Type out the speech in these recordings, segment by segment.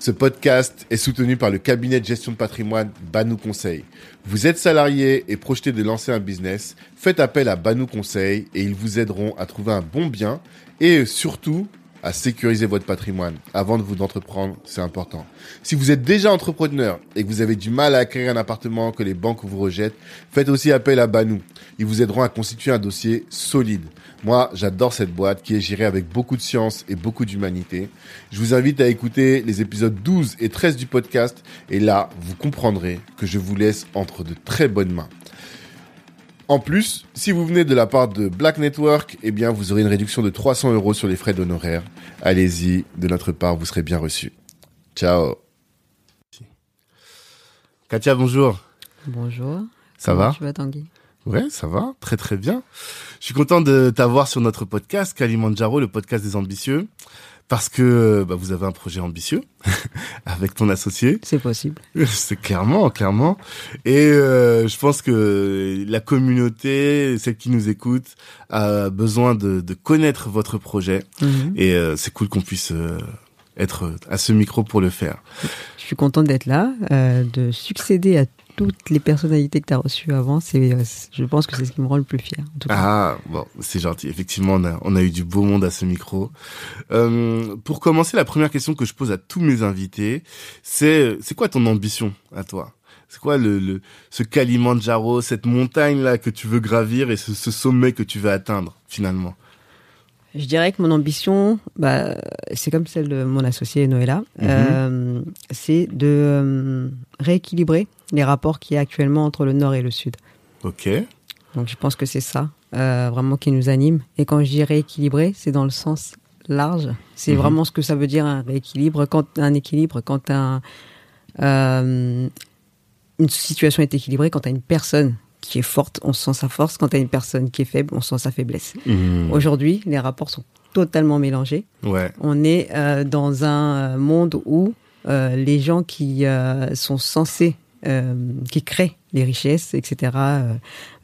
Ce podcast est soutenu par le cabinet de gestion de patrimoine Banou Conseil. Vous êtes salarié et projeté de lancer un business, faites appel à Banou Conseil et ils vous aideront à trouver un bon bien et surtout à sécuriser votre patrimoine avant de vous entreprendre, c'est important. Si vous êtes déjà entrepreneur et que vous avez du mal à acquérir un appartement que les banques vous rejettent, faites aussi appel à Banou. Ils vous aideront à constituer un dossier solide. Moi, j'adore cette boîte qui est gérée avec beaucoup de science et beaucoup d'humanité. Je vous invite à écouter les épisodes 12 et 13 du podcast et là, vous comprendrez que je vous laisse entre de très bonnes mains. En plus, si vous venez de la part de Black Network, eh bien, vous aurez une réduction de 300 euros sur les frais d'honoraires. Allez-y, de notre part, vous serez bien reçu. Ciao. Katia, bonjour. Bonjour. Ça Comment va? Tu vas, Tanguy? Ouais, ça va, très très bien. Je suis content de t'avoir sur notre podcast, Kalimandjaro, le podcast des ambitieux, parce que bah, vous avez un projet ambitieux avec ton associé. C'est possible. C'est clairement, clairement. Et euh, je pense que la communauté, celle qui nous écoute, a besoin de, de connaître votre projet. Mhm. Et euh, c'est cool qu'on puisse euh, être à ce micro pour le faire. Je suis contente d'être là, euh, de succéder à toutes les personnalités que tu as reçues avant. C'est, euh, c'est- je pense que c'est ce qui me rend le plus fier. En tout cas. Ah, bon, c'est gentil. Effectivement, on a, on a eu du beau monde à ce micro. Euh, pour commencer, la première question que je pose à tous mes invités, c'est c'est quoi ton ambition à toi? C'est quoi le, le ce Kalimandjaro, cette montagne là que tu veux gravir et ce, ce sommet que tu veux atteindre finalement? Je dirais que mon ambition, bah, c'est comme celle de mon associé Noëlla, Mhm. euh, c'est de euh, rééquilibrer les rapports qu'il y a actuellement entre le Nord et le Sud. Ok. Donc je pense que c'est ça euh, vraiment qui nous anime. Et quand je dis rééquilibrer, c'est dans le sens large. C'est Mhm. vraiment ce que ça veut dire un rééquilibre. Quand un équilibre, quand un, euh, une situation est équilibrée, quand tu as une personne qui est forte, on sent sa force. Quand tu as une personne qui est faible, on sent sa faiblesse. Mhm. Aujourd'hui, les rapports sont totalement mélangés. Ouais. On est euh, dans un monde où les gens qui sont censés, euh, qui créent les richesses, etc. euh,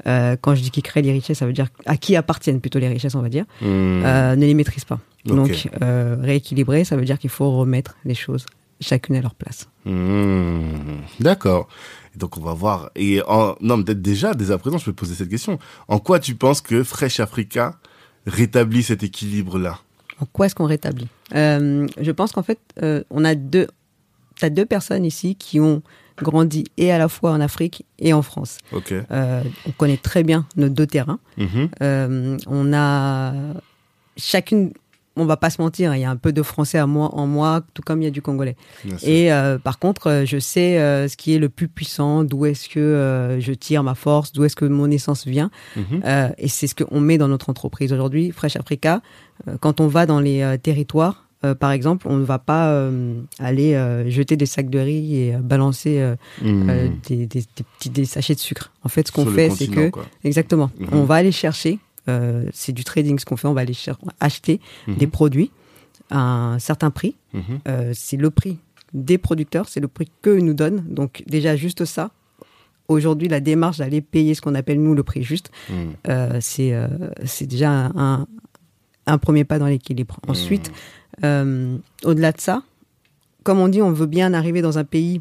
euh, quand je dis qui créent les richesses, ça veut dire à qui appartiennent plutôt les richesses, on va dire, euh, ne les maîtrisent pas. Donc rééquilibrer, ça veut dire qu'il faut remettre les choses chacune à leur place. Mhm. D'accord. Donc on va voir. Et en... non, peut-être déjà, dès à présent, je peux te poser cette question. En quoi tu penses que Fresh Africa rétablit cet équilibre-là? En quoi est-ce qu'on rétablit? Je pense qu'en fait, on a deux, t'as deux personnes ici qui ont grandi et à la fois en Afrique et en France. Euh, on connaît très bien nos deux terrains. Mhm. Euh, on a chacune, on va pas se mentir, il y a un peu de français à moi, en moi, tout comme il y a du congolais. Et euh, par contre, je sais euh, ce qui est le plus puissant, d'où est-ce que euh, je tire ma force, d'où est-ce que mon essence vient. Mhm. Et c'est ce qu'on met dans notre entreprise aujourd'hui, Fresh Africa. quand on va dans les territoires, euh, par exemple, on ne va pas euh, aller euh, jeter des sacs de riz et balancer euh, des, des- des petits des sachets de sucre. En fait, ce qu'on fait, c'est que quoi. Exactement. Mhm. On va aller chercher, c'est du trading ce qu'on fait, on va aller acheter Mhm. des produits à un certain prix. C'est le prix des producteurs, c'est le prix qu'eux nous donnent. Donc déjà juste ça. Aujourd'hui, la démarche d'aller payer ce qu'on appelle nous le prix juste, euh, c'est euh, c'est déjà un, un, un premier pas dans l'équilibre. Ensuite, euh, au-delà de ça, comme on dit, on veut bien arriver dans un pays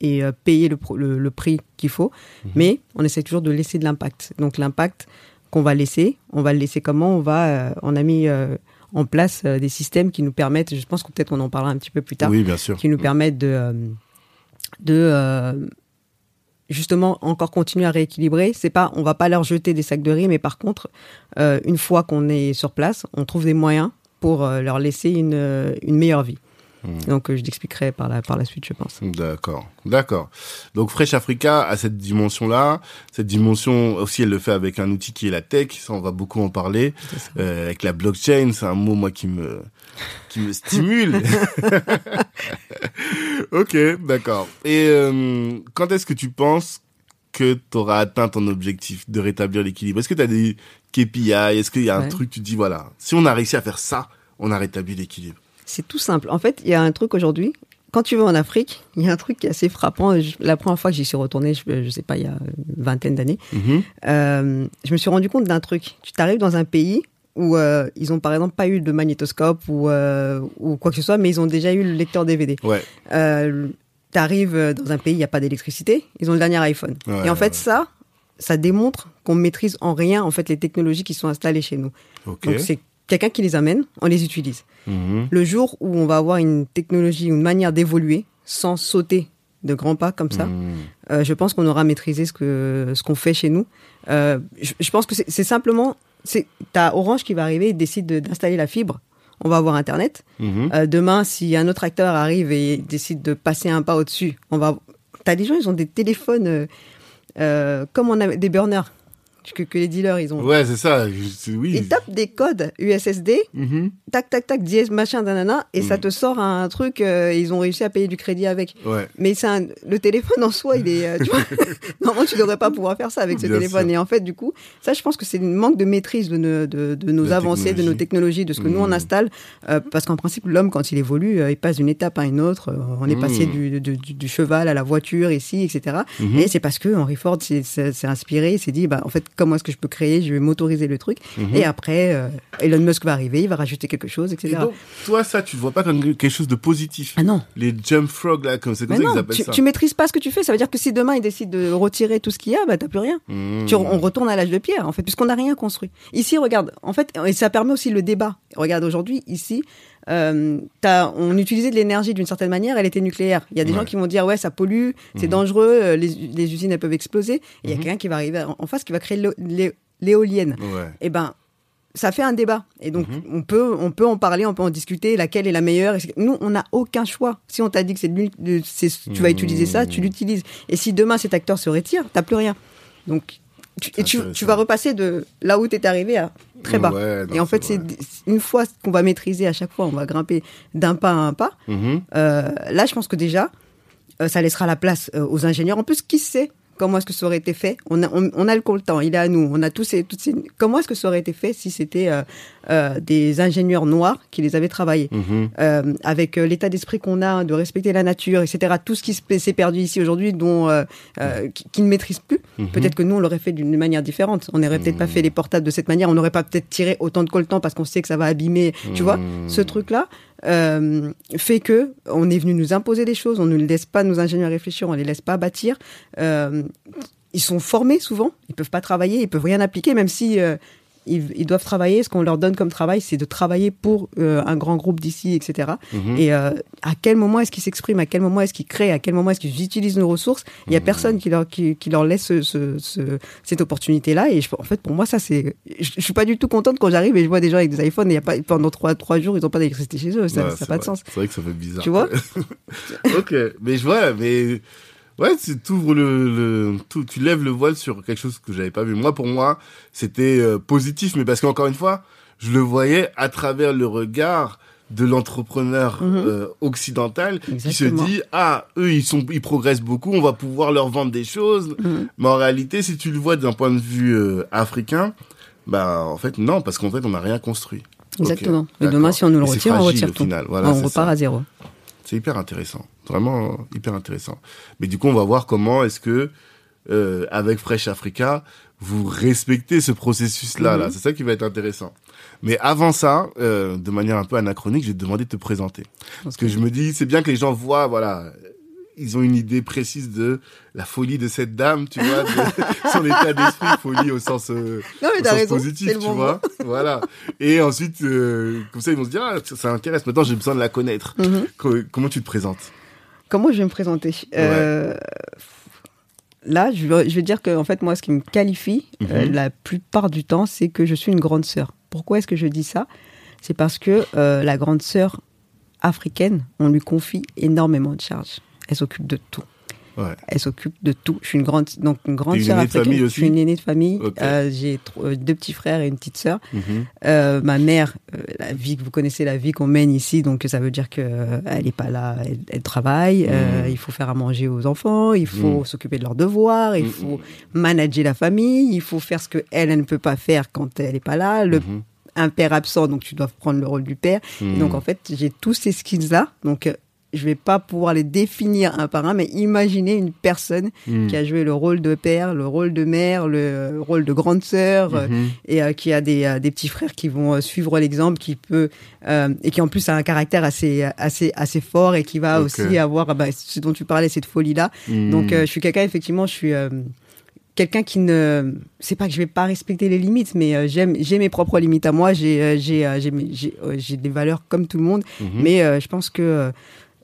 et euh, payer le, pro- le, le prix qu'il faut, mais on essaie toujours de laisser de l'impact. Donc l'impact qu'on va laisser, on va le laisser comment On va, euh, on a mis en place euh, des systèmes qui nous permettent, je pense que peut-être on en parlera un petit peu plus tard, Oui, bien sûr. qui nous permettent de, de justement encore continuer à rééquilibrer. C'est pas, on va pas leur jeter des sacs de riz, mais par contre, euh, une fois qu'on est sur place, on trouve des moyens pour euh, leur laisser une, euh, une meilleure vie. Hmm. Donc, euh, je t'expliquerai par la, par la suite, je pense. D'accord, d'accord. Donc Fresh Africa a cette dimension-là, cette dimension aussi, elle le fait avec un outil qui est la tech. Ça, on va beaucoup en parler. Euh, avec la blockchain, c'est un mot moi qui me qui me stimule. ok, d'accord. Et euh, quand est-ce que tu penses que tu auras atteint ton objectif de rétablir l'équilibre Est-ce que tu as des KPI Est-ce qu'il y a un truc, tu dis, voilà, si on a réussi à faire ça, on a rétabli l'équilibre? C'est tout simple. En fait, il y a un truc aujourd'hui, quand tu vas en Afrique, il y a un truc qui est assez frappant. La première fois que j'y suis retournée, je, ne sais pas, il y a une vingtaine d'années, mm-hmm. euh, je me suis rendu compte d'un truc. Tu t'arrives dans un pays où euh, ils ont par exemple pas eu de magnétoscope ou, euh, ou quoi que ce soit, mais ils ont déjà eu le lecteur DVD. Ouais. Euh, T'arrives dans un pays, il n'y a pas d'électricité, ils ont le dernier iPhone. et en fait, ça, ça démontre qu'on maîtrise en rien en fait les technologies qui sont installées chez nous. Donc c'est quelqu'un qui les amène, on les utilise. Mhm. Le jour où on va avoir une technologie, une manière d'évoluer sans sauter de grands pas comme ça, mhm. euh, je pense qu'on aura maîtrisé ce que ce qu'on fait chez nous. Euh, je, je, pense que c'est simplement c'est t'as Orange qui va arriver et décide d'installer la fibre. On va avoir Internet. Mhm. Euh, demain, si un autre acteur arrive et décide de passer un pas au-dessus, on va. T'as des gens, ils ont des téléphones euh, euh, comme on a des burners que, que, les dealers ils ont. Ouais, c'est ça. Oui. Ils tapent des codes USSD, mm-hmm. tac, tac, tac, dièse, machin, nanana, et ça mm. te sort un truc, euh, ils ont réussi à payer du crédit avec. Ouais. Mais c'est le téléphone en soi, il est. Euh, tu vois, normalement, tu devrais pas pouvoir faire ça avec ce téléphone. Et en fait, du coup, ça, je pense que c'est une manque de maîtrise de, de, de, nos avancées, de nos technologies, de ce que nous on mm. installe. Euh, parce qu'en principe, l'homme, quand il évolue, il passe d'une étape à une autre. On est passé mm. du, du, du, cheval à la voiture ici, etc. Mm-hmm. Et c'est parce que Henry Ford s'est inspiré, il s'est dit, bah, en fait, comment est-ce que je peux créer je vais m'autoriser le truc. Mhm. Et après, euh, Elon Musk va arriver, il va rajouter quelque chose, etc. Et donc, toi, ça, tu ne vois pas comme quelque chose de positif Ah non. Les jump frogs, là, comme c'est comme ça qu'ils appellent tu, ça. Tu maîtrises pas ce que tu fais. Ça veut dire que si demain, il décide de retirer tout ce qu'il y a, bah, t'as plus rien. Hmm. Tu, on retourne à l'âge de pierre, en fait, puisqu'on n'a rien construit. Ici, regarde, en fait, et ça permet aussi le débat. Regarde, aujourd'hui, ici, euh, on utilisait de l'énergie d'une certaine manière, elle était nucléaire. Il y a des gens qui vont dire ouais ça pollue, c'est mhm. dangereux, euh, les, usines elles peuvent exploser. Il y a mhm. quelqu'un qui va arriver en, face qui va créer l'éolienne. Et eh ben, ça fait un débat. Et donc, mhm. on, peut, on peut en parler, on peut en discuter, laquelle est la meilleure. Nous, on n'a aucun choix. Si on t'a dit que c'est, tu vas utiliser ça, tu l'utilises. Et si demain cet acteur se retire, t'as plus rien. Donc, tu, et tu, vas repasser de là où tu es arrivé à très bas. et en fait, c'est une fois qu'on va maîtriser à chaque fois, on va grimper d'un pas à un pas. Mhm. Euh, là, je pense que déjà, euh, ça laissera la place euh, aux ingénieurs. En plus, qui sait Comment est-ce que ça aurait été fait on a, on, a le temps, il est à nous. On a tous ces, toutes ces... Comment est-ce que ça aurait été fait si c'était euh, euh, des ingénieurs noirs qui les avaient travaillés mhm. euh, Avec l'état d'esprit qu'on a de respecter la nature, etc. Tout ce qui s'est perdu ici aujourd'hui, dont qui, qui, ne maîtrise plus. Mhm. Peut-être que nous on l'aurait fait d'une manière différente. On n'aurait peut-être pas fait les portables de cette manière. On n'aurait pas peut-être tiré autant de coltan parce qu'on sait que ça va abîmer. Tu vois, ce truc-là. Euh, fait que on est venu nous imposer des choses, on ne laisse pas nos ingénieurs réfléchir, on les laisse pas bâtir. Euh, ils sont formés souvent, ils peuvent pas travailler, ils peuvent rien appliquer, même si euh, ils, doivent travailler. Ce qu'on leur donne comme travail, c'est de travailler pour euh, un grand groupe d'ici, etc. Et mhm. euh, à quel moment est-ce qu'ils s'expriment? À quel moment est-ce qu'ils créent? À quel moment est-ce qu'ils utilisent nos ressources? Il y a mhm. personne qui leur qui, leur laisse ce, ce, cette opportunité-là. Et je, en fait, pour moi, ça c'est. Je, je, suis pas du tout contente quand j'arrive et je vois des gens avec des iPhones et y a pas pendant trois trois jours ils n'ont pas d'électricité chez eux. Ça n'a pas de sens. C'est vrai que ça fait bizarre. Tu vois? Ok, mais je vois, mais Ouais, tu ouvres le, le tout, tu lèves le voile sur quelque chose que j'avais pas vu. Moi, pour moi, c'était euh, positif, mais parce qu'encore une fois, je le voyais à travers le regard de l'entrepreneur mhm. euh, occidental qui se dit ah eux ils sont ils progressent beaucoup on va pouvoir leur vendre des choses. Mhm. mais en réalité si tu le vois d'un point de vue euh, africain bah en fait non parce qu'en fait on n'a rien construit. Exactement. Et demain si on nous le retire on retire tout. Voilà, on repart à zéro. C'est hyper intéressant, vraiment hyper intéressant. Mais du coup, on va voir comment est-ce que euh, avec Fresh Africa, vous respectez ce processus-là. Là, mhm. c'est ça qui va être intéressant. Mais avant ça, euh, de manière un peu anachronique, je vais te demander de te présenter. Parce que je me dis, c'est bien que les gens voient, voilà, ils ont une idée précise de la folie de cette dame, tu vois, de son état d'esprit, folie au sens, euh, positif, tu vois. voilà. Et ensuite, euh, comme ça, ils vont se dire, ah, ça, intéresse. Maintenant, j'ai besoin de la connaître. Mhm. Comment tu te présentes? Comment je vais me présenter? Euh, Là, je veux, je veux dire que, en fait, moi, ce qui me qualifie mhm. la plupart du temps, c'est que je suis une grande sœur. Pourquoi est-ce que je dis ça? C'est parce que la grande sœur africaine, on lui confie énormément de charges elle s'occupe de tout. Ouais. Elle s'occupe de tout. Je suis une grande, donc une grande sœur aînée de africaine. famille Je suis une aînée de famille. Euh, j'ai euh, deux petits frères et une petite sœur. Mhm. Euh, ma mère, euh, la vie que vous connaissez, la vie qu'on mène ici, donc ça veut dire que elle est pas là, elle, elle travaille. Mhm. il faut faire à manger aux enfants, il faut Mhm. s'occuper de leurs devoirs, il faut manager la famille, il faut faire ce que elle, elle ne peut pas faire quand elle est pas là. Le un père absent, donc tu dois prendre le rôle du père. Donc en fait, j'ai tous ces skills là, donc je vais pas pouvoir les définir un par un, mais imaginez une personne Mhm. qui a joué le rôle de père, le rôle de mère, le rôle de grande sœur, euh, Mhm. et euh, qui a des, euh, des petits frères qui vont euh, suivre l'exemple, qui peut euh, et qui en plus a un caractère assez assez assez fort et qui va aussi avoir ah bah, ce dont tu parlais cette folie là. Mhm. Donc euh, je suis quelqu'un effectivement, je suis euh, quelqu'un qui ne c'est pas que je vais pas respecter les limites, mais euh, j'aime j'ai mes propres limites à moi. J'ai euh, j'ai euh, j'ai euh, des valeurs comme tout le monde, Mhm. mais euh, je pense que euh,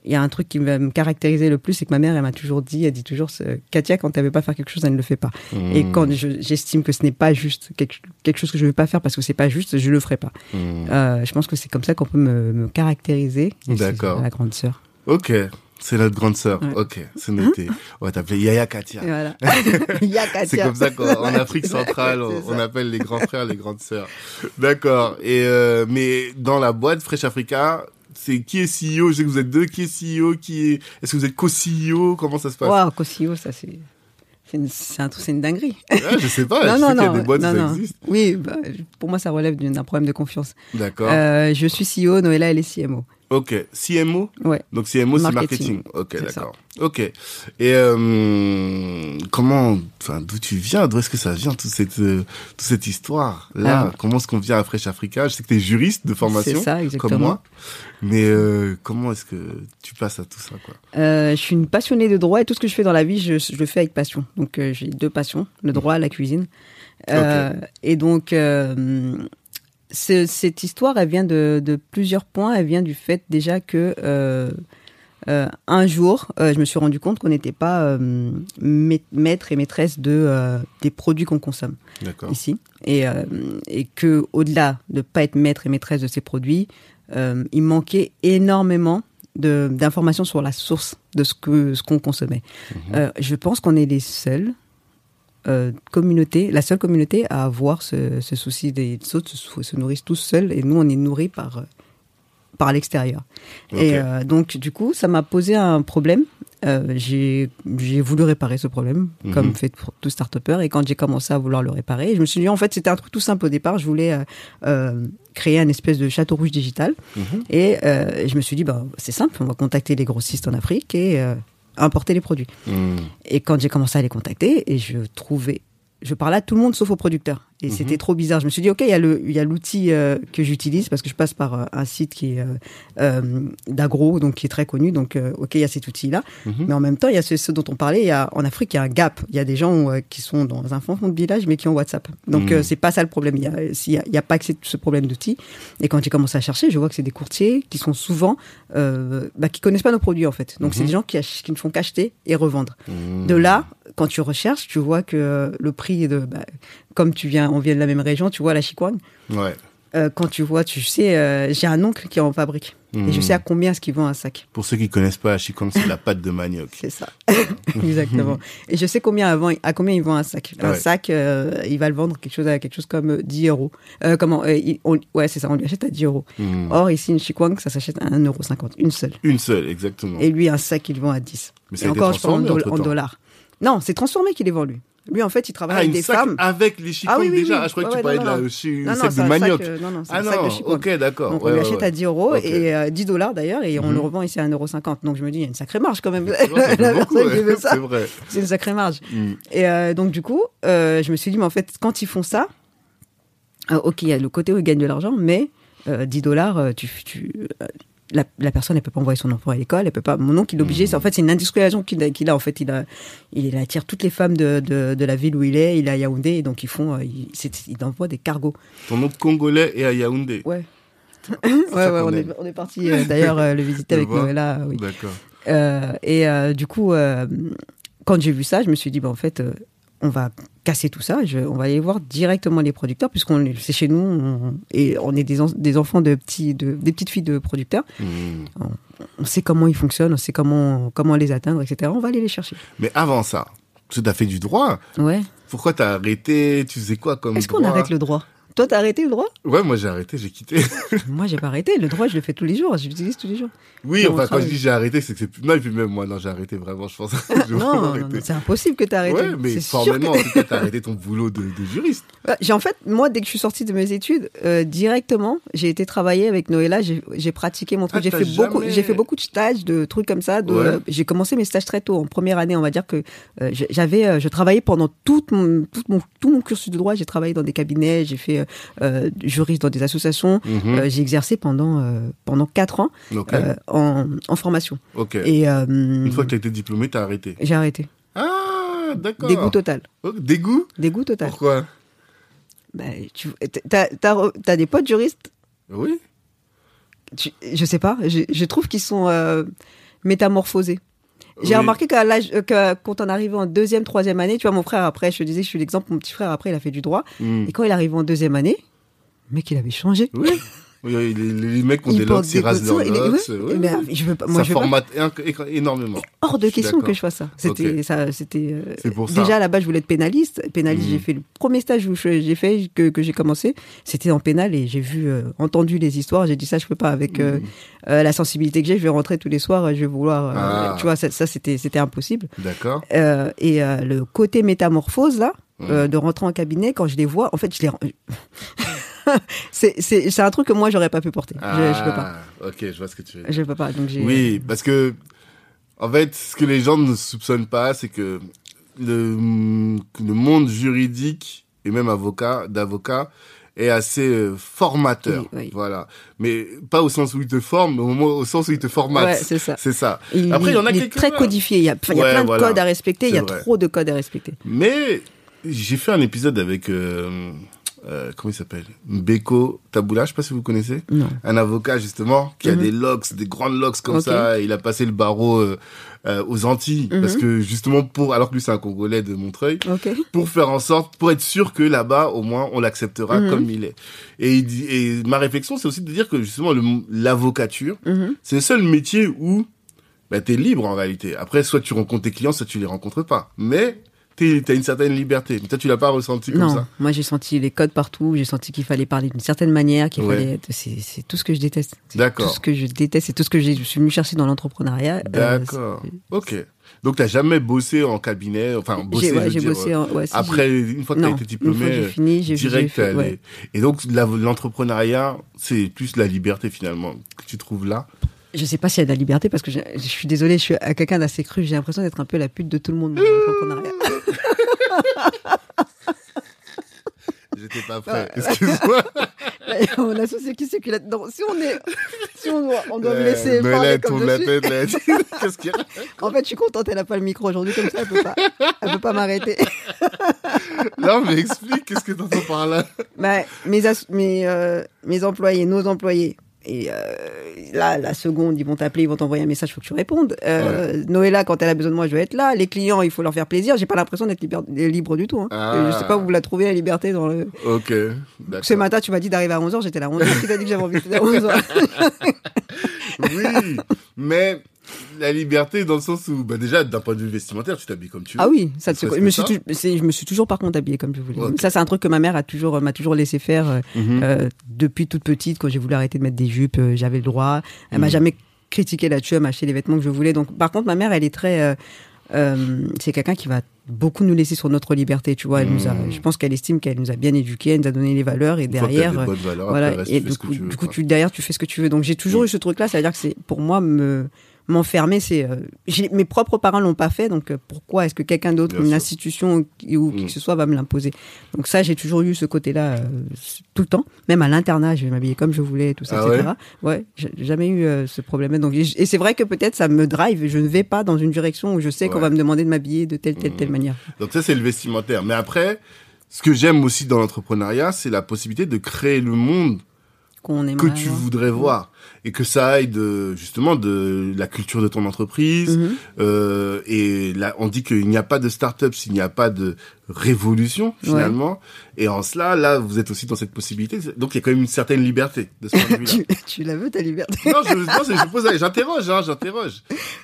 il y a un truc qui va me caractériser le plus, c'est que ma mère, elle m'a toujours dit, elle dit toujours, Katia, quand elle veut pas faire quelque chose, elle ne le fait pas. Et Mhm. quand je- j'estime que ce n'est pas juste, quelque, quelque chose que je ne veux pas faire parce que c'est pas juste, je le ferai pas. Mhm. Euh, je pense que c'est comme ça qu'on peut me, me caractériser. Et D'accord. La grande sœur. Ok. C'est notre grande sœur. Ouais. Ok, c'est noté. On va t'appeler Yaya Katia. Et voilà. C'est comme ça qu'en en Afrique centrale, on, appelle les grands frères les grandes sœurs. D'accord. Et euh, mais dans la boîte Fresh Africa, c'est qui est CEO Je sais que vous êtes deux. Qui est CEO Qui est Est-ce que vous êtes co-CEO Comment ça se passe? Waouh, Cosio, ça c'est. C'est une, c'est un c'est une dinguerie. Ah, Je sais pas. non, je non, sais qu'il y a des boîtes non, ça existe. Oui, bah, pour moi, ça relève d'un problème de confiance. D'accord. Euh, je suis CEO, Noëlla, elle est CMO. Ok. CMO Ouais. Donc CMO c'est Marketing. Ok, d'accord. Ok. Et euh, comment, enfin, d'où tu viens? D'où est-ce que ça vient toute cette euh, toute cette histoire là Ah. Comment est-ce qu'on vient à Fresh Africa? Je sais que tu es juriste de formation, C'est ça, exactement. comme moi. Mais euh, comment est-ce que tu passes à tout ça quoi? Euh, je suis une passionnée de droit et tout ce que je fais dans la vie, je, je le fais avec passion. Donc euh, j'ai deux passions, le droit et la cuisine. Euh, Et donc euh, ce- cette histoire, elle vient de, de plusieurs points. Elle vient du fait déjà que euh, euh, un jour, euh, je me suis rendu compte qu'on n'était pas ma- maître et maîtresse de des produits qu'on consomme ici et, et que au-delà de pas être maître et maîtresse de ces produits, il manquait énormément d'informations sur la source de ce que ce qu'on consommait. Euh, je pense qu'on est les seuls euh, communauté, la seule communauté à avoir ce, ce souci des autres se, se nourrissent tous seuls et nous on est nourris par euh, par l'extérieur. Et euh, donc du coup ça m'a posé un problème. Euh, j'ai j'ai voulu réparer ce problème Mhm. comme fait pour tout start-upper et quand j'ai commencé à vouloir le réparer, je me suis dit en fait c'était un truc tout simple au départ. Je voulais créer un espèce de château rouge digital Mhm. et je me suis dit bah c'est simple, on va contacter les grossistes en Afrique et importer les produits. Mhm. Et quand j'ai commencé à les contacter, et je trouvais, je parlais à tout le monde sauf aux producteurs. Et Mhm. c'était trop bizarre. Je me suis dit, ok, il y a l'outil euh, que j'utilise parce que je passe par euh, un site qui est euh, d'agro, donc qui est très connu. Donc, ok, il y a cet outil-là. Mhm. Mais en même temps, il y a ce, ce dont on parlait. Y a, en Afrique, il y a un gap. Il y a des gens qui sont dans un fond de village, mais qui ont WhatsApp. Donc, euh, c'est pas ça le problème. Il y a, y a, il y a pas que ce problème d'outils. Et quand j'ai commencé à chercher, je vois que c'est des courtiers qui sont souvent, bah, qui connaissent pas nos produits en fait. Donc, c'est Mhm. des gens qui, qui ne font qu'acheter et revendre. Mhm. De là, quand tu recherches, tu vois que le prix de, bah, comme tu viens, on vient de la même région, tu vois la chikwang. Ouais. Euh, quand tu vois, tu sais, euh, j'ai un oncle qui en fabrique et je Mhm. sais à combien est-ce qu'il vend un sac. Pour ceux qui connaissent pas, Chikang, c'est la pâte de manioc. C'est ça, exactement. Et je sais combien avant, à combien il vend un sac. Un Ouais. sac, euh, il va le vendre quelque chose à quelque chose comme euh, 10 euros. Euh, comment euh, il- on- Ouais, c'est ça, on lui achète à 10 euros. Mhm. Or ici, une chikwang, ça s'achète à 1,50€, une seule. Une seule, exactement. Et lui, un sac, il le vend à 10. Mais Et encore, je parle en, dollars. Non, c'est transformé qu'il les vend lui. En fait, il travaille Ah, avec des sac femmes. avec les Chikang Ah oui, oui, déjà. oui. Ah, je croyais que tu ouais, parlais non, de la non. Non, de manioc. sac, euh, non, non, c'est Ah un sac de ok, d'accord. Donc on ouais, achète ouais. à 10 euros et euh, 10 dollars d'ailleurs et on Mhm. le revend ici à 1,50€. Donc je me dis, il y a une sacrée marge quand même. C'est vrai. c'est une sacrée marge. Mm. Et euh, donc du coup, euh, je me suis dit, mais en fait, quand ils font ça, euh, ok, il y a le côté où ils gagnent de l'argent, mais euh, 10 dollars, euh, tu, tu, euh, la, la personne, elle peut pas envoyer son enfant à l'école, elle peut pas. Mon oncle, il est obligé. c'est- En fait, c'est une industrialisation qu'il a. En fait, il a, il attire toutes les femmes de, de, de la ville où il est. Il est à Yaoundé, et donc ils font, il, il envoie des cargos. Ton oncle congolais est à Yaoundé. Ouais. ouais, ouais, on est, aime. on est parti euh, d'ailleurs euh, le visiter avec. Noëlla. Oui. D'accord. Euh, et du coup, quand j'ai vu ça, je me suis dit, bah, en fait, on va casser tout ça. Je, on va aller voir directement les producteurs, puisqu'on est- c'est chez nous, on- et on est des, en- des enfants de petits, de, des petites filles de producteurs. Mm. on sait comment ils fonctionnent, on sait comment, comment les atteindre, etc. On va aller les chercher. Mais avant ça, tu as fait du droit. Ouais. Pourquoi t'as arrêté? Tu faisais quoi comme Est-ce qu'on arrête le droit? Toi, t'as arrêté le droit? Ouais, moi j'ai arrêté, j'ai quitté. Moi, j'ai pas arrêté. Le droit, je le fais tous les jours. Je l'utilise tous les jours. Oui, enfin quand je dis j'ai arrêté, c'est que c'est plus. Non, et puis même moi, non, j'ai arrêté vraiment, je pense. Non, non, non, c'est impossible que t'aies arrêté. Ouais, mais sûr que- formellement, en t'as arrêté ton boulot de, de juriste. Ouais, J'ai en fait, moi, dès que je suis sortie de mes études, euh, directement, j'ai été travailler avec Noëlla. J'ai pratiqué mon truc. Ah, j'ai fait beaucoup, j'ai fait beaucoup de stages, de trucs comme ça. de- Ouais. J'ai commencé mes stages très tôt, en première année. On va dire que euh, j'avais, euh, je travaillais pendant tout mon, tout mon, tout mon cursus de droit. J'ai travaillé dans des cabinets, j'ai fait euh, euh, juriste dans des associations. Mhm. Euh, j'ai exercé pendant pendant quatre ans en, en formation. Et Une fois que t'as été diplômé, t'as arrêté. j'ai arrêté. Ah, d'accord. Dégoût total. Oh, dégoût? Dégoût total. Pourquoi? Bah, tu, t'as, t'as des potes juristes? Oui. tu- je sais pas, je, je trouve qu'ils sont euh, métamorphosés. J'ai Oui. remarqué qu'à l'âge, euh, que quand on arrivait en deuxième, troisième année, tu vois, mon frère après, je te disais, je suis l'exemple, mon petit frère après, il a fait du droit. Hmm. Et quand il arrive en deuxième année, mec, il avait changé. Oui. Les, les mecs ont des locks, ils rasent leurs locks. ouais, oui, mais, oui. je veux pas, moi, ça je veux pas. formate éno- énormément. Hors de question que je fasse ça. C'était, Ok. ça, c'était. euh, pour ça. Déjà à la base, je voulais être pénaliste. Pénaliste, j'ai fait le premier stage où j'ai fait que, que j'ai commencé, c'était en pénal et j'ai vu, euh, entendu les histoires. J'ai dit ça, je peux pas avec euh, euh, la sensibilité que j'ai. Je vais rentrer tous les soirs, je vais vouloir. euh, Ah. Tu vois, ça, ça, c'était, c'était impossible. D'accord. Euh, et euh, le côté métamorphose là, euh, de rentrer en cabinet, quand je les vois, en fait, je les. c'est, c'est, c'est un truc que moi j'aurais pas pu porter. Je, je peux pas. Ah, Ok, je vois ce que tu veux dire. Je peux pas. Donc j'ai. Oui, parce que, en fait, ce que les gens ne soupçonnent pas, c'est que le, le monde juridique et même avocat, d'avocat, est assez euh, formateur. Oui, oui. Voilà. Mais pas au sens où il te forme, mais au, moment- au sens où il te formate. Ouais, c'est ça. C'est ça. Il, Après, il y en a il est très codifié. Il y a, enfin, il y a Ouais, plein de codes à respecter. Il y a vrai. trop de codes à respecter. Mais j'ai fait un épisode avec euh, euh, comment il s'appelle? Beko Taboula, je sais pas si vous connaissez. Non. Un avocat justement qui a Mhm. des locks, des grandes locks comme ça. Il a passé le barreau euh, euh, aux Antilles Mhm. parce que justement pour alors que lui c'est un Congolais de Montreuil pour faire en sorte pour être sûr que là-bas au moins on l'acceptera Mhm. comme il est. Et, il dit, et ma réflexion c'est aussi de dire que justement l'avocature c'est le seul métier où bah, tu es libre en réalité. Après, soit tu rencontres tes clients, soit tu les rencontres pas. Mais tu as une certaine liberté. Mais toi, tu l'as pas ressenti comme Non, ça. moi j'ai senti les codes partout. J'ai senti qu'il fallait parler d'une certaine manière, qu'il Ouais. fallait. C'est, tout ce que je déteste. D'accord. Tout ce que je déteste, c'est tout ce que je suis venu chercher dans l'entrepreneuriat. Euh, D'accord. ok. Donc, tu jamais bossé en cabinet, enfin, bossé, ouais, dire, bossé. en- ouais, si, après, une fois que non, été diplômé, fini, direct, fait-. Et donc, l'entrepreneuriat, c'est plus la liberté finalement que tu trouves là. Je sais pas s'il y a de la liberté parce que je, je suis désolée, je suis à quelqu'un d'assez cru. J'ai l'impression d'être un peu la pute de tout le monde. J'étais pas prêt. Excuse-moi. Mon associé qui sait qu'il est dedans. Si on est, si on doit, on doit me laisser mais là, parler elle comme je la suis. tête, là. Qu'est-ce qu'il y a En fait, je suis contente, elle a pas le micro aujourd'hui comme ça, elle peut pas, elle peut pas m'arrêter. Non, mais explique, qu'est-ce que t'entends par là? Bah, mes, mes, euh, mes employés, nos employés. Et euh, là, la seconde, ils vont t'appeler, ils vont t'envoyer un message, faut que tu répondes. Euh, Noëlla, quand elle a besoin de moi, je vais être là. Les clients, il faut leur faire plaisir. J'ai pas l'impression d'être libre, libre du tout. Hein. Ah. Je sais pas où vous la trouvez, la liberté. Dans le... Ok. Ce matin, tu m'as dit d'arriver à 11h, j'étais là à 11h. Qui t'a dit que j'avais envie d'être à 11h Oui, mais la liberté dans le sens où, bah déjà, d'un point de vue vestimentaire, tu t'habilles comme tu veux. Ah oui, ça, te- je, me suis je me suis toujours par contre habillée comme je voulais. Ça, c'est un truc que ma mère a toujours, m'a toujours laissé faire. euh, Mhm. Euh, depuis toute petite, quand j'ai voulu arrêter de mettre des jupes, euh, j'avais le droit. Elle m'a Mhm. jamais critiqué là-dessus, elle m'a acheté les vêtements que je voulais. Donc, par contre, ma mère, elle est très, c'est quelqu'un qui va beaucoup nous laisser sur notre liberté, tu vois. Elle nous a, Mhm. je pense qu'elle estime qu'elle nous a bien éduqués, elle nous a donné les valeurs et Une fois que derrière, des bonnes valeurs, voilà. après, le reste, et du coup, tu veux, du coup, quoi. tu derrière, tu fais ce que tu veux. Donc, j'ai toujours eu ce truc-là, c'est-à-dire que c'est pour moi me m'enfermer, c'est euh, mes propres parents l'ont pas fait, donc euh, pourquoi est-ce que quelqu'un d'autre, une sûr. institution qui- ou qui Mhm. que ce soit, va me l'imposer? Donc ça, j'ai toujours eu ce côté-là euh, tout le temps. Même à l'internat, je vais m'habiller comme je voulais, tout ça, Ah etc. Ouais, j'ai jamais eu ce problème. Donc et c'est vrai que peut-être ça me drive. Je ne vais pas dans une direction où je sais qu'on Ouais. va me demander de m'habiller de telle telle telle Mhm. manière. Donc ça, c'est le vestimentaire. Mais après, ce que j'aime aussi dans l'entrepreneuriat, c'est la possibilité de créer le monde que tu avoir. voudrais voir. Et que ça aille de justement de la culture de ton entreprise. Mhm. Euh, et là, on dit qu'il n'y a pas de start-up s'il n'y a pas de révolution finalement. Et en cela, là, vous êtes aussi dans cette possibilité. Donc, il y a quand même une certaine liberté de ce point de vue-là. tu, tu la veux ta liberté? Non, je, non, je pose, j'interroge, hein, j'interroge.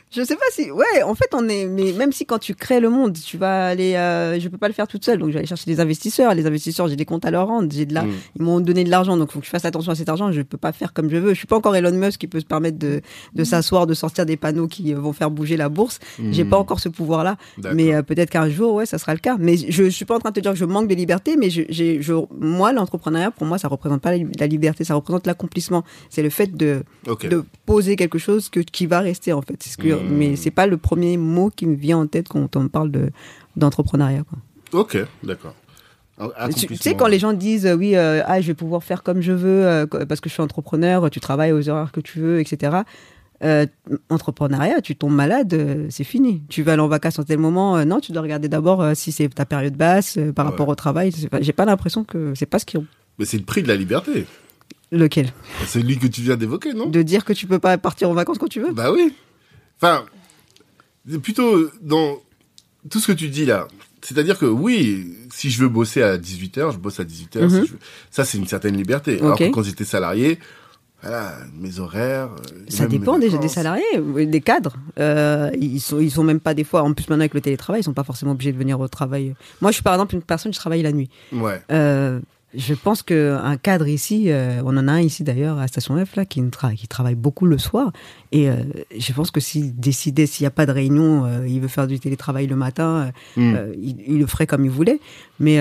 Je sais pas si, ouais, en fait, on est, mais même si quand tu crées le monde, tu vas aller, euh, je peux pas le faire toute seule, donc je vais aller chercher des investisseurs. Les investisseurs, j'ai des comptes à leur rendre, j'ai de la, Mm. ils m'ont donné de l'argent, donc faut que je fasse attention à cet argent. Je peux pas faire comme je veux. Je suis pas encore Elon Musk qui peut se permettre de, de s'asseoir, de sortir des panneaux qui vont faire bouger la bourse. J'ai Mm. pas encore ce pouvoir-là, mais euh, peut-être qu'un jour, ouais, ça sera le cas. Mais je, je suis pas en train de te dire que je manque de liberté, mais je, j'ai, je, moi, l'entrepreneuriat, pour moi, ça représente pas la, la liberté, ça représente l'accomplissement. C'est le fait de, poser quelque chose que, qui va rester en fait. Ce que, Hmm. Mais c'est pas le premier mot qui me vient en tête quand on parle de d'entrepreneuriat. Ok, d'accord. Tu, sais quand les gens disent euh, oui euh, ah je vais pouvoir faire comme je veux euh, parce que je suis entrepreneur, tu travailles aux horaires que tu veux, etc. Euh, entrepreneuriat, tu tombes malade, euh, c'est fini. Tu vas aller en vacances en tel moment, euh, non, tu dois regarder d'abord si c'est ta période basse par Ouais. rapport au travail. J'ai pas l'impression que c'est pas ce qu'ils ont. Mais c'est le prix de la liberté. Lequel? C'est lui que tu viens d'évoquer, non? De dire que tu peux pas partir en vacances quand tu veux? Bah oui. Enfin, plutôt dans tout ce que tu dis là. C'est-à-dire que oui, si je veux bosser à 18h, je bosse à 18h. Mhm. si je veux- Ça, c'est une certaine liberté. Alors que quand j'étais salarié, voilà, mes horaires. euh, Ça dépend déjà des salariés, des cadres. Euh, ils sont, ils sont même pas des fois. En plus maintenant avec le télétravail, ils sont pas forcément obligés de venir au travail. Moi, je suis par exemple une personne, je travaille la nuit. Ouais. Euh, je pense que un cadre ici, euh, on en a un ici d'ailleurs à Station F là qui, tra- qui travaille beaucoup le soir. Et je pense que s'il décidait, s'il n'y a pas de réunion, il veut faire du télétravail le matin, Hmm. il, il le ferait comme il voulait. Mais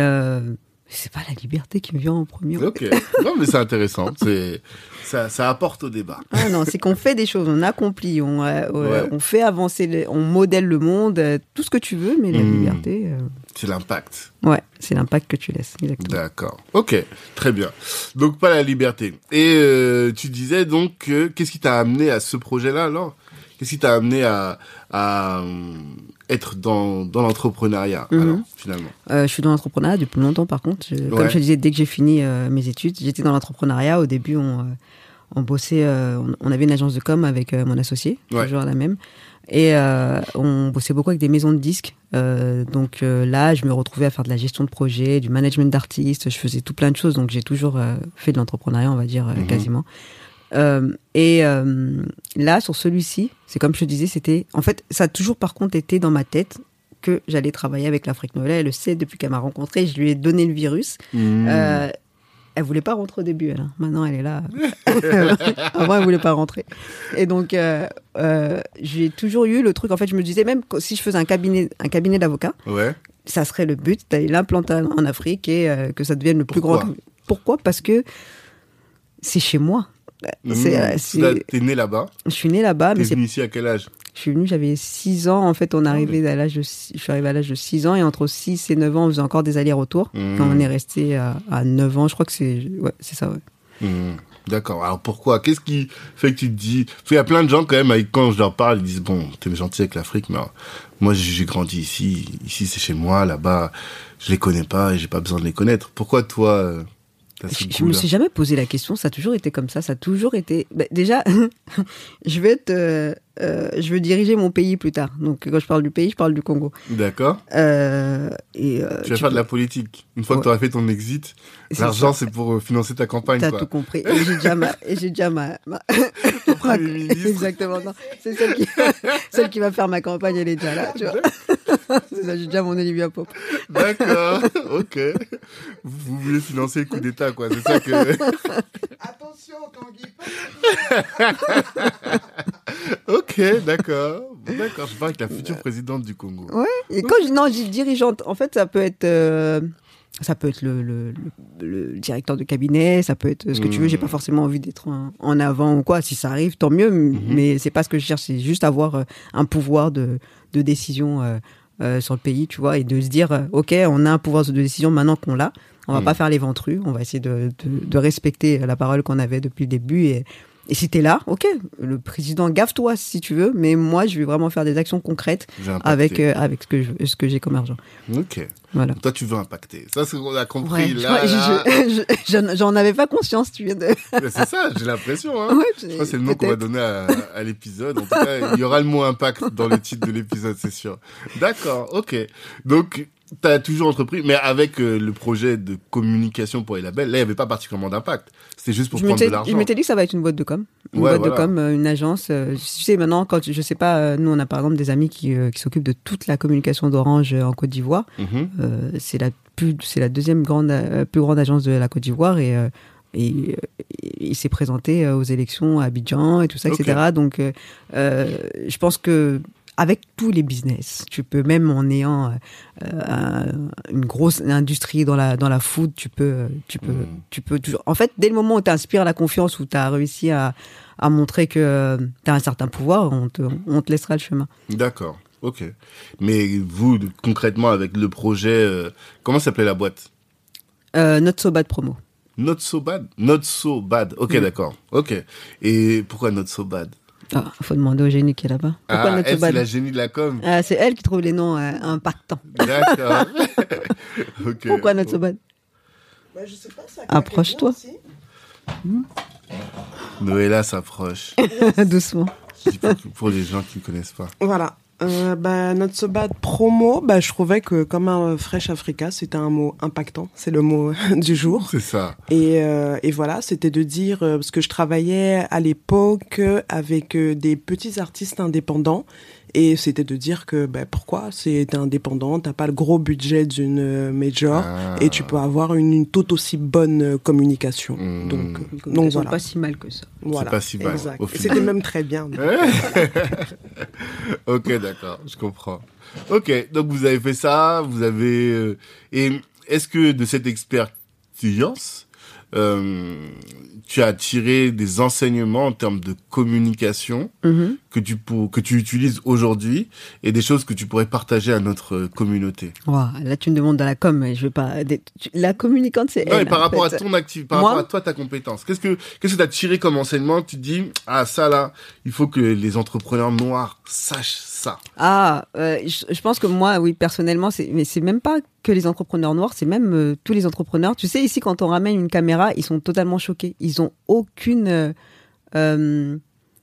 c'est pas la liberté qui me vient en premier. Ok. non, mais c'est intéressant. C'est ça, ça apporte au débat. Ah non, c'est qu'on fait des choses, on accomplit, on, euh, euh, Ouais. on fait avancer, les- on modèle le monde, euh, tout ce que tu veux, mais la Mm. liberté, euh, C'est l'impact. ouais, c'est l'impact que tu laisses. Exactement. D'accord. Ok. Très bien. Donc pas la liberté. Et tu disais donc que qu'est-ce qui t'a amené à ce projet-là alors? Qu'est-ce qui t'a amené à, à euh, être dans, dans l'entrepreneuriat Mhm. finalement Euh, je suis dans l'entrepreneuriat depuis longtemps, par contre. Je- Ouais. Comme je te disais, dès que j'ai fini euh, mes études, j'étais dans l'entrepreneuriat. Au début, on, euh, on bossait, on, on avait une agence de com avec mon associé, Ouais. toujours la même. Et on bossait beaucoup avec des maisons de disques. Donc là, je me retrouvais à faire de la gestion de projet, du management d'artistes. Je faisais tout plein de choses. Donc j'ai toujours fait de l'entrepreneuriat, on va dire, Mhm. quasiment. Euh, et euh, là, sur celui-ci, c'est comme je te disais, c'était. En fait, ça a toujours par contre été dans ma tête que j'allais travailler avec l'Afrique noire. Elle le sait depuis qu'elle m'a rencontré. Je lui ai donné le virus. Hmm. Euh, elle voulait pas rentrer au début. Elle, hein. Maintenant, elle est là. Avant, elle voulait pas rentrer. Et donc, euh, euh, j'ai toujours eu le truc. En fait, je me disais même que si je faisais un cabinet, un cabinet d'avocats, Ouais. ça serait le but d'aller l'implanter en Afrique et euh, que ça devienne le plus Pourquoi? grand. Pourquoi? Parce que c'est chez moi. Hmm. euh, Tu T'es né là-bas. je suis née là-bas, mais T'es venu ici à quel âge? Je suis venue, j'avais 6 ans. En fait, on est arrivé à l'âge de, six- je suis arrivée à l'âge de 6 ans et entre 6 et 9 ans, on faisait encore des allers-retours. Mhm. Quand on est resté à, à 9 ans, je crois que c'est, ouais, c'est ça, ouais. Hmm. D'accord. Alors pourquoi? Qu'est-ce qui fait que tu te dis Parce qu'il y a plein de gens quand même, avec, quand je leur parle, ils disent bon, t'es gentil avec l'Afrique, mais alors, moi j'ai grandi ici. Ici c'est chez moi. Là-bas, je les connais pas et j'ai pas besoin de les connaître. Pourquoi toi euh, Je, je me suis jamais posé la question, ça a toujours été comme ça, ça a toujours été. bah, déjà, je vais être, euh, euh, je veux diriger mon pays plus tard. Donc quand je parle du pays, je parle du Congo. D'accord. Euh, et Tu vas tu faire de la politique. Une fois que tu auras fait ton exit, l'argent c'est pour euh, financer ta campagne. T'as tout compris. Et j'ai déjà ma, et j'ai déjà ma, ma- Premier ministre. exactement. Non, c'est celle qui, celle qui va faire ma campagne, elle est déjà là. Tu vois. c'est ça, j'ai déjà mon Olivia Pope. D'accord. ok. Vous, vous voulez financer le coup d'État, quoi. C'est ça que. Attention, Tanguy. ok, d'accord. D'accord. Je parle avec la future présidente du Congo. Ouais. Et quand je, non, je dis dirigeante, en fait, ça peut être, euh, ça peut être le, le, le- le directeur de cabinet, ça peut être ce que tu veux. J'ai pas forcément envie d'être en, en avant ou quoi. Si ça arrive, tant mieux. Mais c'est pas ce que je cherche. C'est juste avoir euh, un pouvoir de, de décision euh, euh, sur le pays, tu vois, et de se dire, euh, ok, on a un pouvoir de décision maintenant qu'on l'a. On va Mhm. pas faire les ventrus. On va essayer de, de, de respecter la parole qu'on avait depuis le début et et si t'es là, ok, le président gaffe-toi si tu veux, mais moi je vais vraiment faire des actions concrètes avec euh, avec ce que je, ce que j'ai comme argent. Ok. Voilà. Toi, tu veux impacter. Ça, c'est ce qu'on a compris. Ouais, là, je- je- je- j'en j'en avais pas conscience, tu viens de. C'est ça, j'ai l'impression. Hein. Ouais, Je crois que c'est le nom qu'on va donner à, à l'épisode. En tout cas, il y aura le mot impact dans le titre de l'épisode, c'est sûr. D'accord, ok. Donc, tu as toujours entrepris, mais avec euh, le projet de communication pour les labels, là, il n'y avait pas particulièrement d'impact. C'était juste pour Je prendre de m'étais je l'argent. m'étais dit que ça va être une boîte de com. Une Ouais, boîte voilà. de com, euh, une agence. euh, Tu sais, maintenant, quand je sais pas, euh, nous, on a par exemple des amis qui, qui s'occupent de toute la communication d'Orange en Côte d'Ivoire. Mhm. C'est la plus, c'est la deuxième grande, plus grande agence de la Côte d'Ivoire et, et, il s'est présenté aux élections à Abidjan et tout ça, etc. Donc, je pense que avec tous les business, tu peux même en ayant euh, un- une grosse industrie dans la dans la food, tu peux euh, tu peux Mhm. tu peux toujours. En fait, dès le moment où tu inspires la confiance, où tu as réussi à à montrer que tu as un certain pouvoir, on te on te laissera le chemin. D'accord, ok. Mais vous, concrètement, avec le projet, euh, comment s'appelait la boîte? Euh, not so bad promo. Not so bad? Not so bad. Ok, Mm. d'accord. Ok. Et pourquoi not so bad? Ah, faut demander au génie qui est là-bas. Pourquoi Ah, elle, c'est la génie de la com. Ah, c'est elle qui trouve les noms euh, impactants. D'accord. ok. Pourquoi not so bad Bah, je sais pas, ça Approche-toi. aussi. Noëlla s'approche. Doucement. Je dis pas que pour les gens qui ne connaissent pas. Voilà. Euh, bah, notre so bad promo, bah, je trouvais que comme un Fresh Africa, c'était un mot impactant. C'est le mot du jour. C'est ça. Et, euh, et voilà, c'était de dire, euh, parce que je travaillais à l'époque avec euh, des petits artistes indépendants, et c'était de dire que ben, pourquoi c'est indépendant, t'as pas le gros budget d'une euh, major, Ah. et tu peux avoir une, une tout aussi bonne euh, communication. Mm. Donc, euh, Donc, donc voilà. pas si mal que ça. voilà. pas si mal, Exact. Et. C'était même très bien. ok, d'accord, je comprends. Ok, donc vous avez fait ça, vous avez... euh, et est-ce que de cette expérience, euh, tu as tiré des enseignements en termes de communication Mhm. que tu, pour, que tu utilises aujourd'hui et des choses que tu pourrais partager à notre euh, communauté Ouah, là, tu me demandes dans la com, mais je vais pas. des- tu- La communicante, c'est elle. par rapport fait. à ton activité, par Moi rapport à toi, ta compétence, qu'est-ce que qu'est-ce que tu as tiré comme enseignement Tu dis ah ça là, il faut que les entrepreneurs noirs sachent ça. Ah, euh, je, pense que moi, oui, personnellement, c'est, mais c'est même pas que les entrepreneurs noirs, c'est même euh, tous les entrepreneurs. Tu sais, ici, quand on ramène une caméra, ils sont totalement choqués. Ils ont aucune, euh,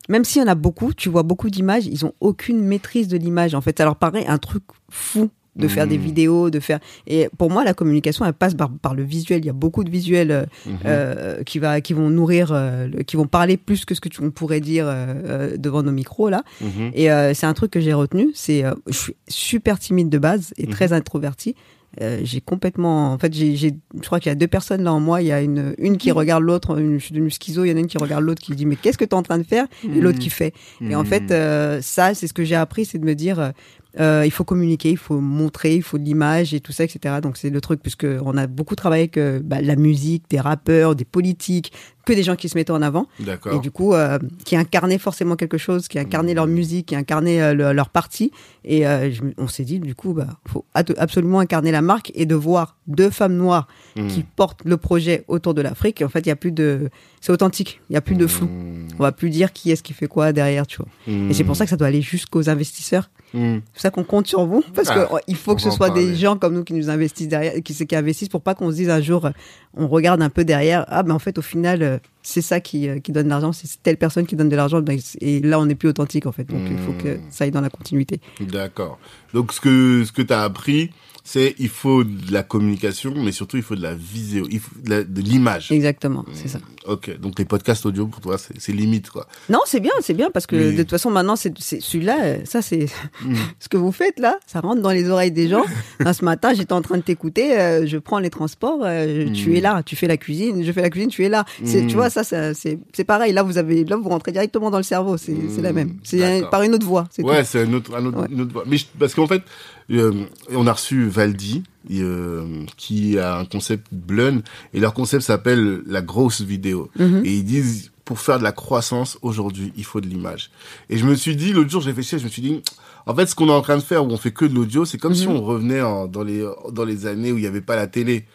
même s'il y en a beaucoup, tu vois beaucoup d'images, ils ont aucune maîtrise de l'image. En fait, ça leur paraît un truc fou de faire des Mhm. vidéos, de faire. Et pour moi, la communication, elle passe par, par le visuel. Il y a beaucoup de visuels euh, Mhm. euh, qui va, qui vont nourrir, euh, qui vont parler plus que ce que tu on pourrait dire euh, devant nos micros là. Mhm. Et euh, c'est un truc que j'ai retenu. C'est, euh, je suis super timide de base et très introverti. Euh, j'ai complètement, en fait, j'ai, j'ai, je crois qu'il y a deux personnes là en moi. Il y a une, une qui regarde l'autre, une, je suis devenue schizo. Il y en a une qui regarde l'autre qui dit mais qu'est-ce que tu es en train de faire? Et l'autre qui fait. Et en fait, euh, ça, c'est ce que j'ai appris, c'est de me dire. Euh, il faut communiquer, il faut montrer, il faut de l'image et tout ça, etc. Donc c'est le truc, puisque on a beaucoup travaillé avec euh, bah, la musique, des rappeurs, des politiques, que des gens qui se mettaient en avant. Et du coup, euh, qui incarnaient forcément quelque chose, qui incarnaient leur musique, qui incarnaient euh, le- leur parti. Et euh, je on s'est dit, du coup, bah, faut absolument incarner la marque et de voir deux femmes noires Mhm. qui portent le projet autour de l'Afrique. En fait, il y a plus de, c'est authentique. Il y a plus de flou. Mhm. On va plus dire qui est-ce qui fait quoi derrière, tu vois. Et c'est pour ça que ça doit aller jusqu'aux investisseurs. C'est pour ça qu'on compte sur vous, parce Ah, que il faut on que ce soit parler. des gens comme nous qui nous investissent derrière, qui, qui investissent pour pas qu'on se dise un jour, on regarde un peu derrière, ah ben en fait au final euh, c'est ça qui, euh, qui donne l'argent, c'est telle personne qui donne de l'argent, ben, et là on n'est plus authentique en fait, donc il faut que Hmm. ça aille dans la continuité. D'accord. Donc ce que ce que tu as appris, c'est il faut de la communication, mais surtout il faut de la vidéo, il faut de l'image. Exactement, c'est ça. Ok. Donc les podcasts audio pour toi c'est limite quoi. Non, c'est bien, c'est bien parce que Mais- de toute façon maintenant c'est celui-là, euh, ça c'est Mhm. ce que vous faites là, ça rentre dans les oreilles des gens. Là, ce matin, j'étais en train de t'écouter, euh, je prends les transports, euh, tu es là, tu fais la cuisine, je fais la cuisine, tu es là. Tu vois, ça, ça, c'est, pareil. Là, vous avez, là, vous rentrez directement dans le cerveau. C'est, la même. C'est par une autre voie. Ouais, c'est un autre, un autre, Ouais. une autre voie. Mais je- parce qu'en fait, euh, on a reçu Valdi, euh, qui a un concept Blun, et leur concept s'appelle la grosse vidéo. Mhm. Et ils disent, pour faire de la croissance aujourd'hui, il faut de l'image. Et je me suis dit, l'autre jour, j'ai réfléchi, je me suis dit, en fait, ce qu'on est en train de faire, où on fait que de l'audio, c'est comme si Mhm. on revenait en- dans les dans les années où il n'y avait pas la télé.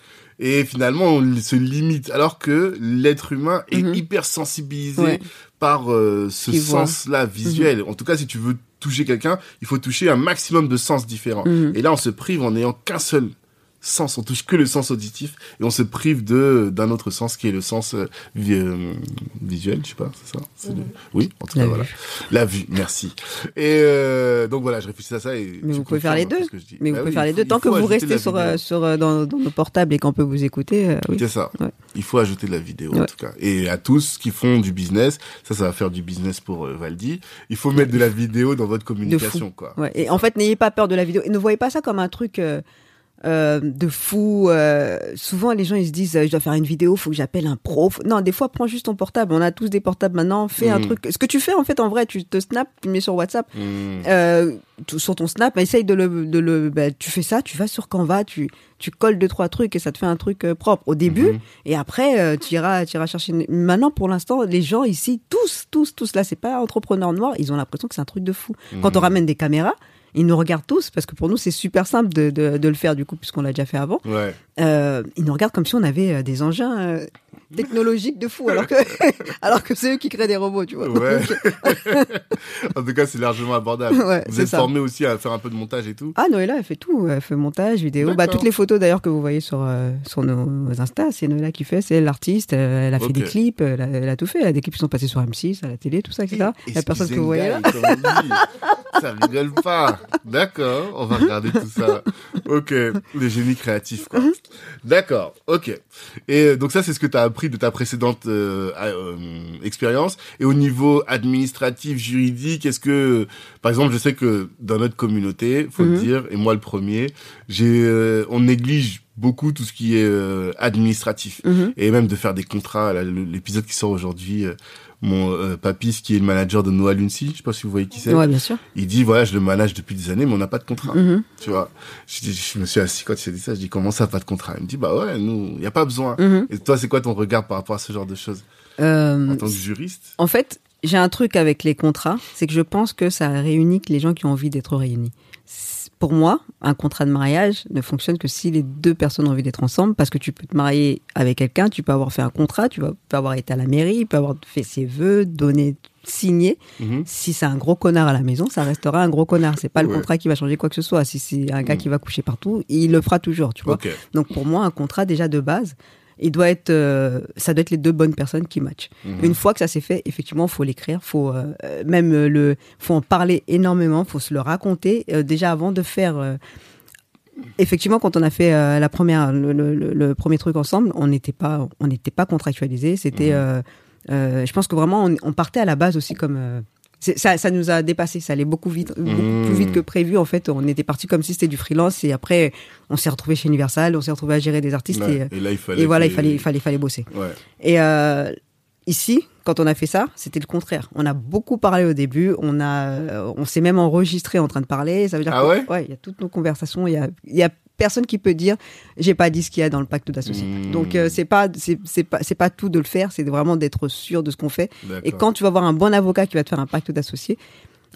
Et finalement, on se limite, alors que l'être humain est Mhm. hyper sensibilisé Ouais. par euh, ce sens-là visuel. En tout cas, si tu veux toucher quelqu'un, il faut toucher un maximum de sens différents. Mhm. Et là, on se prive en n'ayant qu'un seul sens. On touche que le sens auditif et on se prive de d'un autre sens qui est le sens euh, euh, visuel, je sais pas, c'est ça? C'est le- Oui, en tout La cas, vue. voilà. La vue, merci. Et euh, donc voilà, je réfléchis à ça et Mais vous pouvez faire les deux. Mais Bah vous oui, pouvez faire les deux. Tant que vous restez la sur, sur, dans, dans nos portables et qu'on peut vous écouter, euh, oui. C'est ça. Ouais. Il faut ajouter de la vidéo en tout cas. Et à tous qui font du business, ça, ça va faire du business pour Valdi. Il faut mettre de la vidéo dans votre communication, quoi. Ouais. Et en fait, n'ayez pas peur de la vidéo. Et ne voyez pas ça comme un truc euh, de fou. euh, souvent, les gens ils se disent, euh, je dois faire une vidéo, faut que j'appelle un pro. Non, des fois, prends juste ton portable. On a tous des portables maintenant. Fais un Mhm. truc. Ce que tu fais en fait, en vrai, tu te snaps, tu mets sur WhatsApp. Tu- sur ton snap, essaye de le, de le, bah, tu fais ça, tu vas sur Canva, tu, tu colles deux trois trucs et ça te fait un truc propre au début. Mhm. Et après, tu iras, tu iras chercher. une- Maintenant, pour l'instant, les gens ici, tous, tous, tous là, c'est pas entrepreneurs noirs, ils ont l'impression que c'est un truc de fou. Quand on ramène des caméras, ils nous regardent tous parce que pour nous, c'est super simple de, de, de le faire du coup, puisqu'on l'a déjà fait avant. Ouais. Euh, ils nous regardent comme si on avait euh, des engins technologiques de fou, alors que, alors que c'est eux qui créent des robots, tu vois. Ouais. En tout cas, c'est largement abordable. Ouais, Vous êtes ça. formé aussi à faire un peu de montage et tout. Ah, Noëlla, elle fait tout. Elle fait montage, vidéo. Bah, toutes les photos d'ailleurs que vous voyez sur, euh, sur nos Insta, c'est Noëlla qui fait. C'est l'artiste. euh, Elle a fait des clips. Elle a, elle a tout fait. Elle a des clips qui sont passés sur M6, à la télé, tout ça, etc. Et La personne que vous voyez là. Ça rigole pas. D'accord, on va regarder tout ça. Ok, le génie créatif, quoi. D'accord, ok. Et donc ça, c'est ce que tu as appris de ta précédente euh, euh, expérience. Et au niveau administratif, juridique, est-ce que, par exemple, je sais que dans notre communauté, faut le Mhm. dire, et moi le premier, j'ai, euh, on néglige beaucoup tout ce qui est administratif Mhm. et même de faire des contrats. L'épisode qui sort aujourd'hui, mon euh, papy, ce qui est le manager de Noah Luncy, je sais pas si vous voyez qui c'est, Ouais, bien sûr. il dit voilà, je le manage depuis des années, mais on n'a pas de contrat. Mhm. Tu vois, je, dis- je me suis assis quand il s'est dit ça, je dis comment ça, pas de contrat? Il me dit bah ouais, nous, il y a pas besoin. Mhm. Et toi, c'est quoi ton regard par rapport à ce genre de choses? Euh, en tant que juriste? En fait, j'ai un truc avec les contrats, c'est que je pense que ça réunit que les gens qui ont envie d'être réunis. Pour moi, un contrat de mariage ne fonctionne que si les deux personnes ont envie d'être ensemble, parce que tu peux te marier avec quelqu'un, tu peux avoir fait un contrat, tu vas- peux avoir été à la mairie, il peut avoir fait ses vœux, donné, signé. Mhm. Si c'est un gros connard à la maison, ça restera un gros connard. C'est pas le contrat qui va changer quoi que ce soit. Si c'est un gars Mhm. qui va coucher partout, il le fera toujours, tu vois. Donc pour moi, un contrat déjà de base, il doit être, euh, ça doit être les deux bonnes personnes qui matchent. Mhm. Une fois que ça s'est fait, effectivement, faut l'écrire, faut euh, euh, même euh, le, faut en parler énormément, faut se le raconter déjà avant de faire. Effectivement, quand on a fait la première, le, le- le- le premier truc ensemble, on n'était pas, on n'était pas contractualisé. C'était, Mhm. je pense que vraiment, on, on partait à la base aussi comme. Ça, ça nous a dépassé, ça allait beaucoup vite, beaucoup Mhm. plus vite que prévu. En fait, on était parti comme si c'était du freelance et après, on s'est retrouvé chez Universal, on s'est retrouvé à gérer des artistes Ouais. et, Et là, il fallait. et voilà, il fallait, il fallait, bosser. Ouais. Et euh, ici, quand on a fait ça, c'était le contraire. On a beaucoup parlé au début. On a, on s'est même enregistré en train de parler. Ça veut dire Ah que- ouais il y a toutes nos conversations. Il y a, il y a personne qui peut dire j'ai pas dit ce qu'il y a dans le pacte d'associés. Mmh. Donc euh, c'est pas, c'est pas, c'est pas tout de le faire. C'est vraiment d'être sûr de ce qu'on fait. Et quand tu vas voir un bon avocat qui va te faire un pacte d'associés,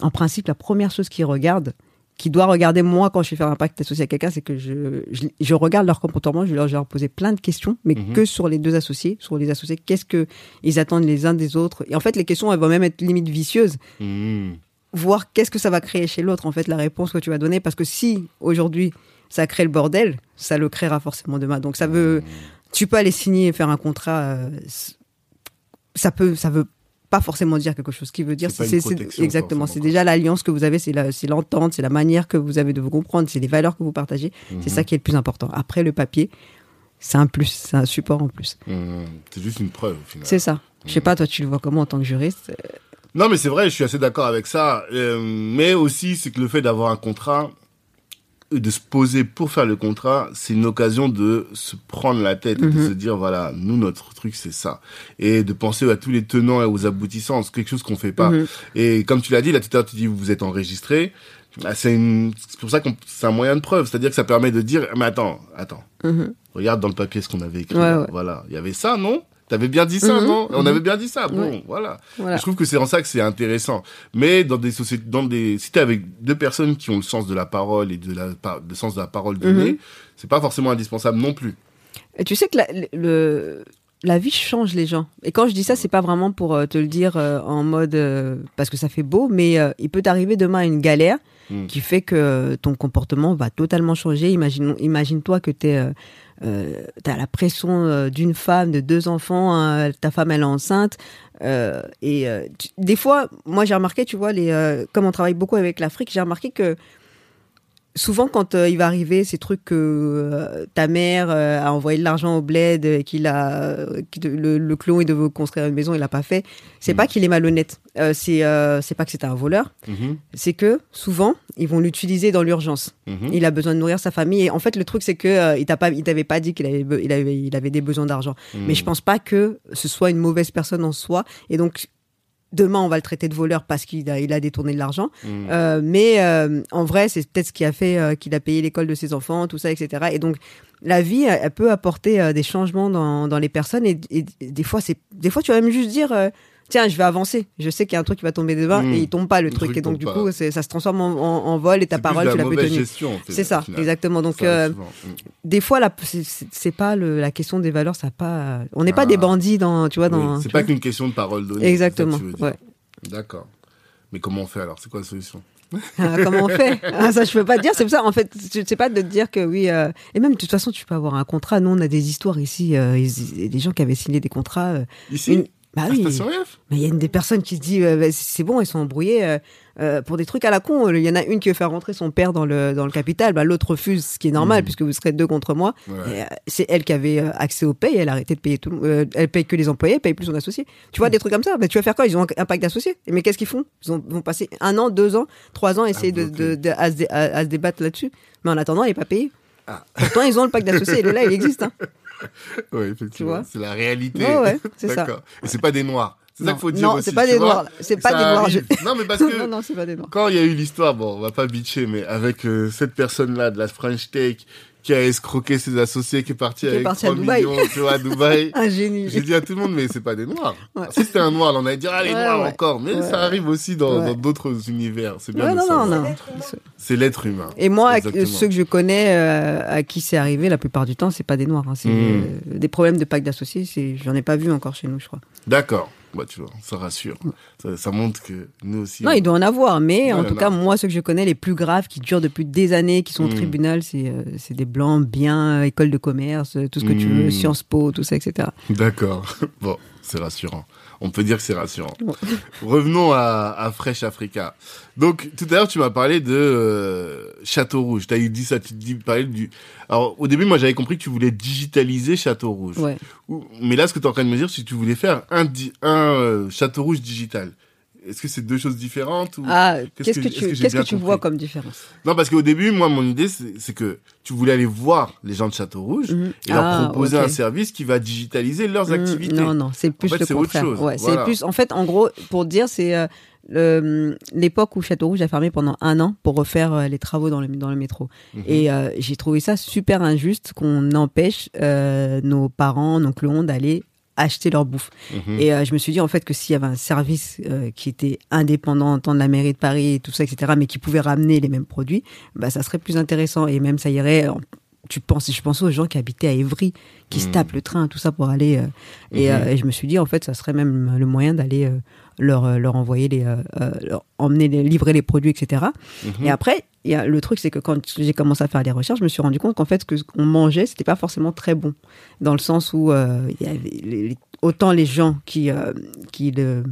en principe, la première chose qu'il regarde, qui doit regarder moi quand je vais faire un pacte d'associés à quelqu'un, c'est que je, je, je regarde leur comportement, je leur, leur poser plein de questions, mais Mhm. que sur les deux associés, sur les associés, qu'est-ce que ils attendent les uns des autres. Et en fait, les questions, elles vont même être limite vicieuses. Mhm. Voir qu'est-ce que ça va créer chez l'autre, en fait, la réponse que tu vas donner. Parce que si, aujourd'hui, ça crée le bordel, ça le créera forcément demain. Donc ça veut, tu peux aller signer et faire un contrat. euh, ça peut, ça veut pas forcément dire quelque chose. Ce qui veut dire, C'est exactement. C'est déjà l'alliance que vous avez, c'est l'entente, c'est la manière que vous avez de vous comprendre, c'est les valeurs que vous partagez. C'est Mhm. ça qui est le plus important. Après, le papier, c'est un plus, c'est un support en plus. Mhm. C'est juste une preuve au final. C'est ça. Je sais pas, toi, tu le vois comment en tant que juriste euh, Non, mais c'est vrai, je suis assez d'accord avec ça. Euh, mais aussi, c'est que le fait d'avoir un contrat, de se poser pour faire le contrat, c'est une occasion de se prendre la tête et de Mhm. se dire, voilà, nous, notre truc, c'est ça. Et de penser à tous les tenants et aux aboutissants. C'est quelque chose qu'on fait pas. Mhm. Et comme tu l'as dit, là, tout à l'heure, tu dis, vous êtes enregistré. Ah, C'est une- pour ça que c'est un moyen de preuve. C'est-à-dire que ça permet de dire, mais attends, attends. Mhm. Regarde dans le papier ce qu'on avait écrit. Ouais, là. ouais. Voilà. Il y avait ça, non? T'avais bien dit ça, Mhm, non? On mhm. avait bien dit ça. Bon, voilà. Voilà. Je trouve que c'est en ça que c'est intéressant. Mais dans des sociétés, dans des, si t'es avec deux personnes qui ont le sens de la parole et de la, le sens de la parole donnée, Mhm. c'est pas forcément indispensable non plus. Et tu sais que la, le, la vie change les gens. Et quand je dis ça, c'est pas vraiment pour euh, te le dire euh, en mode euh, parce que ça fait beau, mais euh, il peut t'arriver demain une galère Mm. qui fait que ton comportement va totalement changer. Imagine, imagine-toi que tu es euh, t'as la pression euh, d'une femme, de deux enfants, hein, ta femme elle est enceinte. euh, et euh, des fois, moi j'ai remarqué, tu vois, les, comme on travaille beaucoup avec l'Afrique, j'ai remarqué que souvent quand euh, il va arriver ces trucs que euh, ta mère euh, a envoyé de l'argent au bled, qu'il a, le, le clone il devait construire une maison, il l'a pas fait. C'est Mm. pas qu'il est malhonnête, c'est c'est pas que c'était un voleur, Mhm, c'est que souvent ils vont l'utiliser dans l'urgence. mhm. Il a besoin de nourrir sa famille. Et en fait, le truc, c'est que il t'a pas, il t'avait pas dit qu'il avait, il avait, il avait des besoins d'argent. Mais je pense pas que ce soit une mauvaise personne en soi. Et donc, demain, on va le traiter de voleur parce qu'il a, il a détourné de l'argent. Mm. Euh, mais euh, en vrai, c'est peut-être ce qui a fait euh, qu'il a payé l'école de ses enfants, tout ça, etc. Et donc, la vie, elle, elle peut apporter des changements dans, dans les personnes. Et, et des fois, c'est, des fois, tu vas même juste dire. Tiens, je vais avancer. Je sais qu'il y a un truc qui va tomber demain Mm. et il tombe pas le, Le truc. truc Et donc, du pas. coup, ça se transforme en, en- en vol et ta parole, tu la en fait, C'est ça, exactement. Donc, euh, souvent. Mm. des fois, c'est- pas le- la question des valeurs, ça pas. On n'est pas Ah. des bandits dans, tu vois, dans. Oui, c'est pas qu'une question de parole donnée. Exactement. Ouais. D'accord. Mais comment on fait alors? C'est quoi la solution? Ah, comment on fait? Ah, Ça, je peux pas te dire. C'est pour ça, en fait, je sais pas de te dire que oui. euh, Et même, de toute façon, tu peux avoir un contrat. Nous, on a des histoires ici. euh, des gens qui avaient signé des contrats. euh, Ici? une- Bah à oui. Mais il y a une des personnes qui se dit euh, bah, c'est bon, ils sont embrouillés euh, euh, pour des trucs à la con. Il y en a une qui veut faire rentrer son père dans le dans le capital, bah, l'autre refuse, ce qui est normal Mm. puisque vous serez deux contre moi. Ouais. Euh, C'est elle qui avait accès au paye, elle a arrêté de payer tout. le- elle paye que les employés, elle paye plus son associé. Tu vois des trucs comme ça. Bah, tu vas faire quoi? Ils ont un pack d'associés. Mais qu'est-ce qu'ils font? Ils ont- vont passer un an, deux ans, trois ans à essayer de, de- de- à, se dé- à- à se débattre là-dessus. Mais en attendant, elle n'est pas payée. Ah. Pourtant, ils ont le pack d'associés. Il est là, il existe. Hein. Oui, effectivement. C'est la réalité. Ouais, ouais, c'est ça. Et c'est pas des noirs. C'est ça qu'il faut dire Non, aussi. c'est pas des noirs. C'est pas des noirs. Non, mais parce que non, non, c'est pas des noirs. quand il y a eu l'histoire, bon, on va pas bitcher, mais avec euh, cette personne-là de la French Tech qui a escroqué ses associés, qui est parti Qui est avec parti à 3 Dubaï. millions, tu vois, à Dubaï. Un génie. J'ai dit à tout le monde, mais c'est pas des noirs. Ouais. Si c'était un noir, on allait dire, ah, les Ouais, noirs ouais. encore. Mais ça arrive aussi dans d'autres univers. C'est bien de non, savoir. non, non. C'est l'être humain. Et moi, Exactement. ceux que je connais, euh, à qui c'est arrivé, la plupart du temps, c'est pas des noirs. hein. C'est Mm. euh, des problèmes de pacte d'associés. J'en ai pas vu encore chez nous, je crois. D'accord. Bah, tu vois, ça rassure. Ça, ça montre que nous aussi. Non, on- il doit en avoir, mais Ouais, en tout cas, moi, ceux que je connais, les plus graves, qui durent depuis des années, qui sont au Mm. tribunal, c'est euh, c'est des blancs bien, euh, école de commerce, euh, tout ce que tu veux, Sciences Po, tout ça, etc. D'accord. Bon, c'est rassurant. On peut dire que c'est rassurant. Revenons à, à Fresh Africa. Donc, tout à l'heure, tu m'as parlé de euh, Château Rouge. Tu as dit ça, tu dis parler du. Alors, au début, moi, j'avais compris que tu voulais digitaliser Château Rouge. Ouais. Ou- Mais là, ce que tu es en train de me dire, c'est que tu voulais faire un, un euh, Château Rouge digital. Est-ce que c'est deux choses différentes ou... Ah, Qu'est-ce que- tu, que tu vois comme différence Non, parce qu'au début, moi, mon idée, c'est que tu voulais aller voir les gens de Château Rouge Mhm. et leur Ah, proposer un service qui va digitaliser leurs Mm, activités. Non, non, c'est plus fait, le autre contraire. chose. Ouais, Voilà. c'est plus. En fait, en gros, pour dire, c'est euh, l'époque où Château Rouge a fermé pendant un an pour refaire euh, les travaux dans le dans le métro. Mhm. Et euh, j'ai trouvé ça super injuste qu'on empêche nos parents, nos clones d'aller acheter leur bouffe. Mhm. Et euh, je me suis dit en fait que s'il y avait un service euh, qui était indépendant tant de la mairie de Paris et tout ça, etc., mais qui pouvait ramener les mêmes produits, bah ça serait plus intéressant et même ça irait. en- Tu penses, je pensais aux gens qui habitaient à Évry, qui se Mhm. tapent le train, tout ça pour aller. euh, et, Mhm. euh, et je me suis dit en fait ça serait même le moyen d'aller euh, leur euh, leur envoyer les, euh, euh, leur emmener les, livrer les produits, etc. Mhm. Et après, y a, le truc, c'est que quand j'ai commencé à faire des recherches, je me suis rendu compte qu'en fait, ce qu'on mangeait, c'était pas forcément très bon. Dans le sens où euh, il y avait les- les- autant les gens qui, euh, qui, le,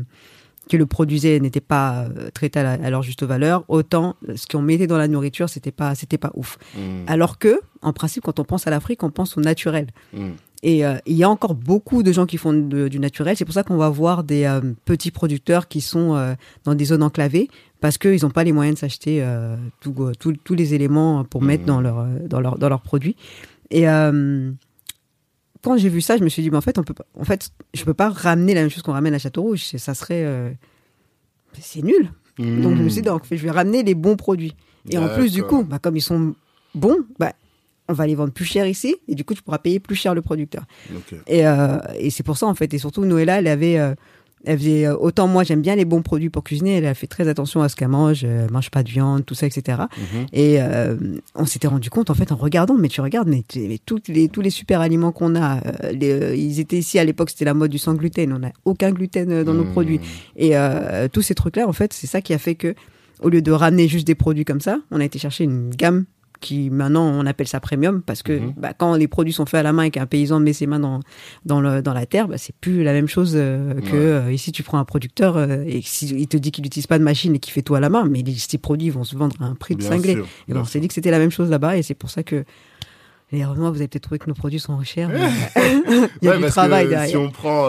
qui le produisaient n'étaient pas traités à, la- à leur juste valeur, autant ce qu'on mettait dans la nourriture, c'était pas, c'était pas ouf. Mhm. Alors que, en principe, quand on pense à l'Afrique, on pense au naturel. Mhm. Et euh, il y a encore beaucoup de gens qui font de- du naturel. C'est pour ça qu'on va voir des euh, petits producteurs qui sont euh, dans des zones enclavées parce qu'ils n'ont pas les moyens de s'acheter tous les éléments pour mettre Mhm. dans leur, dans leur, dans leurs produits. Et quand j'ai vu ça, je me suis dit, mais en fait, on peut pas, en fait, je peux pas ramener la même chose qu'on ramène à Château Rouge. Ça serait, c'est nul. Donc je me suis dit, donc, je vais ramener les bons produits. Et en plus, du coup, bah, comme ils sont bons, bah, on va les vendre plus cher ici, et du coup, tu pourras payer plus cher le producteur. Et, euh, et c'est pour ça, en fait. Et surtout, Noëlla, elle avait. euh, Elle faisait euh, autant moi j'aime bien les bons produits pour cuisiner. Elle a fait très attention à ce qu'elle mange, euh, mange pas de viande, tout ça, etc. Mhm. Et euh, on s'était rendu compte en fait en regardant, mais tu regardes, mais, tous les tous les super aliments qu'on a, euh, les, ils étaient ici à l'époque, c'était la mode du sans gluten. On n'a aucun gluten dans nos Mhm. produits. Et euh, tous ces trucs-là, en fait, c'est ça qui a fait que au lieu de ramener juste des produits comme ça, on a été chercher une gamme qui maintenant on appelle ça premium parce que Mhm. bah, quand les produits sont faits à la main et qu'un paysan met ses mains dans dans, le, dans la terre, bah, c'est plus la même chose euh, que Ouais. euh, ici tu prends un producteur euh, et si, il te dit qu'il n'utilise pas de machine et qu'il fait tout à la main, mais les, ces produits vont se vendre à un prix de Bien cinglé. sûr, Et ben, on s'est dit que c'était la même chose là-bas et c'est pour ça que les vous avez peut-être trouvé que nos produits sont chers. mais Il y a Ouais, du travail derrière. Si on prend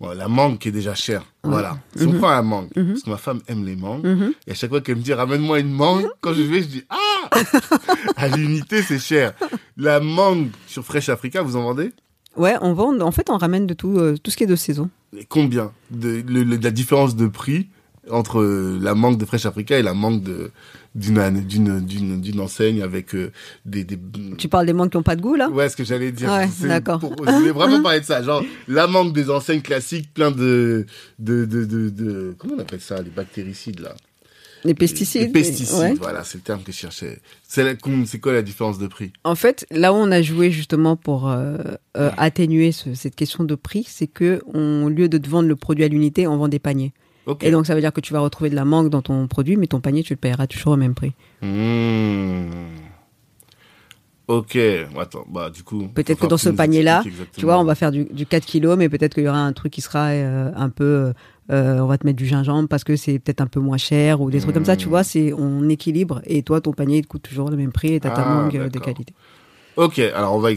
bon, la mangue qui est déjà chère, voilà. Si on Mhm. prend la mangue, Mhm. parce que ma femme aime les mangues, et à chaque fois qu'elle me dit ramène-moi une mangue, quand je vais, je dis ah À l'unité, c'est cher. La mangue sur Fresh Africa, vous en vendez? Ouais, on vend. En fait, on ramène de tout, euh, tout ce qui est de saison. Et Combien? De, le- le- La différence de prix entre euh, la mangue de Fresh Africa et la mangue de d'une d'une d'une d'une enseigne avec euh, des, des Tu parles des mangues qui n'ont pas de goût là? Ouais, ce que j'allais dire. Ouais, C'est d'accord. pour- Je voulais vraiment parler de ça. Genre, la mangue des enseignes classiques, plein de, de, de, de, de- comment on appelle ça, les bactéricides, là? Les pesticides. Les pesticides, ouais. voilà, c'est le terme que je cherchais. C'est quoi la différence de prix? En fait, là où on a joué justement pour euh, euh, atténuer ce- cette question de prix, c'est que on, au lieu de te vendre le produit à l'unité, on vend des paniers. Ok. Et donc ça veut dire que tu vas retrouver de la mangue dans ton produit, mais ton panier tu le payeras toujours au même prix. Mmh. Ok, attends, bah, du coup. Peut-être que dans ce panier-là. Tu vois, on va faire du, du 4 kilos, mais peut-être qu'il y aura un truc qui sera euh, un peu, on va te mettre du gingembre parce que c'est peut-être un peu moins cher ou des trucs comme ça. Tu Mmh. vois, c'est on équilibre et toi ton panier il te coûte toujours le même prix et t'as ta Ah, mangue euh, de qualité. Ok, alors on va,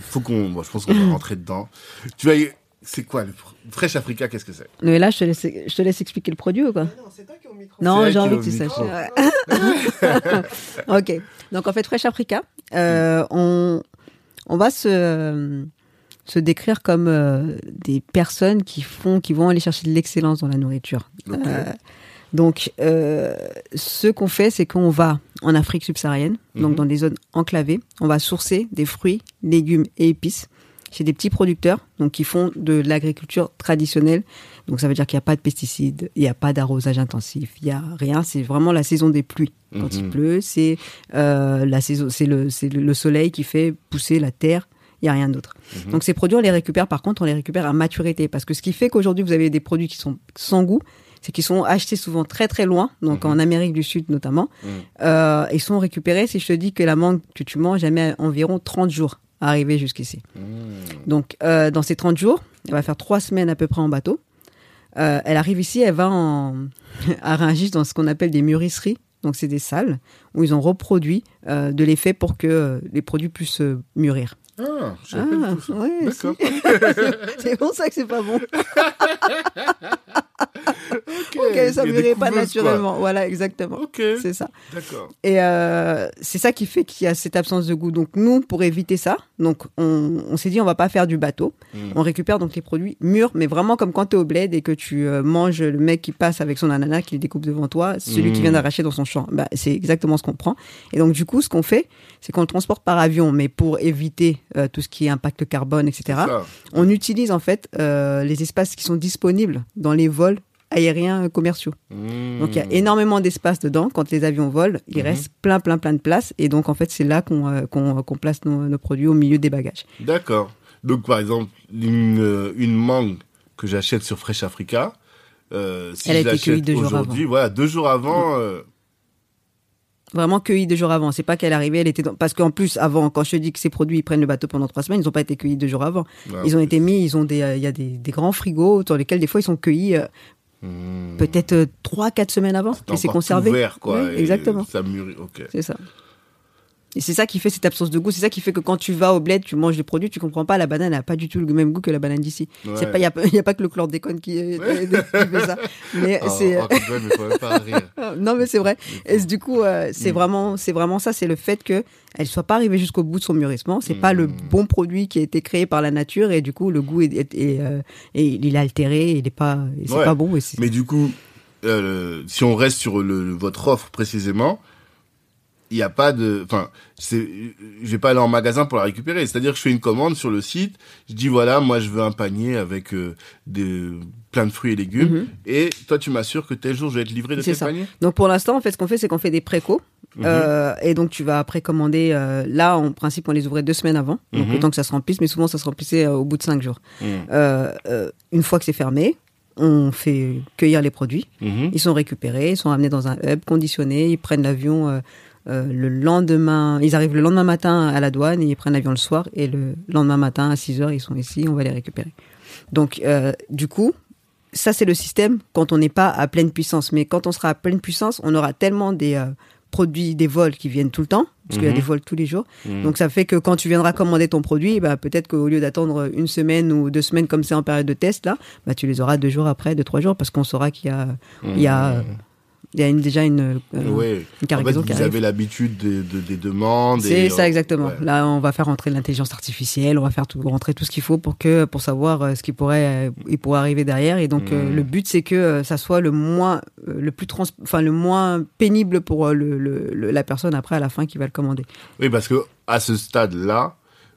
faut qu'on, bon, je pense qu'on va rentrer dedans. Tu vas, c'est quoi le Fresh Africa, qu'est-ce que c'est? Mais là, je te laisse, je te laisse expliquer le produit ou quoi? Non, c'est toi qui es au micro. Non, j'ai envie que tu saches. Ouais. ok. Donc en fait, Fresh Africa, euh, on, on va se, se décrire comme euh, des personnes qui font, qui vont aller chercher de l'excellence dans la nourriture. Euh, donc, euh, ce qu'on fait, c'est qu'on va en Afrique subsaharienne, donc Mhm. dans des zones enclavées, on va sourcer des fruits, légumes et épices chez des petits producteurs, donc qui font de l'agriculture traditionnelle. Donc, ça veut dire qu'il n'y a pas de pesticides, il n'y a pas d'arrosage intensif, il n'y a rien. C'est vraiment la saison des pluies. Quand il Mhm. pleut, c'est euh, la saison, c'est le, c'est le soleil qui fait pousser la terre. Il n'y a rien d'autre. Mhm. Donc ces produits, on les récupère. Par contre, on les récupère à maturité, parce que ce qui fait qu'aujourd'hui vous avez des produits qui sont sans goût, c'est qu'ils sont achetés souvent très très loin, donc Mhm. en Amérique du Sud notamment. Mhm. Euh, ils sont récupérés. Si je te dis que la mangue que tu manges, elle met environ 30 jours à arriver jusqu'ici. Mmh. Donc, euh, dans ces 30 jours, elle va faire trois semaines à peu près en bateau. Euh, elle arrive ici, elle va en, à Rungis dans ce qu'on appelle des mûrisseries. Donc, c'est des salles où ils ont reproduit de l'effet pour que les produits puissent mûrir. Ah, je pas Ah, du tout ça. ouais, D'accord. C'est pour ça que c'est pas bon. Ok, Ok, ça mûrit pas quoi. naturellement. Voilà, exactement. Ok, C'est ça. d'accord. Et euh, c'est ça qui fait qu'il y a cette absence de goût. Donc nous, pour éviter ça, donc on, on s'est dit on va pas faire du bateau. Mm. On récupère donc les produits mûrs, mais vraiment comme quand tu es au bled et que tu euh, manges le mec qui passe avec son ananas qui le découpe devant toi, celui qui Mm. vient d'arracher dans son champ. Bah, c'est exactement ce qu'on prend. Et donc du coup, ce qu'on fait, c'est qu'on le transporte par avion, mais pour éviter euh, tout ce qui est impact carbone, etc. On utilise en fait euh, les espaces qui sont disponibles dans les vols aériens commerciaux. Mmh. Donc il y a énormément d'espace dedans. Quand les avions volent, il Mhm. reste plein, plein, plein de place. Et donc en fait, c'est là qu'on euh, place nos, nos produits au milieu des bagages. D'accord. Donc, par exemple, une, une mangue que j'achète sur Fresh Africa, si Elle a je été cueillie l'achète deux jours aujourd'hui, voilà, deux jours avant, Vraiment cueillis deux jours avant. C'est pas qu'elle arrivait, elle était dans... parce qu'en plus avant, quand je te dis que ces produits ils prennent le bateau pendant trois semaines, ils n'ont pas été cueillis deux jours avant. Ils ont été mis, ils ont des, euh, il y a des, des grands frigos dans lesquels des fois ils sont cueillis euh, Mmh. peut-être euh, trois, quatre semaines avant et c'est conservé. tout vert, quoi. Exactement. Ça mûrit, ok. C'est ça. Et c'est ça qui fait cette absence de goût. C'est ça qui fait que quand tu vas au bled, tu manges des produits, tu comprends pas. La banane n'a pas du tout le même goût que la banane d'ici. Ouais. Il y a, a pas que le chlordécone qui, qui fait ça. Mais Oh, c'est, non mais c'est vrai. Et du coup, euh, c'est Mm. vraiment, c'est vraiment ça. C'est le fait que elle soit pas arrivée jusqu'au bout de son mûrissement. C'est pas le Mm. bon produit qui a été créé par la nature et du coup le goût est, est- est, euh, il est altéré. Il est pas, et c'est Ouais. pas bon. Et Mais du coup, euh, si on reste sur le, votre offre précisément, il n'y a pas de, enfin, c'est, je vais pas aller en magasin pour la récupérer. C'est-à-dire que je fais une commande sur le site, je dis voilà, moi je veux un panier avec euh, des plein de fruits et légumes, Mhm. et toi tu m'assures que tel jour je vais être livré de tel ça. panier. Donc pour l'instant, en fait, ce qu'on fait, c'est qu'on fait des précos. Mhm. Euh, et donc tu vas précommander. Euh, là, en principe, on les ouvrait deux semaines avant, donc Mhm. le temps que ça se remplisse. Mais souvent, ça se remplissait euh, au bout de cinq jours. Mhm. Une fois que c'est fermé, on fait cueillir les produits. Mhm. Ils sont récupérés, ils sont amenés dans un hub conditionné, ils prennent l'avion le lendemain, ils arrivent le lendemain matin à la douane et ils prennent l'avion le soir et le lendemain matin à 6 heures ils sont ici, on va les récupérer. Donc euh, du coup, ça c'est le système quand on n'est pas à pleine puissance, mais quand on sera à pleine puissance, on aura tellement des euh, produits, des vols qui viennent tout le temps, parce qu'il y a Mhm. des vols tous les jours. Mhm. Donc ça fait que quand tu viendras commander ton produit, bah, peut-être qu'au lieu d'attendre une semaine ou deux semaines comme c'est en période de test là, bah, tu les auras deux jours après, deux trois jours, parce qu'on saura qu'il y a il y a, euh, il y a une, déjà une, euh, une En fait, qui vous avez l'habitude de- de- des demandes. C'est et, ça euh, exactement. ouais. Là, on va faire rentrer l'intelligence artificielle, on va faire tout, rentrer tout ce qu'il faut pour que pour savoir euh, ce qui pourrait euh, il pourrait arriver derrière. Et donc euh, Mhm. le but c'est que euh, ça soit le moins euh, le plus trans, enfin le moins pénible pour euh, le, le- le- la personne après à la fin qui va le commander. Oui, parce que à ce stade-là,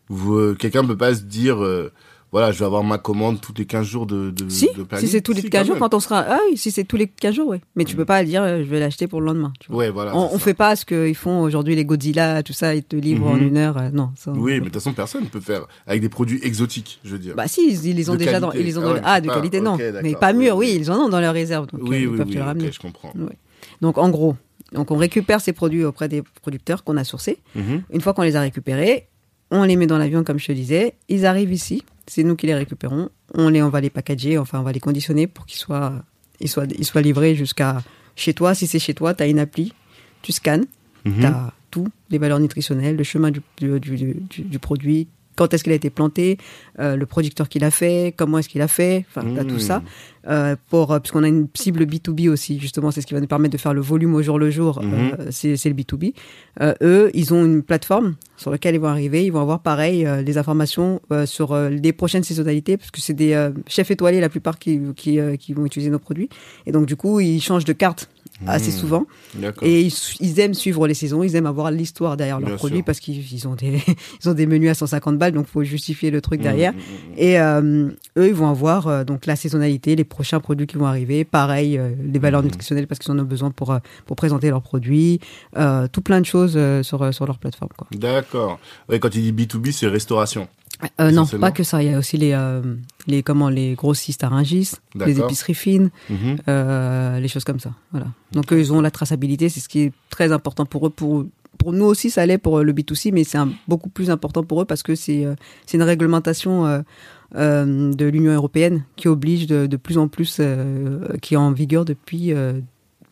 vous, euh, quelqu'un peut pas se dire, euh, voilà, je vais avoir ma commande tous les 15 jours de, de, Si, de si c'est tous les Si, 15 jours, quand on sera. Ah oui, si c'est tous les 15 jours, oui. Mais tu peux pas dire, euh, je vais l'acheter pour le lendemain. tu vois. Ouais, voilà. on, on fait pas ce qu'ils font aujourd'hui, les Godzilla, tout ça, ils te livrent en Mhm. une heure. euh, non. ça, Oui, mais de toute façon, personne ne peut faire avec des produits exotiques, je veux dire. Bah si, ils, ils les ont De déjà dans, ils les ont Ah dans ouais, le- ah, de pas- qualité non, mais pas mûrs, oui. ils en ont dans leur réserve, donc euh, oui, ils oui, peuvent oui, te le ramener. je comprends. Donc en gros, donc on récupère ces produits auprès des producteurs qu'on a sourcés. Mhm. Une fois qu'on les a récupérés, on les met dans l'avion comme je te disais, ils arrivent ici, c'est nous qui les récupérons, on les on va les packager, enfin on va les conditionner pour qu'ils soient ils soient ils soient livrés jusqu'à chez toi, si c'est chez toi, tu as une appli, tu scannes, Mhm. tu as tout, les valeurs nutritionnelles, le chemin du, du- du produit, quand est-ce qu'il a été planté, euh, le producteur qui l'a fait, comment est-ce qu'il a fait, enfin, Mmh. tout ça. Euh, pour, euh, parce qu'on a une cible B2B aussi, justement, c'est ce qui va nous permettre de faire le volume au jour le jour, Mhm. euh, c'est c'est le B2B. Euh, eux, ils ont une plateforme sur laquelle ils vont arriver, ils vont avoir pareil euh, les informations euh, sur euh, les prochaines saisonnalités, parce que c'est des euh, chefs étoilés la plupart qui, qui, euh, qui vont utiliser nos produits. Et donc du coup, ils changent de carte assez Mmh. souvent. Et ils, ils aiment suivre les saisons, ils aiment avoir l'histoire derrière leurs produits parce qu'ils ils ont des ils ont des menus à 150 balles, donc faut justifier le truc derrière. Mhm, mhm, Et euh, eux, ils vont avoir euh, donc la saisonnalité, les prochains produits qui vont arriver, pareil, euh, les valeurs nutritionnelles parce qu'ils en ont besoin pour pour présenter leurs produits, tout plein de choses sur sur leur plateforme. D'accord. Ouais, quand il dit B2B, c'est restauration. Euh, non, pas que ça. Il y a aussi les euh, les comment les grossistes à Rungis, les épiceries fines. Mhm. euh, les choses comme ça. Voilà. Donc eux, ils ont la traçabilité, c'est ce qui est très important pour eux. Pour pour nous aussi, ça l'est pour le B2C, mais c'est beaucoup plus important pour eux parce que c'est euh, c'est une réglementation euh, euh, de l'Union européenne qui oblige de, de plus en plus, euh, qui est en vigueur depuis euh,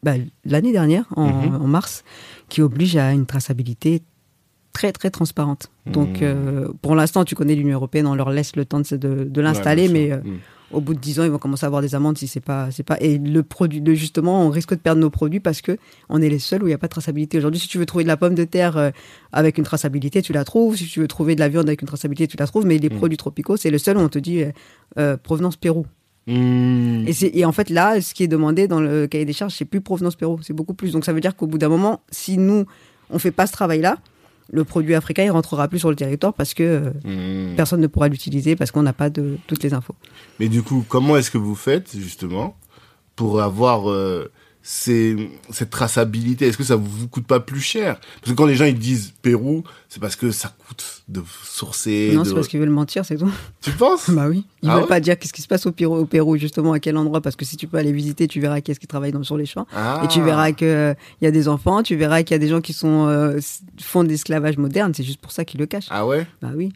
bah, l'année dernière, en, Mhm. en mars, qui oblige à une traçabilité très très transparente. Donc Mhm. euh, pour l'instant, tu connais l'Union européenne, on leur laisse le temps de, de, de l'installer, Ouais, mais euh, Mhm. au bout de 10 ans, ils vont commencer à avoir des amendes si c'est pas, c'est pas. Et le produit, justement, on risque de perdre nos produits parce que on est les seuls où il n'y a pas de traçabilité. Aujourd'hui, si tu veux trouver de la pomme de terre euh, avec une traçabilité, tu la trouves. Si tu veux trouver de la viande avec une traçabilité, tu la trouves. Mais les Mm. produits tropicaux, c'est le seul où on te dit provenance Pérou. Et, c'est- et en fait, là, ce qui est demandé dans le cahier des charges, c'est plus provenance Pérou, c'est beaucoup plus. Donc ça veut dire qu'au bout d'un moment, si nous, on fait pas ce travail-là, le produit africain, il rentrera plus sur le territoire parce que euh, Mhm. personne ne pourra l'utiliser parce qu'on n'a pas de toutes les infos. Mais du coup, comment est-ce que vous faites justement pour avoir euh, cette traçabilité Est-ce que ça vous coûte pas plus cher? Parce que quand les gens ils disent Pérou, c'est parce que ça coûte de sourcer. non, de... c'est parce qu'ils veulent mentir, c'est tout. Tu penses? Bah oui. Ils Ah veulent ouais? pas dire qu'est-ce qui se passe au Pérou, au Pérou, justement, à quel endroit, parce que si tu peux aller visiter, tu verras qui est-ce qui travaille dans, sur les champs. Ah. Et tu verras qu'il y a des enfants, tu verras qu'il y a des gens qui sont, euh, font de l'esclavage moderne, c'est juste pour ça qu'ils le cachent. Ah ouais? Bah oui.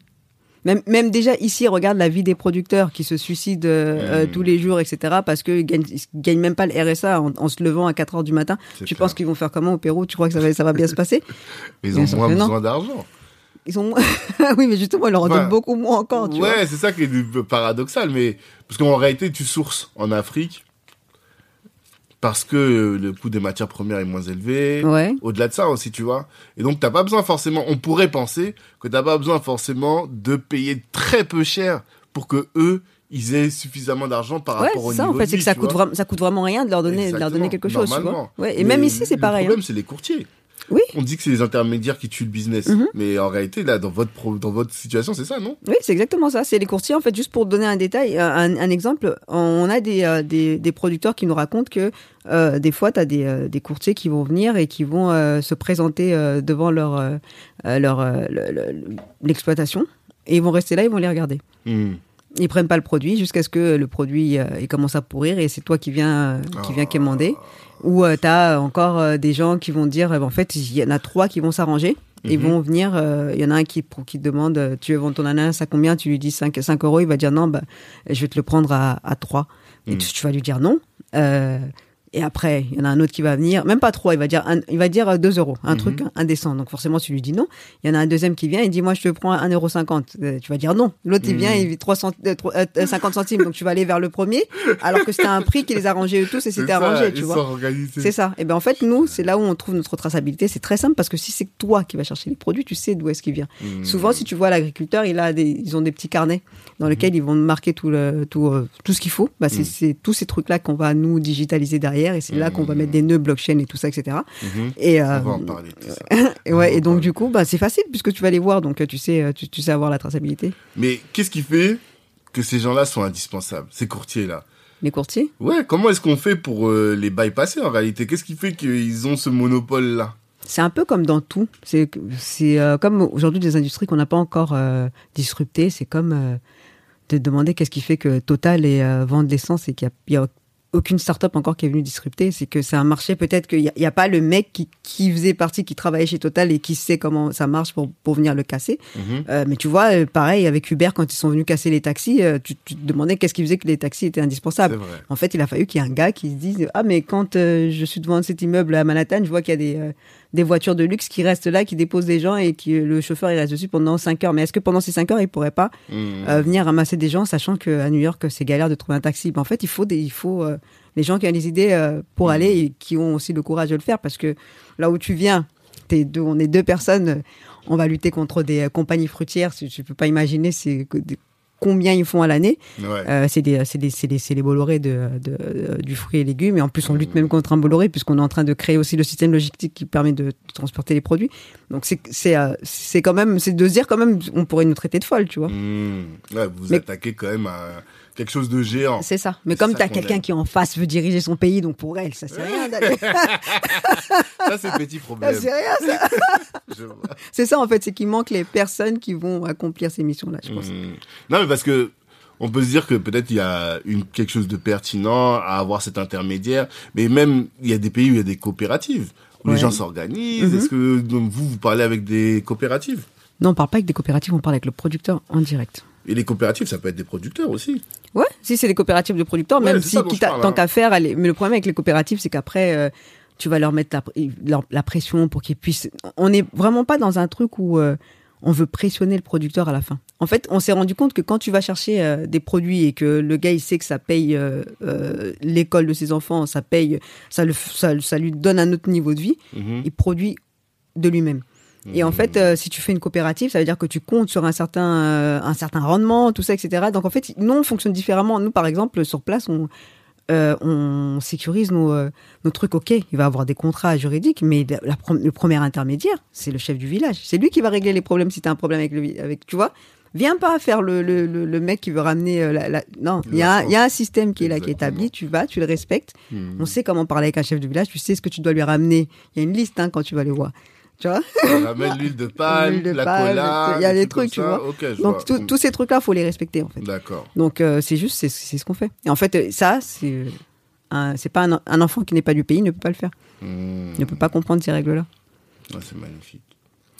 Même, même déjà ici, regarde la vie des producteurs qui se suicident euh, euh, Mm. tous les jours, etc. Parce qu'ils gagnent, ils gagnent même pas le RSA en, en se levant à 4 heures du matin. Tu clair. penses qu'ils vont faire comment au Pérou? Tu crois que ça va, ça va bien se passer? Ils ont moins besoin d'argent. Ils ont... oui, mais justement, ils leur en Enfin, donnent beaucoup moins encore. Tu. Ouais, c'est ça qui est paradoxal, mais parce qu'en réalité, tu sources en Afrique parce que le coût des matières premières est moins élevé. Ouais. Au-delà de ça aussi, tu vois. Et donc, t'as pas besoin forcément, on pourrait penser que t'as pas besoin forcément de payer très peu cher pour que eux, ils aient suffisamment d'argent par Ouais, rapport au c'est ça, niveau en fait, c'est que ça coûte, ça coûte vraiment rien de leur donner, de leur donner quelque chose, tu vois. Ouais, et Mais même ici, c'est pareil. Le hein. problème, c'est les courtiers. Oui. On dit que c'est les intermédiaires qui tuent le business. Mhm. Mais en réalité, là, dans votre, pro- dans votre situation, c'est ça, non? Oui, c'est exactement ça. C'est les courtiers. En fait, juste pour donner un détail, euh, un, un exemple, on a des, euh, des, des producteurs qui nous racontent que euh, des fois, tu as des, euh, des courtiers qui vont venir et qui vont se présenter devant leur, leur le- le- l'exploitation et ils vont rester là, ils vont les regarder. Hmm. Ils prennent pas le produit jusqu'à ce que le produit euh, il commence à pourrir et c'est toi qui viens euh, qui vient Ah. quémander. Ou tu as encore euh, des gens qui vont dire, euh, en fait, il y en a trois qui vont s'arranger. Ils Mhm. vont venir, euh, il y en a un qui, pour- qui te demande, euh, tu veux vendre ton ananas à combien? Tu lui dis 5, 5 euros, il va dire non, bah, je vais te le prendre à, à 3. Et Mhm. tu, tu vas lui dire non. Euh, et après, il y en a un autre qui va venir, même pas 3, il va dire, un- il va dire euh, 2 euros, un Mhm. truc indécent. Donc forcément, tu lui dis non. Il y en a un deuxième qui vient, il dit, moi, je te prends 1,50 euro. Euh, tu vas dire non. L'autre, il Mhm. vient, il dit 3 cent- euh, trois- euh, euh, 50 centimes. Donc tu vas aller vers le premier, alors que c'était un prix qui les arrangeait eux tous et c'était arrangé, tu vois. C'est ça. Et ben en fait, nous, c'est là où on trouve notre traçabilité. C'est très simple parce que si c'est toi qui vas chercher les produits, tu sais d'où est-ce qu'il vient. Hmm. Souvent, si tu vois l'agriculteur, il a des, ils ont des petits carnets dans lesquels ils vont marquer tout le, tout, euh, tout ce qu'il faut. Bah, c'est, Mhm. c'est tous ces trucs-là qu'on va nous digitaliser derrière et c'est là qu'on va mettre des nœuds blockchain et tout ça, etc. Mhm. Et, On euh, va en parler de tout ça. et ouais, et donc du coup, bah, c'est facile puisque tu vas les voir, donc euh, tu sais, euh, tu, tu sais avoir la traçabilité. Mais qu'est-ce qui fait que ces gens-là sont indispensables, ces courtiers-là Les courtiers? Ouais, comment est-ce qu'on fait pour euh, les bypasser en réalité? Qu'est-ce qui fait qu'ils ont ce monopole-là C'est un peu comme dans tout. C'est euh, comme aujourd'hui des industries qu'on n'a pas encore euh, disruptées. C'est comme euh, de demander qu'est-ce qui fait que Total est euh, vend de l'essence et qu'il n'y a, a aucune start-up encore qui est venue disrupter. C'est que c'est un marché peut-être qu'il n'y a, il y a pas le mec qui, qui faisait partie, qui travaillait chez Total et qui sait comment ça marche pour, pour venir le casser. Mhm. Euh, mais tu vois, euh, pareil avec Uber quand ils sont venus casser les taxis, euh, tu, tu te demandais qu'est-ce qui faisait que les taxis étaient indispensables. En fait, il a fallu qu'il y ait un gars qui se dise Ah, mais quand euh, je suis devant cet immeuble à Manhattan, je vois qu'il y a des, euh, des voitures de luxe qui restent là, qui déposent des gens et qui le chauffeur il reste dessus pendant 5 heures. Mais est-ce que pendant ces 5 heures, il pourrait pas Mhm. euh, venir ramasser des gens, sachant qu'à New York, c'est galère de trouver un taxi? Ben, En fait, il faut, des, il faut euh, les gens qui ont des idées euh, pour aller et qui ont aussi le courage de le faire parce que là où tu viens, t'es deux, on est deux personnes, euh, on va lutter contre des euh, compagnies fruitières. Tu, tu peux pas imaginer c'est combien ils font à l'année. Ouais. Euh, c'est des, c'est des, c'est des, c'est les Bolloré de, de, du fruit et légumes. Et en plus, on lutte même contre un Bolloré puisqu'on est en train de créer aussi le système logistique qui permet de, transporter les produits. Donc, c'est, c'est, euh, c'est quand même, c'est de se dire quand même, on pourrait nous traiter de folle, tu vois. Ouais, vous Mais- attaquez quand même à quelque chose de géant. C'est ça. Mais comme tu as quelqu'un qui en face veut diriger son pays, donc pour elle, ça c'est rien d'aller. Ça, c'est petit Ça problème. c'est rien, ça. C'est ça en fait, c'est qu'il manque les personnes qui vont accomplir ces missions-là, je pense. Mhm. Non, mais parce que on peut se dire que peut-être il y a une, quelque chose de pertinent à avoir cet intermédiaire, mais même il y a des pays où il y a des coopératives, où Ouais. les gens s'organisent. Mhm. Est-ce que donc, vous, vous parlez avec des coopératives? Non, on parle pas avec des coopératives, on parle avec le producteur en direct. Et les coopératives, ça peut être des producteurs aussi. Ouais, si c'est des coopératives de producteurs, Ouais, même si quitte parle, tant hein. qu'à faire, allez, mais le problème avec les coopératives, c'est qu'après, euh, tu vas leur mettre la, pr- leur- la pression pour qu'ils puissent. On n'est vraiment pas dans un truc où euh, on veut pressionner le producteur à la fin. En fait, on s'est rendu compte que quand tu vas chercher euh, des produits et que le gars il sait que ça paye l'école de ses enfants, ça paye, ça, le, ça, ça lui donne un autre niveau de vie, Mhm. il produit de lui-même. Et en fait, euh, si tu fais une coopérative, ça veut dire que tu comptes sur un certain, euh, un certain rendement, tout ça, etc. Donc en fait, nous, on fonctionne différemment. Nous, par exemple, sur place, on, euh, on sécurise nos, nos trucs. Ok, il va avoir des contrats juridiques, mais la- la prom- le premier intermédiaire, c'est le chef du village. C'est lui qui va régler les problèmes si tu as un problème avec le, avec, tu vois. Viens pas faire le, le, le, le mec qui veut ramener la, la- non, il y, a il y a un système qui est là, qui est établi. Tu vas, tu le respectes. Mhm. On sait comment parler avec un chef de village. Tu sais ce que tu dois lui ramener. Il y a une liste hein, quand tu vas les voir. Tu vois On ramène l'huile de palme, de la palme, cola. il y a des trucs, tu vois. Donc vois. tous ces trucs-là, faut les respecter en fait. D'accord. Donc euh, c'est juste, c'est ce qu'on fait. Et en fait, ça, c'est un- c'est pas un, un enfant qui n'est pas du pays ne peut pas le faire. Il ne peut pas comprendre ces règles-là. Ouais, c'est magnifique.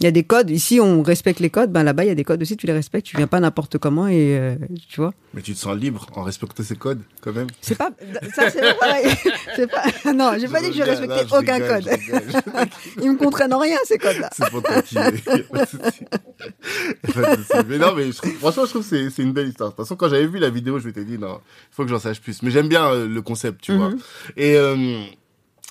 Il y a des codes. Ici, on respecte les codes. Ben là-bas, il y a des codes aussi. Tu les respectes. Tu viens pas n'importe comment et euh, tu vois. Mais tu te sens libre en respectant ces codes, quand même C'est pas ça, c'est pas pareil. C'est pas. Non, j'ai pas dit que je respectais là, aucun code. Ils me contraignent en rien ces codes-là. C'est pour. Mais non, mais je trouve- franchement, je trouve que c'est, une belle histoire. De toute façon, quand j'avais vu la vidéo, je m'étais dit, non, il faut que j'en sache plus. Mais j'aime bien euh, le concept, tu vois. Et euh,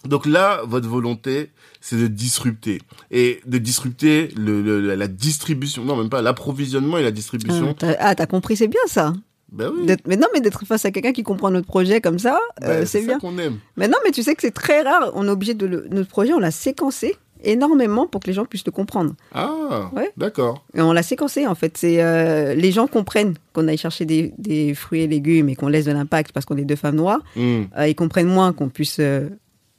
donc là, votre volonté, c'est de disrupter. Et de disrupter le, le- la- distribution, non, même pas, l'approvisionnement et la distribution. Ah, t'as- Ah, compris, c'est bien ça. Ben oui. Mais non, mais d'être face à quelqu'un qui comprend notre projet comme ça, Ben, euh, c'est bien. qu'on aime. Mais non, mais tu sais que c'est très rare. On est obligé de le... notre projet, on l'a séquencé énormément pour que les gens puissent le comprendre. Ah, Ouais. d'accord. Et on l'a séquencé en fait. C'est euh, les gens comprennent qu'on aille chercher des, des fruits et légumes et qu'on laisse de l'impact parce qu'on est deux femmes noires. Hmm, Euh, ils comprennent moins qu'on puisse euh,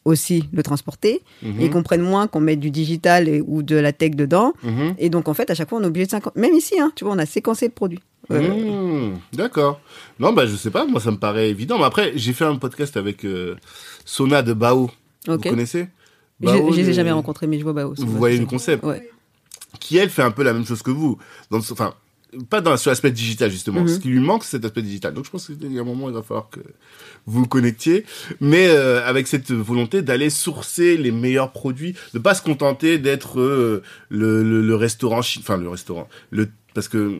aussi le transporter. mhm, Ils comprennent moins qu'on mette du digital et- ou de la tech dedans. mhm. Et donc en fait, à chaque fois, on est obligé de séquencer. Même ici, hein, tu vois, on a séquencé le produit. Euh, Hmm, D'accord. Non, bah je sais pas, moi ça me paraît évident. Mais après, j'ai fait un podcast avec euh, Sona de Bao. Vous connaissez? Je Bao, je les ai jamais rencontrés, mais je vois Bao. Vous voyez le concept Ouais. Qui elle fait un peu la même chose que vous. Dans le- enfin, pas dans, sur l'aspect digital justement. Mhm. Ce qui lui manque, c'est cet aspect digital. Donc je pense qu'il y a un moment, il va falloir que vous vous connectiez. Mais euh, avec cette volonté d'aller sourcer les meilleurs produits, de pas se contenter d'être euh, le, le, le restaurant, enfin le restaurant, le parce que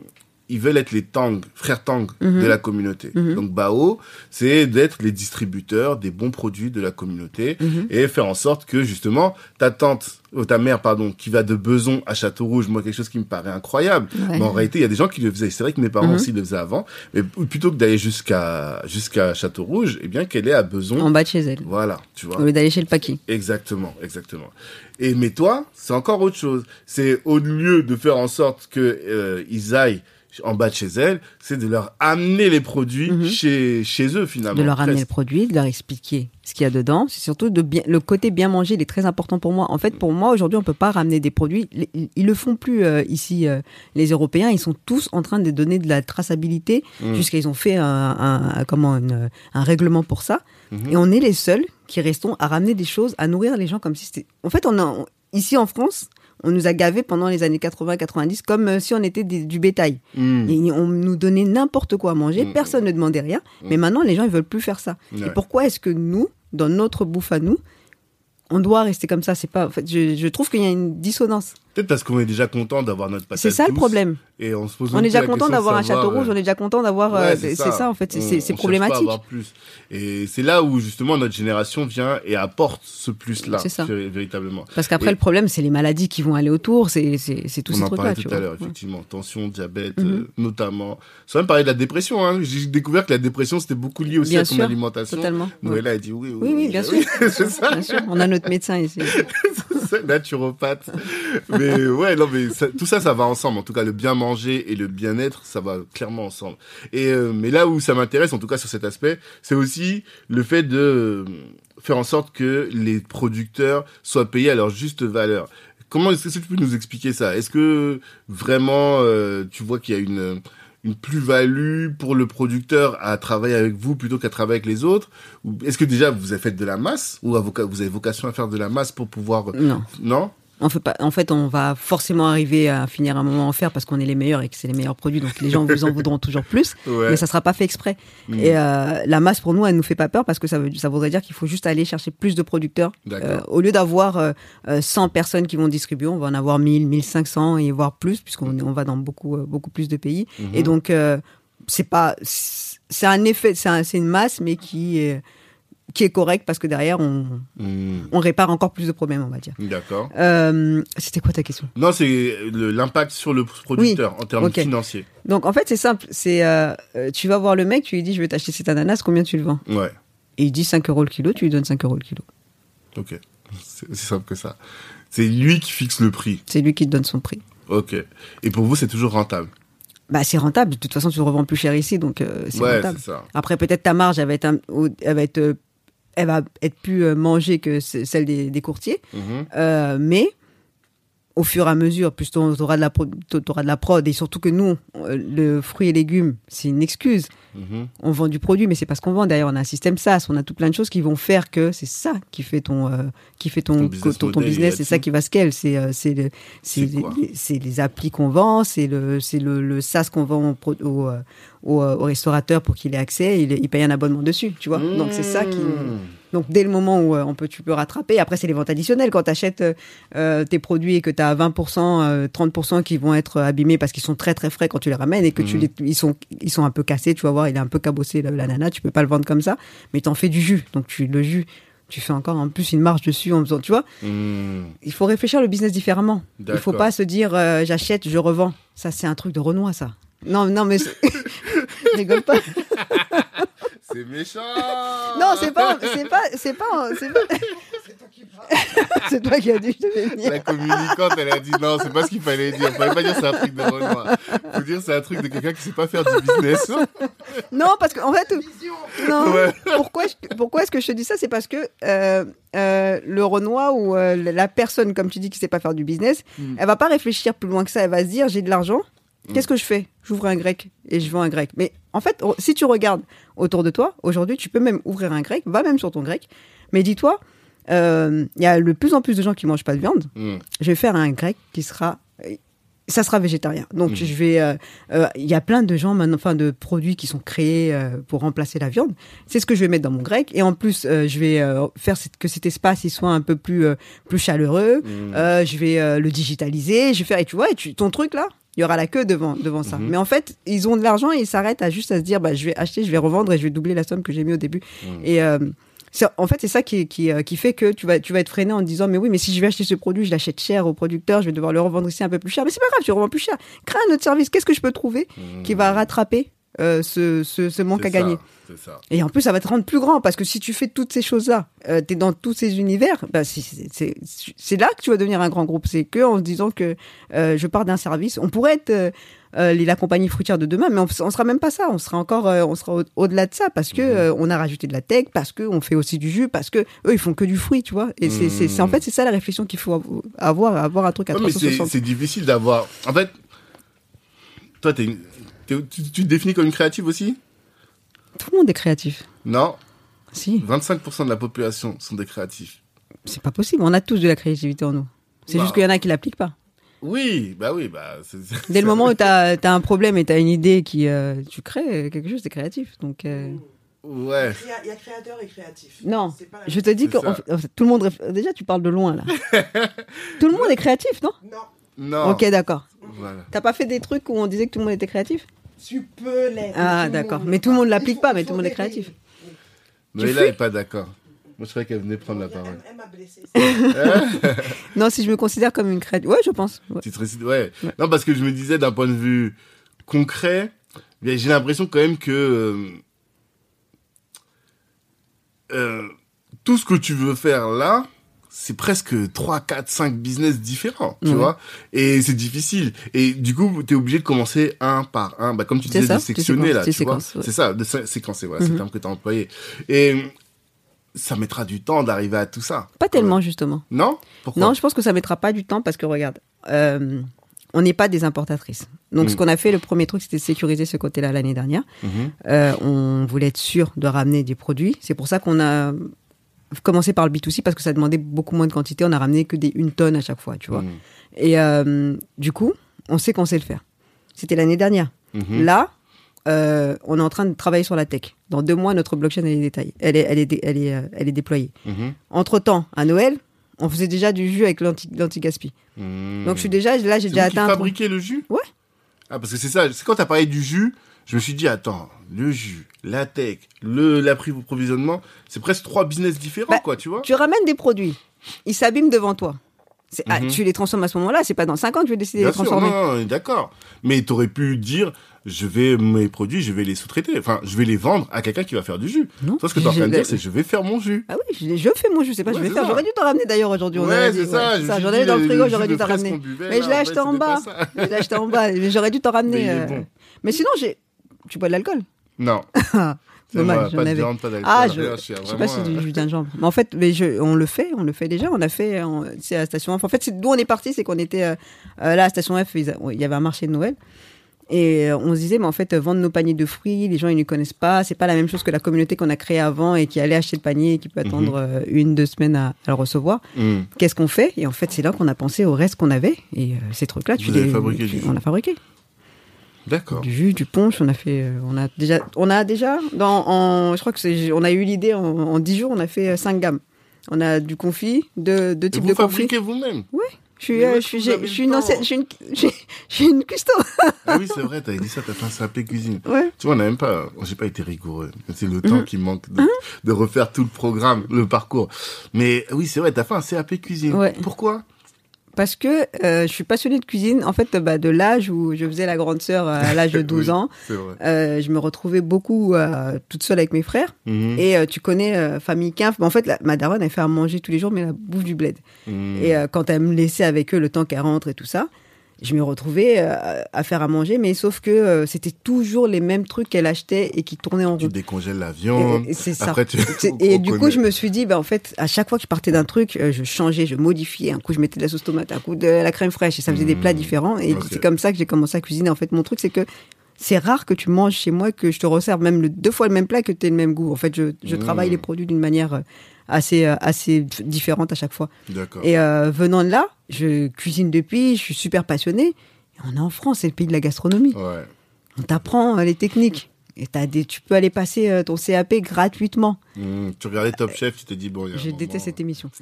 ils veulent être les Tang, frères Tang Mhm. de la communauté. Mhm. Donc Bao, c'est d'être les distributeurs des bons produits de la communauté Mhm. et faire en sorte que justement ta tante, euh, ta mère pardon, qui va de Beson à Château Rouge, moi quelque chose qui me paraît incroyable. Ouais. Mais en réalité, il y a des gens qui le faisaient. C'est vrai que mes parents Mhm. aussi le faisaient avant, mais plutôt que d'aller jusqu'à jusqu'à Château Rouge, eh bien qu'elle est à Beson. En bas de chez elle. Voilà, tu vois. Au lieu d'aller chez le paquet. Exactement, exactement. Et mais toi, c'est encore autre chose. C'est au lieu de faire en sorte que euh, ils aillent en bas de chez elles, c'est de leur amener les produits Mhm. chez chez eux finalement. de leur amener le produit, de leur expliquer ce qu'il y a dedans. C'est surtout de bien, le côté bien manger, il est très important pour moi. En fait, pour moi, aujourd'hui, on peut pas ramener des produits. Ils, ils le font plus euh, ici, euh, les Européens. Ils sont tous en train de donner de la traçabilité. Mhm. Jusqu'à ils ont fait un, un- un- comment une- un règlement pour ça. Mhm. Et on est les seuls qui restons à ramener des choses, à nourrir les gens comme si c'était. En fait, on a, on- ici en France, on nous a gavés pendant les années 80-90 comme euh, si on était des- du bétail. Et on nous donnait n'importe quoi à manger, Mm. personne ne demandait rien. Mm. Mais maintenant, les gens, ils veulent plus faire ça. Ouais. Et pourquoi est-ce que nous, dans notre bouffe à nous, on doit rester comme ça? C'est pas. En fait, je, je trouve qu'il y a une dissonance. Peut-être parce qu'on est déjà content d'avoir notre patate C'est ça le problème. Et on se pose On est déjà content d'avoir un château rouge, euh, on est déjà content d'avoir. euh, Ouais, c'est ça, en fait, c'est- On- on cherche pas à problématique. avoir plus. Et c'est là où justement notre génération vient et apporte ce plus-là, C'est ça. vé- véritablement. Parce qu'après, le problème, c'est les maladies qui vont aller autour, c'est c'est- tous on ces en trucs-là. parlait tu tout vois. à l'heure, Ouais. effectivement. Tension, diabète, Mhm. euh, notamment. Sans même parler de la dépression. Hein. J'ai découver que la dépression, c'était beaucoup lié aussi Bien à ton sûr, alimentation. Totalement. Ouais. Noëlla a dit oui, oui. Oui, oui, bien sûr. c'est ça, on a notre médecin ici. naturopathe. mais ouais, non, mais ça- tout ça, ça va ensemble. En tout cas, le bien manger et le bien-être, ça va clairement ensemble. Et euh, mais là où ça m'intéresse, en tout cas sur cet aspect, c'est aussi le fait de euh, faire en sorte que les producteurs soient payés à leur juste valeur. Comment est-ce que tu peux nous expliquer ça? Est-ce que vraiment euh, tu vois qu'il y a une une plus-value pour le producteur à travailler avec vous plutôt qu'à travailler avec les autres? Est-ce que déjà vous avez fait de la masse? Ou vous avez vocation à faire de la masse pour pouvoir Non. non? On fait en fait, on va forcément arriver à finir un moment en faire parce qu'on est les meilleurs et que c'est les meilleurs produits, donc les gens vous en voudront toujours plus, Ouais. mais ça sera pas fait exprès. Mm. Et euh, la masse pour nous, elle nous fait pas peur parce que ça, veut, ça voudrait dire qu'il faut juste aller chercher plus de producteurs. Euh, au lieu d'avoir euh, euh, 100 personnes qui vont distribuer, on va en avoir 1000, 1500 et voire plus puisqu'on on va dans beaucoup, beaucoup plus de pays. Mhm. Et donc, c'est pas, c'est un effet, c'est un- une masse, mais qui est, qui est correcte parce que derrière, on, Hmm, on répare encore plus de problèmes, on va dire. D'accord. Euh, C'était quoi ta question? Non, c'est l'impact sur le producteur en termes financiers. Donc en fait c'est simple, c'est euh, euh, tu vas voir le mec, tu lui dis je vais t'acheter cet ananas, combien tu le vends? Ouais. Et il dit 5 euros le kilo, tu lui donnes 5 euros le kilo. Ok. C'est simple que ça. C'est lui qui fixe le prix. C'est lui qui te donne son prix. Ok. Et pour vous, c'est toujours rentable? Bah c'est rentable, de toute façon tu revends plus cher ici, donc euh, c'est Ouais, rentable. c'est ça. Après peut-être ta marge elle va être, un- elle va être, elle va être plus euh, mangée que ce- celle des, des courtiers, Mhm. Euh, mais au fur et à mesure, plus tu auras de la t'auras de la prod et surtout que nous, euh, le fruit et légumes, c'est une excuse. On vend du produit, mais c'est parce qu'on vend. D'ailleurs, on a un système SaaS, on a tout plein de choses qui vont faire que c'est ça qui fait ton, euh, qui fait ton, Ton business ton, ton c'est ça qui va scale. C'est, euh, c'est le, les, les applis qu'on vend, c'est le, c'est le, le SaaS qu'on vend au, euh, au, euh, au restaurateur pour qu'il ait accès. Il, il paye un abonnement dessus, tu vois. Donc c'est ça qui. Mmh. Donc dès le moment où euh, on peut, tu peux rattraper, après c'est les ventes additionnelles. Quand tu achètes tes produits et que tu as 20%, euh, 30% qui vont être abîmés parce qu'ils sont très très frais quand tu les ramènes et que tu Mhm. les, ils, sont, ils sont un peu cassés, tu vas voir, il est un peu cabossé l'ananas, tu peux pas le vendre comme ça, mais t'en fais du jus. Donc tu le jus, tu fais encore en plus une marge dessus en faisant, tu vois. Mmh. Il faut réfléchir le business différemment. Il faut pas se dire euh, j'achète, je revends. Ça c'est un truc de Renoir ça. Non, non, mais rigole pas. C'est méchant. Non, c'est pas, c'est pas, c'est pas, c'est pas. c'est toi qui as dit je devais venir. La communicante, elle a dit non, c'est pas ce qu'il fallait dire. Fallait pas dire c'est un truc de Renoir. Faut dire c'est un truc de quelqu'un qui sait pas faire du business. Non, parce qu'en fait, non. Ouais. Pourquoi, je- pourquoi est-ce que je te dis ça? C'est parce que euh, euh, le Renoir ou euh, la personne, comme tu dis, qui sait pas faire du business, Mm. elle va pas réfléchir plus loin que ça. Elle va se dire j'ai de l'argent. Qu'est-ce que je fais? J'ouvre un grec et je vends un grec. Mais en fait, o- si tu regardes autour de toi, aujourd'hui, tu peux même ouvrir un grec. Va même sur ton grec. Mais dis-toi, euh, il y a de plus en plus de gens qui mangent pas de viande. Hmm. je vais faire un grec qui sera ça sera végétarien. Donc Mhm. je vais euh, euh, il y a plein de gens maintenant enfin de produits qui sont créés euh, pour remplacer la viande. C'est ce que je vais mettre dans mon grec et en plus euh, je vais euh, faire que cet espace il soit un peu plus euh, plus chaleureux. Hmm. Euh, je vais euh, le digitaliser, je vais faire et tu vois et tu, ton truc là il y aura la queue devant devant ça. Mhm. Mais en fait, ils ont de l'argent et ils s'arrêtent à juste à se dire bah je vais acheter, je vais revendre et je vais doubler la somme que j'ai mis au début. Mhm. Et euh, en fait, c'est ça qui, qui, euh, qui fait que tu vas, tu vas être freiné en te disant Mais oui, mais si je vais acheter ce produit, je l'achète cher au producteur, je vais devoir le revendre ici un peu plus cher. Mais c'est pas grave, tu le revends plus cher. Crée un autre service. Qu'est-ce que je peux trouver qui va rattraper euh, ce, ce, ce manque à gagner ça, C'est ça. Et en plus, ça va te rendre plus grand parce que si tu fais toutes ces choses-là, euh, tu es dans tous ces univers, bah, c'est- là que tu vas devenir un grand groupe. C'est que en se disant que euh, je pars d'un service. On pourrait être euh, la compagnie fruitière de demain, mais on, on sera même pas ça. On sera encore, on sera au- au-delà de ça parce que euh, on a rajouté de la tech, parce que on fait aussi du jus, parce que eux ils font que du fruit, tu vois. Et c'est- c'est en fait c'est ça la réflexion qu'il faut av- avoir, avoir un truc à Ouais, c'est 360. c'est difficile d'avoir. En fait, toi, t'es une- tu, tu te définis comme une créative aussi Tout le monde est créatif. Non. Si, 25% de la population sont des créatifs. c'est pas possible. On a tous de la créativité en nous. C'est Bah. juste qu'il y en a qui l'appliquent pas. Oui, bah oui, bah. c'est- c'est- Dès le moment où tu as, un problème et tu as une idée qui. euh, tu crées quelque chose, c'est créatif. Donc. euh, Ouais. Il y a créateur et créatif. Non, pas je te dis que tout le monde. Déjà, tu parles de loin, là. tout le monde est créatif, non? Non, Non. Ok, d'accord. Voilà. T'as pas fait des trucs où on disait que tout le monde était créatif tu peux l'être. Ah, d'accord. Mais tout le monde Il l'applique pas, il mais tout le monde est créatif. Mais là, elle est pas d'accord. Moi, je croyais qu'elle venait prendre la parole. Elle, elle m'a blessé. Non, si je me considère comme une créative. Ouais, je pense. Ouais. Tu te récites- ouais. Ouais. Non, parce que je me disais d'un point de vue concret, mais j'ai l'impression quand même que euh, euh, tout ce que tu veux faire là, c'est presque 3, 4, 5 business différents, tu Ouais. vois. Et c'est difficile. Et du coup, tu es obligé de commencer un par un. Bah, comme tu disais, ça, de sectionner là, tu vois. ouais. C'est ça, de sé- séquencer, voilà, c'est Mhm. le terme que tu as employé. Et ça mettra du temps d'arriver à tout ça. Pas tellement, justement. Non? Pourquoi? Non, je pense que ça mettra pas du temps parce que regarde, euh, on n'est pas des importatrices. Donc, Mm. ce qu'on a fait, le premier truc, c'était de sécuriser ce côté-là l'année dernière. Mhm. Euh, on voulait être sûr de ramener des produits. C'est pour ça qu'on a commencé par le B2C parce que ça demandait beaucoup moins de quantité. On a ramené que des une tonne à chaque fois, tu vois. Et euh, du coup, on sait qu'on sait le faire. C'était l'année dernière. Mhm. Là, euh, on est en train de travailler sur la tech. Dans deux mois, notre blockchain elle est détaillée, elle est, elle est, dé- elle est, euh, elle est déployée. Mhm. Entre temps, à Noël, on faisait déjà du jus avec l'anti- l'anti-gaspi. Mhm. Donc je suis déjà, là, j'ai déjà vous qui atteint. un point. fabriquez le jus? Ouais. Ah, parce que c'est ça. C'est quand t'as parlé du jus, je me suis dit, attends, le jus, la tech, le, l'approvisionnement, c'est presque trois business différents, Bah, quoi, tu vois Tu ramènes des produits, ils s'abîment devant toi. Ah, Mhm. tu les transformes à ce moment-là, c'est pas dans 5 ans que je vais décider de les sûr, transformer. non, non, d'accord. Mais t'aurais pu dire, je vais, mes produits, je vais les sous-traiter. Enfin, je vais les vendre à quelqu'un qui va faire du jus. Non. Toi, ce que t'es en train de dire, c'est, je vais faire mon jus. Ah oui, je, je fais mon jus, c'est pas Ouais, je vais faire. J'aurais dû t'en ramener d'ailleurs aujourd'hui. Ouais, c'est ça, J'en dit, dans le frigo, j'aurais dû t'en ramener. buvait, Mais je l'ai acheté en bas. Je l'ai acheté en bas. J'aurais dû t'en ramener. Mais sinon, j'ai. Tu bois de l'alcool Non. C'est Dommage, j'en avais. viande, pas d'alcool, Ah, rien, je, je sais pas si du jus gingembre. Mais en fait, mais je, on le fait, on le fait déjà. On a fait, c'est à la station F. En fait, d'où on est parti, c'est qu'on était euh, euh, là à la station F. Il y avait un marché de Noël. Et euh, on se disait, mais en fait, vendre nos paniers de fruits, les gens ils ne connaissent pas. C'est pas la même chose que la communauté qu'on a créée avant et qui allait acheter le panier et qui peut Mhm. attendre une, deux semaines à, à le recevoir. hum. Qu'est-ce qu'on fait? Et en fait, c'est là qu'on a pensé au reste qu'on avait. Et euh, ces trucs-là, tu les, fabriqué tu- on a fabriqué D'accord. du jus, du punch. On a fait, euh, on a déjà, on a déjà dans, en, je crois que c'est, on a eu l'idée en, en 10 jours, on a fait 5 gammes. On a du confit, deux, deux types vous de confit. fabriquez vous-même Je suis, euh, je suis, vous je une ancienne, je suis une, je suis- je suis une custo. Ah oui, c'est vrai, t'avais dit ça, t'as fait un CAP cuisine. Ouais. Tu vois, on n'a même pas, j'ai pas été rigoureux. C'est le temps Mhm. qui manque de, de refaire tout le programme, le parcours. Mais oui, c'est vrai, t'as fait un CAP cuisine. Ouais. Pourquoi? Parce que euh, je suis passionnée de cuisine. En fait, bah, de l'âge où je faisais la grande sœur euh, à l'âge de 12 Oui, ans, euh, je me retrouvais beaucoup euh, toute seule avec mes frères. Mhm. Et euh, tu connais euh, famille Quinf. Bah, en fait, la, ma daronne, elle fait à manger tous les jours, mais la bouffe du bled. Mhm. Et euh, quand elle me laissait avec eux le temps qu'elle rentre et tout ça, je me retrouvais euh, à faire à manger, mais sauf que euh, c'était toujours les mêmes trucs qu'elle achetait et qui tournaient en Tu rond. décongèles la viande. C'est ça. Après, tu... Et du coup, je me suis dit, bah, en fait, à chaque fois que je partais d'un truc, euh, je changeais, je modifiais. Un coup, je mettais de la sauce tomate, un coup de la crème fraîche, et ça faisait des Mmh. plats différents. Et Ok. c'est comme ça que j'ai commencé à cuisiner. En fait, mon truc, c'est que c'est rare que tu manges chez moi, que je te resserve même le, deux fois le même plat, que tu aies le même goût. En fait, je, je Mmh. travaille les produits d'une manière assez, euh, assez f- différente à chaque fois. Et euh, venant de là, je cuisine depuis, je suis super passionnée. Et on est en France, c'est le pays de la gastronomie. Ouais. On t'apprend euh, les techniques. Et des, tu peux aller passer euh, ton CAP gratuitement. Mhm. Tu regardais Top Chef, tu te dis, bon, y a Je déteste cette émission.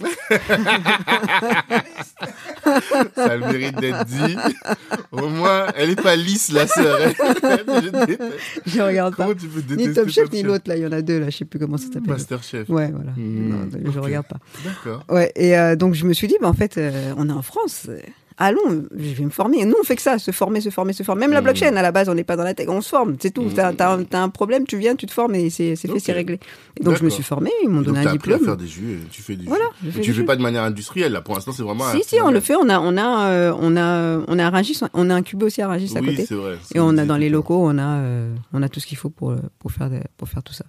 Ça a le mérite d'être dit. Au moins, elle est pas lisse, la sœur. Je. Je regarde pas. Tu peux Ni Top Chef, ni l'autre, là, il y en a deux, là, je sais plus comment ça s'appelle. Masterchef. Ouais, voilà. Non, je ok. regarde pas. D'accord. Ouais, et euh, donc je me suis dit, bah, en fait, euh, on est en France. Euh, Allons, je vais me former. Nous, on fait que ça, se former, se former, se former. Même la Hmm. blockchain, à la base, on n'est pas dans la tech, on se forme, c'est tout. Hmm. T'as, t'as un- problème, tu viens, tu te formes et c'est, fait, c'est réglé. Et donc je me suis formée, ils m'ont donné un appris à diplôme. faire des jus, et tu fais du Voilà, jus. je tu du fais pas de manière industrielle, là. Pour l'instant, c'est vraiment. Si, si, on le fait. On a, on a, euh, on a, on a à Rungis, on a incubé aussi à Rungis à Oui, côté. c'est vrai. Et on a dans les locaux, on a, euh, on a tout ce qu'il faut pour, euh, pour, faire, des- pour faire tout ça.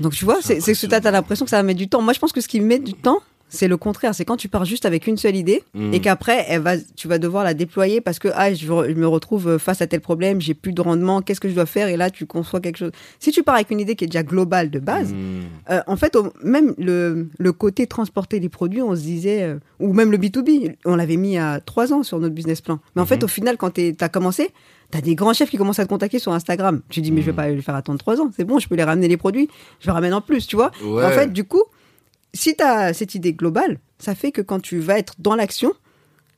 Donc tu vois, C'est que t'as t'as l'impression que ça va mettre du temps. Moi, je pense que ce qui met du temps, c'est le contraire. C'est quand tu pars juste avec une seule idée Mm. et qu'après, elle va, tu vas devoir la déployer parce que ah, je, je me retrouve face à tel problème, j'ai plus de rendement, qu'est-ce que je dois faire? Et là, tu conçois quelque chose. Si tu pars avec une idée qui est déjà globale de base, Mhm. euh, en fait, même le, le côté transporter les produits, on se disait, euh, ou même le B2B, on l'avait mis à trois ans sur notre business plan. Mais en fait, Mhm. au final, quand tu as commencé, tu as des grands chefs qui commencent à te contacter sur Instagram. Tu dis, mais je vais Mhm. pas le faire attendre trois ans, c'est bon, je peux les ramener les produits, je les ramène en plus, tu vois? Ouais. En fait, du coup, si tu as cette idée globale, ça fait que quand tu vas être dans l'action,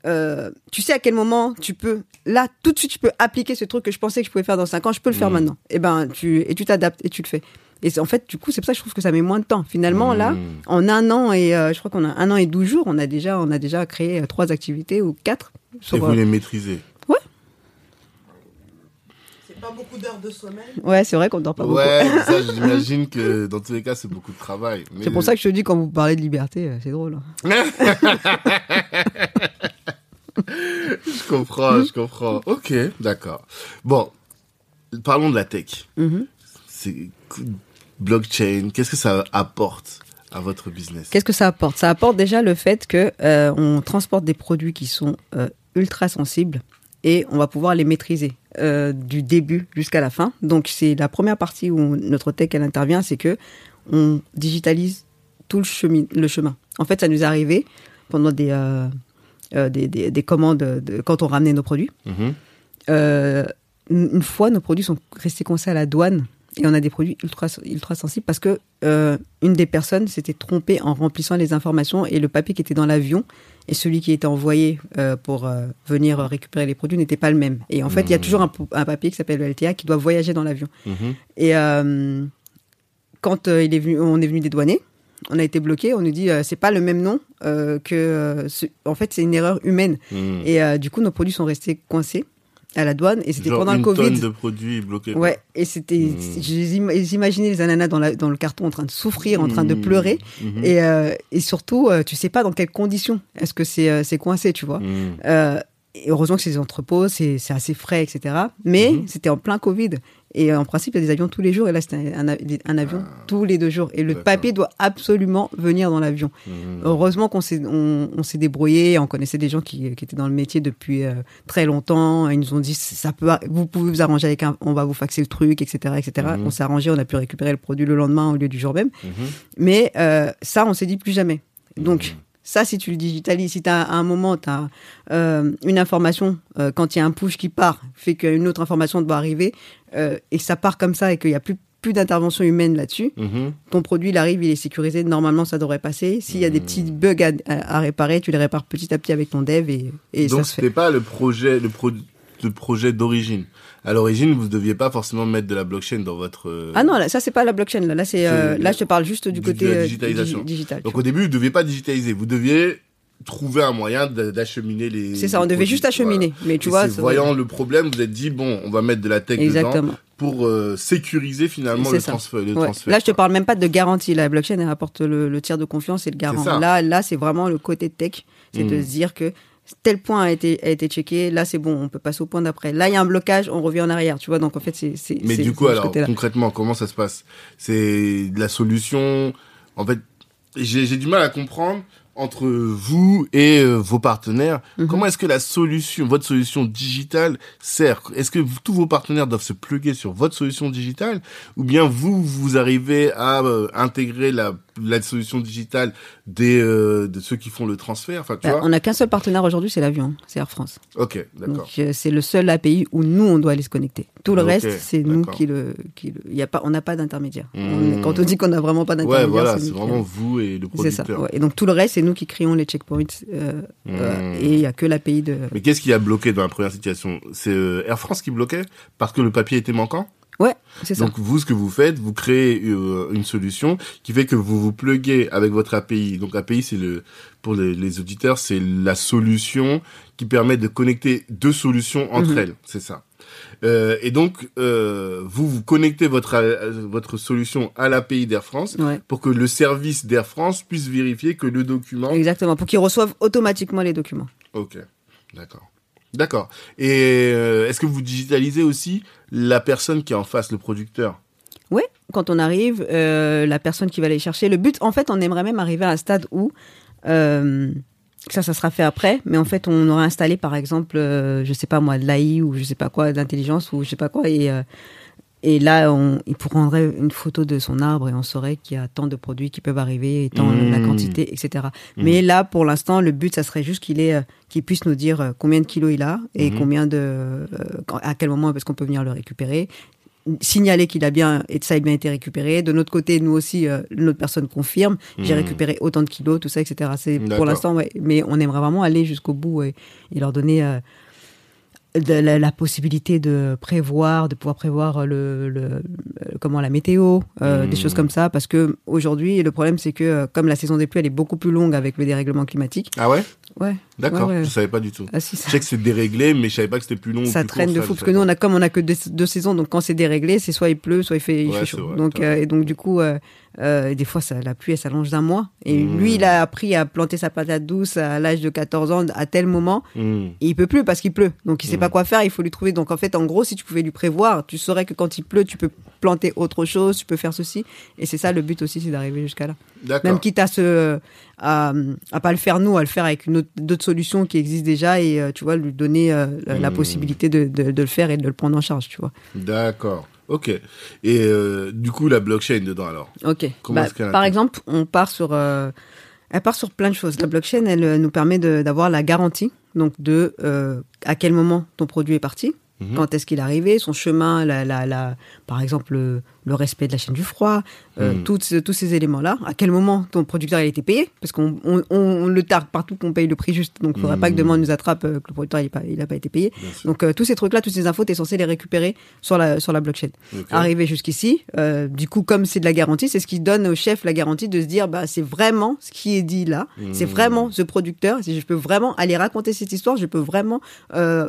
euh, tu sais à quel moment tu peux, là, tout de suite, tu peux appliquer ce truc que je pensais que je pouvais faire dans cinq ans, je peux le faire Mhm. maintenant. Et ben, tu, et tu t'adaptes et tu le fais. Et en fait, du coup, c'est pour ça que je trouve que ça met moins de temps. Finalement, là, Mhm. en un an et euh, je crois qu'on a un an et douze jours, on a déjà, on a déjà créé euh, trois activités ou quatre. Et Sur, vous les maîtrisez. C'est pas beaucoup d'heures de sommeil. Ouais, c'est vrai qu'on dort pas beaucoup. Ouais, ça, j'imagine que dans tous les cas, c'est beaucoup de travail. Mais- C'est pour ça que je te dis quand vous parlez de liberté, euh, c'est drôle. hein. Je comprends, je comprends. Ok, d'accord. Bon, parlons de la tech. Mhm. Blockchain. Qu'est-ce que ça apporte à votre business? Qu'est-ce que ça apporte? Ça apporte déjà le fait que euh, on transporte des produits qui sont euh, ultra sensibles et on va pouvoir les maîtriser euh, du début jusqu'à la fin. Donc c'est la première partie où notre tech elle intervient, c'est que on digitalise tout le chemin. Le chemin. En fait, ça nous est arrivé pendant des euh, euh, des, des, des commandes de, quand on ramenait nos produits. Une une fois, nos produits sont restés coincés à la douane et on a des produits ultra, ultra sensibles parce que euh, une des personnes s'était trompée en remplissant les informations et le papier qui était dans l'avion et celui qui était envoyé euh, pour euh, venir récupérer les produits n'était pas le même. Et en fait, il y a Mhm. toujours un, un papier qui s'appelle le LTA qui doit voyager dans l'avion. Mhm. Et quand il est venu, on est venu dédouaner, on a été bloqué. On nous dit euh, c'est pas le même nom euh, que. euh, ce- en fait, c'est une erreur humaine. Mhm. Et du coup, nos produits sont restés coincés à la douane. Et c'était pendant une le Covid. tonne de produits bloqués. Ouais, et c'était. Mm. j'im- J'imaginais les ananas dans, la- dans le carton en train de souffrir, en train de Mhm. pleurer. Et, euh, et surtout, euh, tu sais pas dans quelles conditions est-ce que c'est euh, c'est coincé, tu vois. Euh, et heureusement que c'est des entrepôts, c'est c'est assez frais, etc. Mais c'était en plein Covid. Et en principe, il y a des avions tous les jours. Et là, c'était un, un- un avion tous les deux jours. Et le papier doit absolument venir dans l'avion. Mhm. Heureusement qu'on s'est on, on s'est débrouillé, on connaissait des gens qui, qui étaient dans le métier depuis euh, très longtemps. Ils nous ont dit ça peut, vous pouvez vous arranger avec un, on va vous faxer le truc, etc., etc. Mhm. On s'est arrangé, on a pu récupérer le produit le lendemain au lieu du jour même. Mhm. Mais euh, ça, on s'est dit plus jamais. Donc. Ça, si tu le digitalises, si as, à un moment tu as une information euh, quand il y a un push qui part, fait qu'une autre information doit arriver euh, et ça part comme ça et qu'il y a plus plus d'intervention humaine là-dessus, Mhm. ton produit, il arrive, il est sécurisé, normalement ça devrait passer. S'il y a des petits bugs à, à- à réparer, tu les répares petit à petit avec ton dev et, et Donc fait. c'était pas le projet, le, pro- le projet d'origine. À l'origine, vous deviez pas forcément mettre de la blockchain dans votre. euh, Ah non, là, ça c'est pas la blockchain. Là, là, c'est, euh, là je te parle juste du du- côté de la euh, digitalisation. digital. Donc au début, vous deviez pas digitaliser. Vous deviez trouver un moyen d'a- d'acheminer les. C'est ça, on devait produits. juste acheminer. Mais tu Et vois, voyant le problème, vous êtes dit bon, on va mettre de la tech dedans exactement. pour euh, sécuriser finalement le transfert. Le Ouais. transfert Là, je te parle même pas de garantie. La blockchain, elle apporte le, le tiers de confiance et le garant. Là, là, c'est vraiment le côté tech. C'est de Mm. se dire que tel point a été, a été checké. Là, c'est bon, on peut passer au point d'après. Là, il y a un blocage, on revient en arrière. Tu vois, donc en fait, c'est. c'est- Mais c'est- du coup, alors concrètement, comment ça se passe? C'est la solution. En fait, j'ai du mal à comprendre entre vous et euh, vos partenaires. Mhm. Comment est-ce que la solution, votre solution digitale sert? Est-ce que vous- tous vos partenaires doivent se plugger sur votre solution digitale? Ou bien vous, vous arrivez à euh, intégrer la, la solution digitale des euh, de ceux qui font le transfert Enfin, tu Bah, vois on n'a qu'un seul partenaire aujourd'hui, c'est l'avion, c'est Air France. Ok, d'accord. Donc euh, c'est le seul API où nous on doit aller se connecter. Tout le reste, c'est nous qui le, qui le. Il y a pas, on n'a pas d'intermédiaire. Mmh. Est- Quand on dit qu'on n'a vraiment pas d'intermédiaire, Ouais, voilà, c'est vraiment vous et le C'est ça. producteur. ouais. Et donc tout le reste, c'est nous qui créons les checkpoints. euh, euh, Mmh. et il y a que l'API de. Mais qu'est-ce qui a bloqué dans la première situation? C'est Air France qui bloquait parce que le papier était manquant? Ouais, c'est ça. Donc vous, ce que vous faites, vous créez euh, une solution qui fait que vous vous pluguez avec votre API. Donc API, c'est le pour les, les auditeurs, c'est la solution qui permet de connecter deux solutions entre Mhm. elles. C'est ça. Euh, et donc euh, vous vous connectez votre euh, votre solution à l'API d'Air France Ouais. pour que le service d'Air France puisse vérifier que le document. Exactement, pour qu'ils reçoivent automatiquement les documents. Ok, d'accord. D'accord. Et euh, est-ce que vous digitalisez aussi la personne qui est en face, le producteur? Ouais, quand on arrive, euh, la personne qui va aller chercher. Le but, en fait, on aimerait même arriver à un stade où euh, ça, ça sera fait après, mais en fait, on aura installé, par exemple, je sais pas moi, de l'AI ou je sais pas quoi, d'intelligence ou je sais pas quoi, et et là, on, il prendrait une photo de son arbre et on saurait qu'il y a tant de produits qui peuvent arriver, et tant Mmh. la quantité, etc. Mmh. Mais là, pour l'instant, le but, ça serait juste qu'il ait, euh, qu'il puisse nous dire euh, combien de kilos il a et Mmh. combien de, euh, à quel moment est-ce qu'on peut venir le récupérer signaler qu'il a bien et ça a bien été récupéré. De notre côté, nous aussi, euh, notre personne confirme. J'ai récupéré autant de kilos, tout ça, etc. C'est pour l'instant, ouais. Mais on aimerait vraiment aller jusqu'au bout et, et leur donner euh, de la, la possibilité de prévoir, de pouvoir prévoir le, le- euh, comment la météo, euh, des choses comme ça. Parce que aujourd'hui, le problème, c'est que euh, comme la saison des pluies, elle est beaucoup plus longue avec le dérèglement climatique. Ah ouais? Ouais. D'accord, Ouais, ouais. je savais pas du tout. Ah, si, Je sais que c'est déréglé, mais je savais pas que c'était plus long. ça plus traîne court, de fou parce que nous on a comme on a que deux, deux saisons donc quand c'est déréglé c'est soit il pleut soit il fait, il Ouais, fait c'est chaud vrai, donc euh, et donc du coup euh, euh, des fois ça, la pluie elle s'allonge d'un mois et Mmh. lui il a appris à planter sa patate douce à l'âge de 14 ans à tel moment Hmm. et il peut plus parce qu'il pleut donc il sait Mmh. pas quoi faire il faut lui trouver donc en fait en gros si tu pouvais lui prévoir tu saurais que quand il pleut tu peux planter autre chose tu peux faire ceci et c'est ça le but aussi c'est d'arriver jusqu'à là même quitte à se à, à pas le faire nous à le faire avec d'autres solutions qui existent déjà et euh, tu vois lui donner euh, la, la Mmh. possibilité de, de, de le faire et de le prendre en charge tu vois D'accord. Ok. Et euh, du coup, la blockchain dedans alors? Ok Bah, par exemple on part sur euh, elle part sur plein de choses la blockchain elle euh, nous permet d'avoir la garantie donc de euh, à quel moment ton produit est parti Mhm. quand est-ce qu'il est arrivé, son chemin, la, la, la, par exemple le, respect de la chaîne du froid, euh, toutes ce- tous ces éléments-là. À quel moment ton producteur a été payé? Parce qu'on on, le targue partout qu'on paye le prix juste, donc il faudrait pas que demain on nous attrape euh, que le producteur il pas, il a pas été payé. Donc euh, tous ces trucs-là, toutes ces infos, tu es censé les récupérer sur la, sur la blockchain. Ok. Arrivé jusqu'ici, du coup comme c'est de la garantie, c'est ce qui donne au chef la garantie de se dire bah c'est vraiment ce qui est dit là, c'est Mhm. vraiment ce producteur. Si je peux vraiment aller raconter cette histoire, je peux vraiment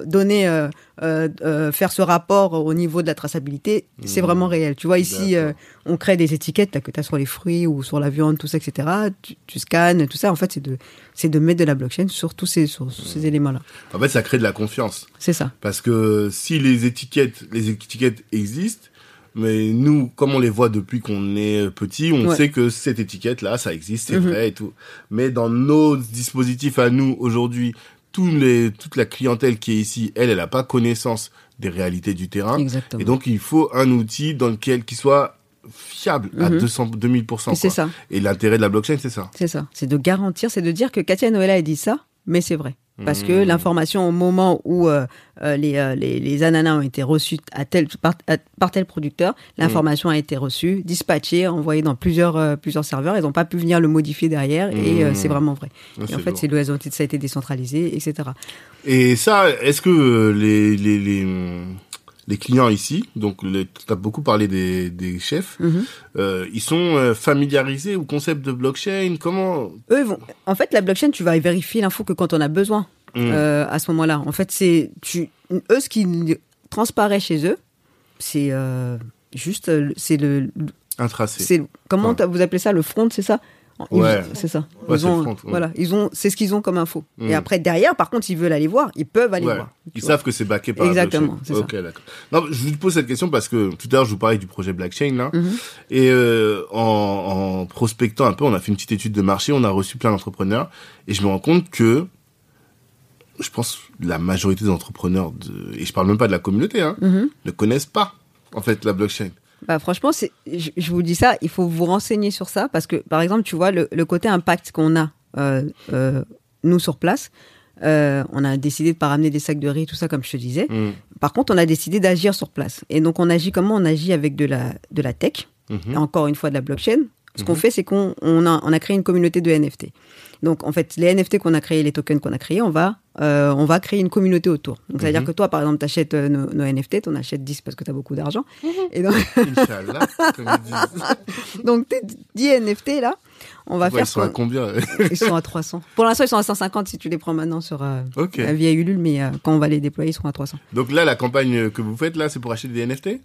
donner, faire ce rapport au niveau de la traçabilité. C'est vraiment réel. Tu vois D'accord. euh, on crée des étiquettes là, que tu as sur les fruits ou sur la viande, tout ça, etc. Tu, tu scannes, tout ça. En fait, c'est de, c'est de mettre de la blockchain sur tous ces, sur, sur ces éléments-là. En fait, ça crée de la confiance. C'est ça. Parce que si les étiquettes, les étiquettes existent, mais nous, comme on les voit depuis qu'on est petit, on Ouais. sait que cette étiquette-là, ça existe, c'est Mhm. vrai et tout. Mais dans nos dispositifs à nous aujourd'hui, tous les, toute la clientèle qui est ici, elle, elle n'a pas connaissance des réalités du terrain. Exactement. Et donc, il faut un outil dans lequel qui soit fiable à Mhm. 200, 2000%. Et c'est quoi. ça. Et l'intérêt de la blockchain, c'est ça. C'est ça. C'est de garantir, c'est de dire que Katia Noëlla a dit ça, mais c'est vrai. Parce que Mmh. l'information au moment où euh, euh, les, euh, les, les ananas ont été reçus à tel, par, à- par tel producteur, l'information a été reçue, dispatchée, envoyée dans plusieurs, euh, plusieurs serveurs. Ils n'ont pas pu venir le modifier derrière et euh, Mmh. c'est vraiment vrai. Ah, et en fait, c'est ça a été décentralisé, etc. Et ça, est-ce que les, les, les, les clients ici, donc tu as beaucoup parlé des, des chefs, Mhm. euh, ils sont euh, familiarisés au concept de blockchain. Comment? Eux, vont... En fait, la blockchain, tu vas vérifier l'info que quand on a besoin Mm. euh, à ce moment-là. En fait, c'est tu eux ce qui transparaît chez eux, c'est euh, juste c'est le Intracé. c'est comment Enfin. vous appelez ça le front, c'est ça? Ouais. c'est ça. Ouais, Ils c'est le ont, front, ouais. voilà, ils ont, c'est ce qu'ils ont comme info. Mm. Et après derrière, par contre, s'ils veulent aller voir, ils peuvent aller voir. Ils vois. savent que c'est backé par la Exactement, ça. Ok, d'accord. Non, je vous pose cette question parce que tout à l'heure je vous parlais du projet blockchain là, Mhm. et euh, en, en prospectant un peu, on a fait une petite étude de marché, on a reçu plein d'entrepreneurs, et je me rends compte que je pense la majorité des entrepreneurs de, et je parle même pas de la communauté, hein, Mhm. ne connaissent pas en fait la blockchain. Bah, franchement, c'est, je, je vous dis ça, il faut vous renseigner sur ça parce que, par exemple, tu vois, le, le côté impact qu'on a, euh, euh, nous, sur place, euh, on a décidé de pas ramener des sacs de riz, tout ça, comme je te disais. Mhm. Par contre, on a décidé d'agir sur place. Et donc, on agit comment? On agit avec de la, de la tech, Mhm. et encore une fois de la blockchain. Ce qu'on Mhm. fait, c'est qu'on on a, on a créé une communauté de NFT. Donc, en fait, les NFT qu'on a créés, les tokens qu'on a créés, on va, euh, on va créer une communauté autour. Donc, c'est-à-dire Mhm. que toi, par exemple, tu achètes nos, nos NFT, tu en achètes 10 parce que tu as beaucoup d'argent. Et donc, Inch'Allah, comme ils disent. donc, tes 10 NFT, là, on va Ouais, faire ils sont à combien Ils sont à 300. Pour l'instant, ils sont à 150 si tu les prends maintenant sur euh, Ok. la vieille Ulule, mais euh, quand on va les déployer, ils seront à 300. Donc là, la campagne que vous faites là, c'est pour acheter des NFT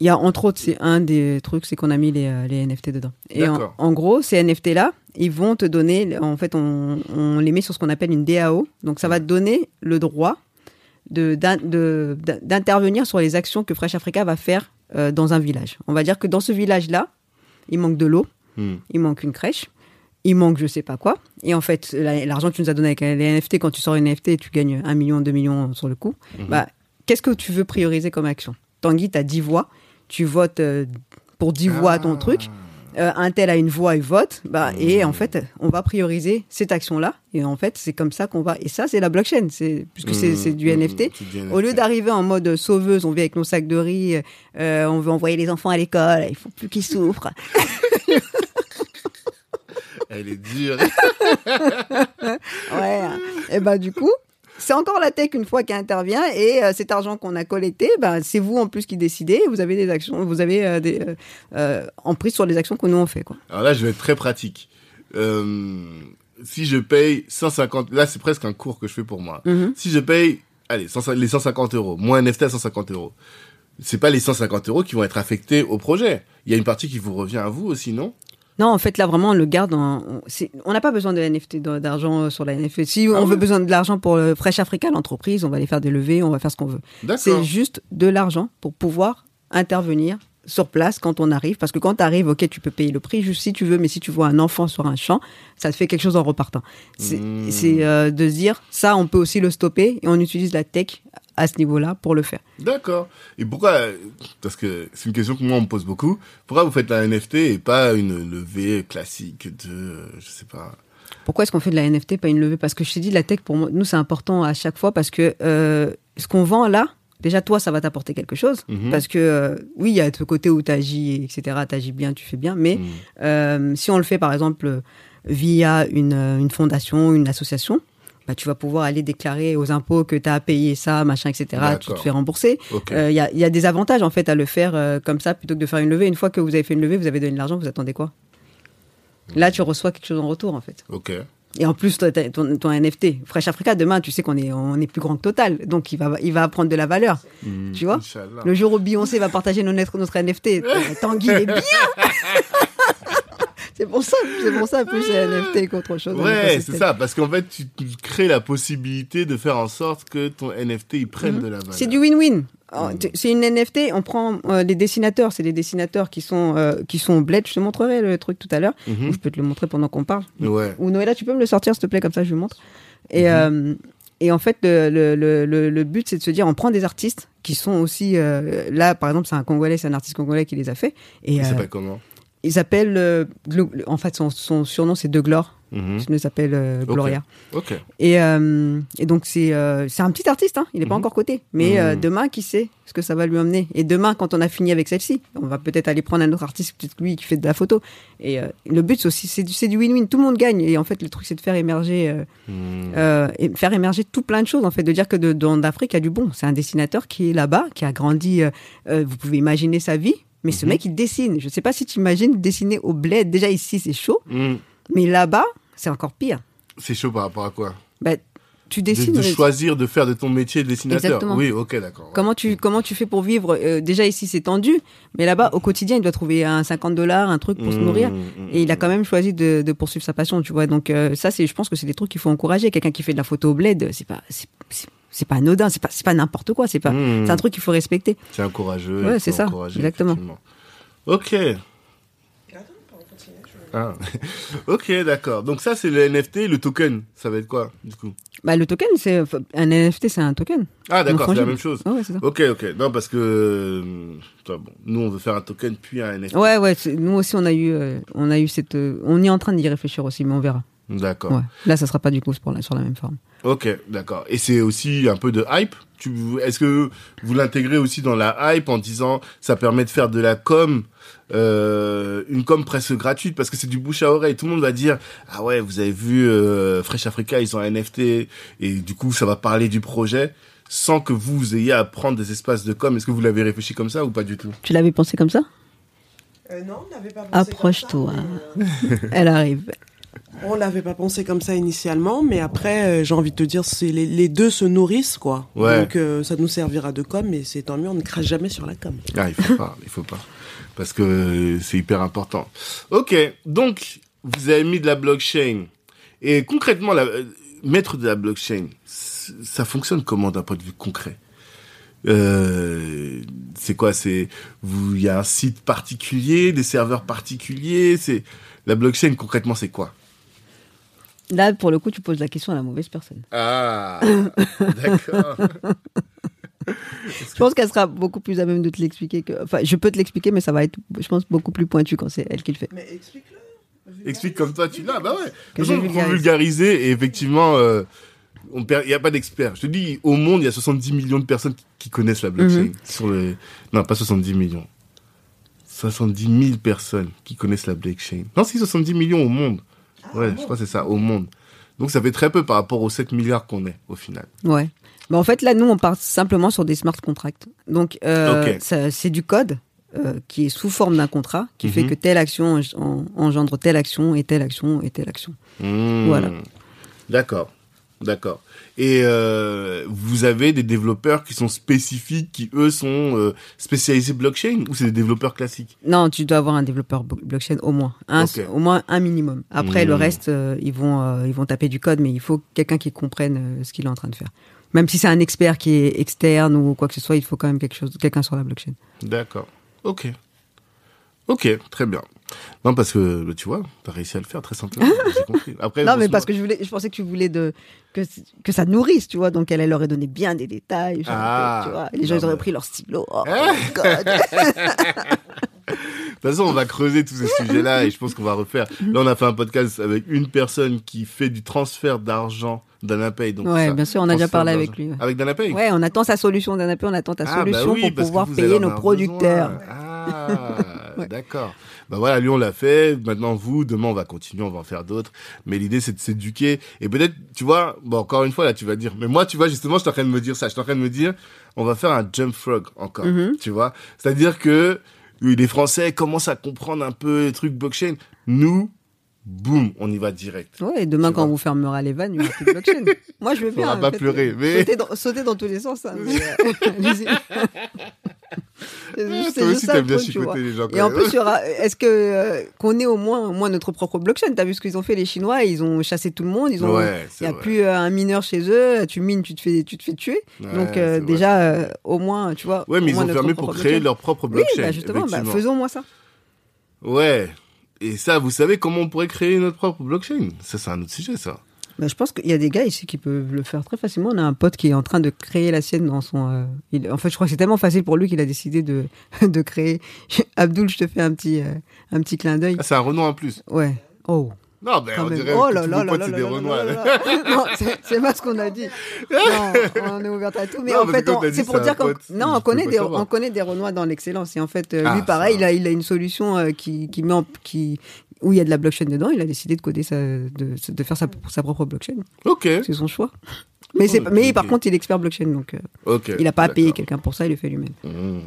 Il y a entre autres, c'est un des trucs, c'est qu'on a mis les, euh, les NFT dedans. Et en, D'accord. en gros, ces NFT-là, ils vont te donner, en fait, on, on les met sur ce qu'on appelle une DAO. Donc, ça va te donner le droit d'intervenir sur les actions que Fresh Africa va faire euh, dans un village. On va dire que dans ce village-là, il manque de l'eau, Hmm. il manque une crèche, il manque je sais pas quoi. Et en fait, la- l'argent que tu nous as donné avec les NFT, quand tu sors une NFT, tu gagnes 1 million, 2 millions sur le coup. Mhm. Bah, Qu'est-ce que tu veux prioriser comme action? Tanguy, tu as 10 voix, tu votes euh, pour 10 voix ton Ah. truc. Euh, un tel a une voix et vote, bah, Mhm. et en fait, on va prioriser cette action-là. Et en fait, c'est comme ça qu'on va. Et ça, c'est la blockchain, c'est puisque c'est c'est du hmm, NFT. Au lieu d'arriver en mode sauveuse, on vient avec nos sacs de riz, euh, on veut envoyer les enfants à l'école, il faut plus qu'ils souffrent. Elle est dure. Ouais. et ben du coup, c'est encore la tech une fois qui intervient et euh, cet argent qu'on a collecté, ben c'est vous en plus qui décidez. Vous avez des actions, vous avez euh, des euh, euh, sur les actions que nous on fait quoi. Alors là, je vais être très pratique. Euh, si je paye 150, là c'est presque un cours que je fais pour moi. Mhm. Si je paye, allez, 100 les 150 euros, moins NFT à 150 euros, c'est pas les 150 euros qui vont être affectés au projet. Il y a une partie qui vous revient à vous aussi, non? Non, en fait là vraiment on le garde. En, on n'a pas besoin de NFT d'argent euh, sur la NFT. Si Ah on veut besoin de l'argent pour le Fresh Africa, l'entreprise, on va aller faire des levées, on va faire ce qu'on veut. C'est juste de l'argent pour pouvoir intervenir sur place quand on arrive. Parce que quand tu arrives, ok, tu peux payer le prix juste si tu veux, mais si tu vois un enfant sur un champ, ça te fait quelque chose en repartant. C'est Mmh. c'est, euh, de se dire, ça, on peut aussi le stopper et on utilise la tech à ce niveau-là pour le faire. D'accord. Et pourquoi Parce que c'est une question que moi on me pose beaucoup. Pourquoi vous faites la NFT et pas une levée classique de, je sais pas? Pourquoi est-ce qu'on fait de la NFT, pas une levée? Parce que je t'ai dit, la tech, pour moi, nous, c'est important à chaque fois parce que euh, ce qu'on vend là, déjà, toi, ça va t'apporter quelque chose. Mhm. Parce que, euh, oui, il y a ce côté où tu agis, etc. Tu agis bien, tu fais bien. Mais Hmm. Euh, si on le fait par exemple via une, une fondation, une association, bah, tu vas pouvoir aller déclarer aux impôts que tu as payé ça, machin, etc. Tu te fais rembourser. Ok. Euh, Il y, a, il y a des avantages en fait à le faire euh, comme ça plutôt que de faire une levée. Une fois que vous avez fait une levée, vous avez donné de l'argent, vous attendez quoi? Là, tu reçois quelque chose en retour en fait. Ok. Et en plus, toi, ton, ton NFT, Fresh Africa, demain, tu sais qu'on est, on est plus grand que Total. Donc, il va, il va prendre de la valeur. Hmm. Tu vois? Le jour où Beyoncé va partager notre, notre NFT, Tanguy il est bien C'est pour ça, c'est pour ça plus c'est NFT qu'autre chose. dans Ouais, c'est ça, parce qu'en fait, tu, tu crées la possibilité de faire en sorte que ton NFT il prenne Mhm. de la valeur. C'est du win-win. Oh, Mhm. C'est une NFT, on prend euh, les dessinateurs, c'est les dessinateurs qui sont, euh, qui sont bled. Je te montrerai le truc tout à l'heure. Ou je peux te le montrer pendant qu'on parle. Ouais. Ou Noëlla, tu peux me le sortir, s'il te plaît, comme ça je lui montre. Et, Mhm. euh, et en fait, le, le, le, le- le but, c'est de se dire, on prend des artistes qui sont aussi... euh, là, par exemple, c'est un Congolais, c'est un artiste congolais qui les a fait. Et Il euh, s'appelle comment? Il s'appelle, euh, en fait, son, son surnom c'est De Glore. Mhm. Il s'appelle euh, Gloria. Ok. Et, euh, et donc c'est c'est un petit artiste, hein. il n'est pas Mhm. encore coté. Mais Mhm. demain, qui sait ce que ça va lui emmener? Et demain, quand on a fini avec celle-ci, on va peut-être aller prendre un autre artiste, peut-être lui qui fait de la photo. Et le but, c'est aussi, c'est du, win-win. Tout le monde gagne. Et en fait, le truc, c'est de faire émerger, Mhm. et faire émerger tout plein de choses. En fait, de dire que de, dans l'Afrique, il y a du bon. C'est un dessinateur qui est là-bas, qui a grandi. vous pouvez imaginer sa vie. Mais ce Mhm. mec, il dessine. Je sais pas si tu imagines dessiner au bled. Déjà ici, c'est chaud. Mhm. Mais là-bas, c'est encore pire. C'est chaud par rapport à quoi? Bah, tu de, dessines. de mais- choisir de faire de ton métier de dessinateur. Exactement. Oui, ok, d'accord. Comment tu, comment tu fais pour vivre? Euh, Déjà ici c'est tendu, mais là-bas au quotidien il doit trouver un 50 dollars, un truc pour se Mhm, nourrir. Et il a quand même choisi de, de poursuivre sa passion, tu vois. Donc euh, ça c'est, je pense que c'est des trucs qu'il faut encourager. Quelqu'un qui fait de la photo au bled, c'est pas, c'est, c'est- pas anodin, c'est pas, c'est pas n'importe quoi, c'est pas, Mhm. c'est un truc qu'il faut respecter. C'est encourageux. Ouais, il c'est ça, exactement. Ok. Ah. ok, d'accord. Donc ça, c'est le NFT, le token. Ça va être quoi, du coup? Bah le token, c'est un NFT, c'est un token. Ah, d'accord, c'est la même chose. Ouais, ouais, ça. Ok, ok. Non, parce que euh, bon, nous, on veut faire un token puis un NFT. Ouais, ouais. Nous aussi on a eu, euh, on a eu cette, euh, on est en train d'y réfléchir aussi, mais on verra. D'accord. Ouais. Là ça sera pas du coup pour la, sur la même forme. Ok, d'accord. Et c'est aussi un peu de hype? Tu, est-ce que vous l'intégrez aussi dans la hype en disant ça permet de faire de la com, euh, une com presque gratuite? Parce que c'est du bouche à oreille. Tout le monde va dire ah ouais, vous avez vu euh, Fresh Africa, ils ont un NFT et du coup ça va parler du projet sans que vous, ayez à prendre des espaces de com. Est-ce que vous l'avez réfléchi comme ça ou pas du tout? Tu l'avais pensé comme ça? Euh, non, on n'avait pas pensé Approche-toi. comme ça, mais, euh, Elle arrive. On l'avait pas pensé comme ça initialement, mais après, euh, j'ai envie de te dire, c'est les, les deux se nourrissent, quoi. Ouais. Donc, euh, ça nous servira de com, mais c'est tant mieux, on ne crache jamais sur la com. Ah, il faut pas, il faut pas. Parce que c'est hyper important. Ok, donc, vous avez mis de la blockchain. Et concrètement, la, euh, mettre de la blockchain, ça fonctionne comment d'un point de vue concret? Euh, c'est quoi? C'est vous, il y a un site particulier, des serveurs particuliers. C'est la blockchain concrètement, c'est quoi? Là, pour le coup, tu poses la question à la mauvaise personne. Ah, d'accord. Je pense qu'elle sera beaucoup plus à même de te l'expliquer que. Enfin, je peux te l'expliquer, mais ça va être, je pense, beaucoup plus pointu quand c'est elle qui le fait. Mais explique-le. Explique comme toi, tu l'as. Bah ouais. Que De vulgarise. vulgariser et effectivement, euh, on perd- il n'y a pas d'experts. Je te dis, au monde, il y a 70 millions de personnes qui- qui connaissent la blockchain. Mhm. Sur le... Non, pas 70 millions. 70 000 personnes qui connaissent la blockchain. Non, si 70 millions au monde. Ouais, je crois que c'est ça, au monde. Donc ça fait très peu par rapport aux 7 milliards qu'on est au final. Ouais. Mais en fait, là, nous, on part simplement sur des smart contracts. Donc, euh, c'est du code euh, qui est sous forme d'un contrat qui fait Mhm. que telle action en- en- engendre telle action et telle action et telle action. Mmh. Voilà. D'accord. D'accord. Et euh, vous avez des développeurs qui sont spécifiques, qui eux sont euh, spécialisés blockchain, ou c'est des développeurs classiques? Non, tu dois avoir un développeur blo- blockchain au moins, un, au moins un minimum. Après, le reste, euh, ils vont, ils vont taper du code, mais il faut quelqu'un qui comprenne ce qu'il est en train de faire. Même si c'est un expert qui est externe ou quoi que ce soit, il faut quand même quelque chose, quelqu'un sur la blockchain. D'accord. Ok. Ok, très bien. Non, parce que bah, tu vois, t'as réussi à le faire très simplement. Compris. Après, Non, mais parce que je voulais, je pensais que tu voulais de que que ça nourrisse, tu vois. Donc elle, elle aurait donné bien des détails, genre, Ah. tu vois. Et les gens ils auraient pris leur stylo. Oh, my God. De toute façon, on va creuser tous ces sujets-là et je pense qu'on va refaire. Là, on a fait un podcast avec une personne qui fait du transfert d'argent d'Anapay. Donc Ouais, ça, bien sûr, on a déjà parlé avec lui. Avec Danapay Ouais, on attend sa solution d'un appel, on attend ta Ah, bah solution oui, pour pouvoir payer nos producteurs. besoin. Ah, d'accord. Bah voilà, lui on l'a fait. Maintenant vous, demain on va continuer, on va en faire d'autres. Mais l'idée c'est de s'éduquer et peut-être, tu vois, bon encore une fois là tu vas dire, mais moi tu vois justement, je suis en train de me dire ça, je suis en train de me dire, on va faire un jump frog encore, Mhm. tu vois. C'est-à-dire que oui, les Français commencent à comprendre un peu les trucs blockchain. Nous, boum, on y va direct. Ouais, et demain quand on vous fermera les vannes, il y aura plus de blockchain. Moi, je veux bien. Faudra pas faites- pleurer, mais- Sauter dans, sauter dans tous les sens. hein, mais, toi aussi t'aimes bien chicoter les gens. Et en plus, est-ce que euh, qu'on ait au moins, au moins notre propre blockchain? T'as vu ce qu'ils ont fait les Chinois? Ils ont chassé tout le monde. Ils ont, il n'y a vrai. plus euh, un mineur chez eux. Tu mines, tu te fais, tu te fais tuer. Ouais, Donc euh, déjà, au moins, tu vois. Ouais, mais ils ont fermé pour créer blockchain. leur propre Oui, blockchain. bah justement, bah, faisons moi ça. Ouais. Et ça, vous savez comment on pourrait créer notre propre blockchain? Ça, c'est un autre sujet, ça. Bah, je pense qu'il y a des gars ici qui peuvent le faire très facilement. On a un pote qui est en train de créer la sienne dans son. euh, il- en fait, je crois que c'est tellement facile pour lui qu'il a décidé de, de créer. Abdul, je te fais un petit, euh, un petit clin d'œil. Ah, c'est un Renoir en plus. Ouais. Oh. Non, Quand on même. dirait Oh là là là c'est des. Non, c'est- pas ce qu'on a dit. Non, on est ouvert à tout. Mais Non, en fait, c'est pour dire qu'on non, on connaît des, on connaît des Renois dans l'excellence. Et en fait, euh, Ah, lui, pareil, ça. il a, il a une solution qui, qui met en, qui, où il y a de la blockchain dedans. Il a décidé de coder sa, de, de faire sa, sa propre blockchain. Ok. C'est son choix. Mais, c'est, mais par contre, il est expert blockchain, donc euh, Ok. il n'a pas à payer quelqu'un pour ça, il le fait lui-même. Mmh.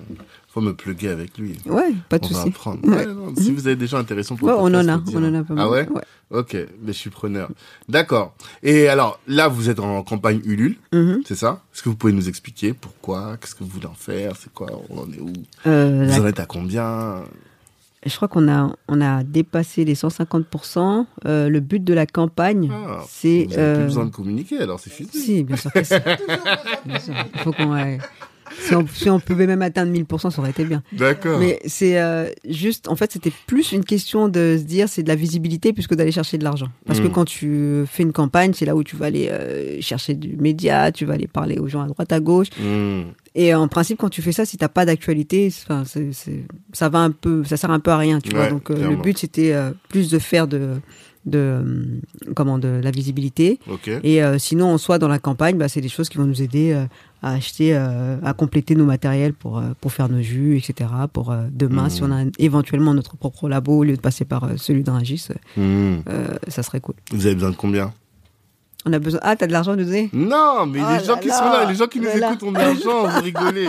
Faut me plugger avec lui. Ouais, pas de souci. Ouais. Si vous avez des gens intéressants pour Ouais, on en a, on en a pas mal. Ah ouais, Ok, mais je suis preneur. D'accord. Et alors, là, vous êtes en campagne Ulule, Mhm. c'est ça? Est-ce que vous pouvez nous expliquer pourquoi? Qu'est-ce que vous voulez en faire? C'est quoi? On en est où? Euh, Vous la- en êtes à combien? Je crois qu'on a, on a dépassé les 150%. Euh, le but de la campagne, Ah, c'est. Vous avez euh, plus besoin de communiquer, alors c'est fini. Si, bien sûr que si. Bien sûr. Il faut qu'on. Si, on, si on pouvait même atteindre 1000%, ça aurait été bien. D'accord. Mais c'est euh, juste, en fait, c'était plus une question de se dire, c'est de la visibilité plus que d'aller chercher de l'argent. Parce que Mm. quand tu fais une campagne, c'est là où tu vas aller euh, chercher du média, tu vas aller parler aux gens à droite, à gauche. Mmh. Et en principe, quand tu fais ça, si t'as pas d'actualité, enfin, ça va un peu, ça sert un peu à rien, tu vois. Donc euh, le but, c'était euh, plus de faire de, de, euh, comment, de la visibilité. Et euh, sinon, en soi, dans la campagne, bah, c'est des choses qui vont nous aider euh, à acheter, euh, à compléter nos matériels pour, pour faire nos jus, etc. Pour demain, si on a éventuellement notre propre labo au lieu de passer par celui d'un Mmh. euh, ça serait cool. Vous avez besoin de combien? On a besoin. Ah, t'as de l'argent à nous donner Non, mais Oh les gens qui là, sont là, les gens qui nous là là. écoutent ont de l'argent, vous rigolez.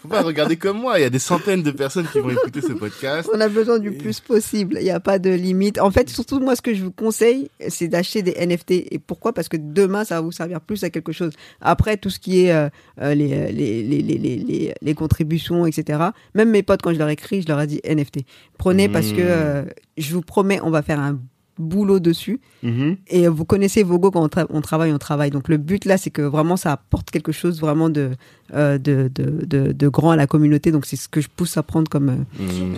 Faut pas regarder comme moi, il y a des centaines de personnes qui vont écouter ce podcast. On a besoin du plus possible. Il n'y a pas de limite. En fait, surtout, moi, ce que je vous conseille, c'est d'acheter des NFT. Et pourquoi? Parce que demain, ça va vous servir plus à quelque chose. Après, tout ce qui est euh, euh, les, les, les, les, les, contributions, etc. Même mes potes, quand je leur écris, je leur ai dit NFT. Prenez parce que euh, je vous promets, on va faire un boulot dessus. Mhm. Et vous connaissez Vogo, quand on, tra- on travaille, on travaille. Donc le but là, c'est que vraiment ça apporte quelque chose vraiment de, euh, de, de, de, de grand à la communauté. Donc c'est ce que je pousse à prendre comme... euh, Mmh.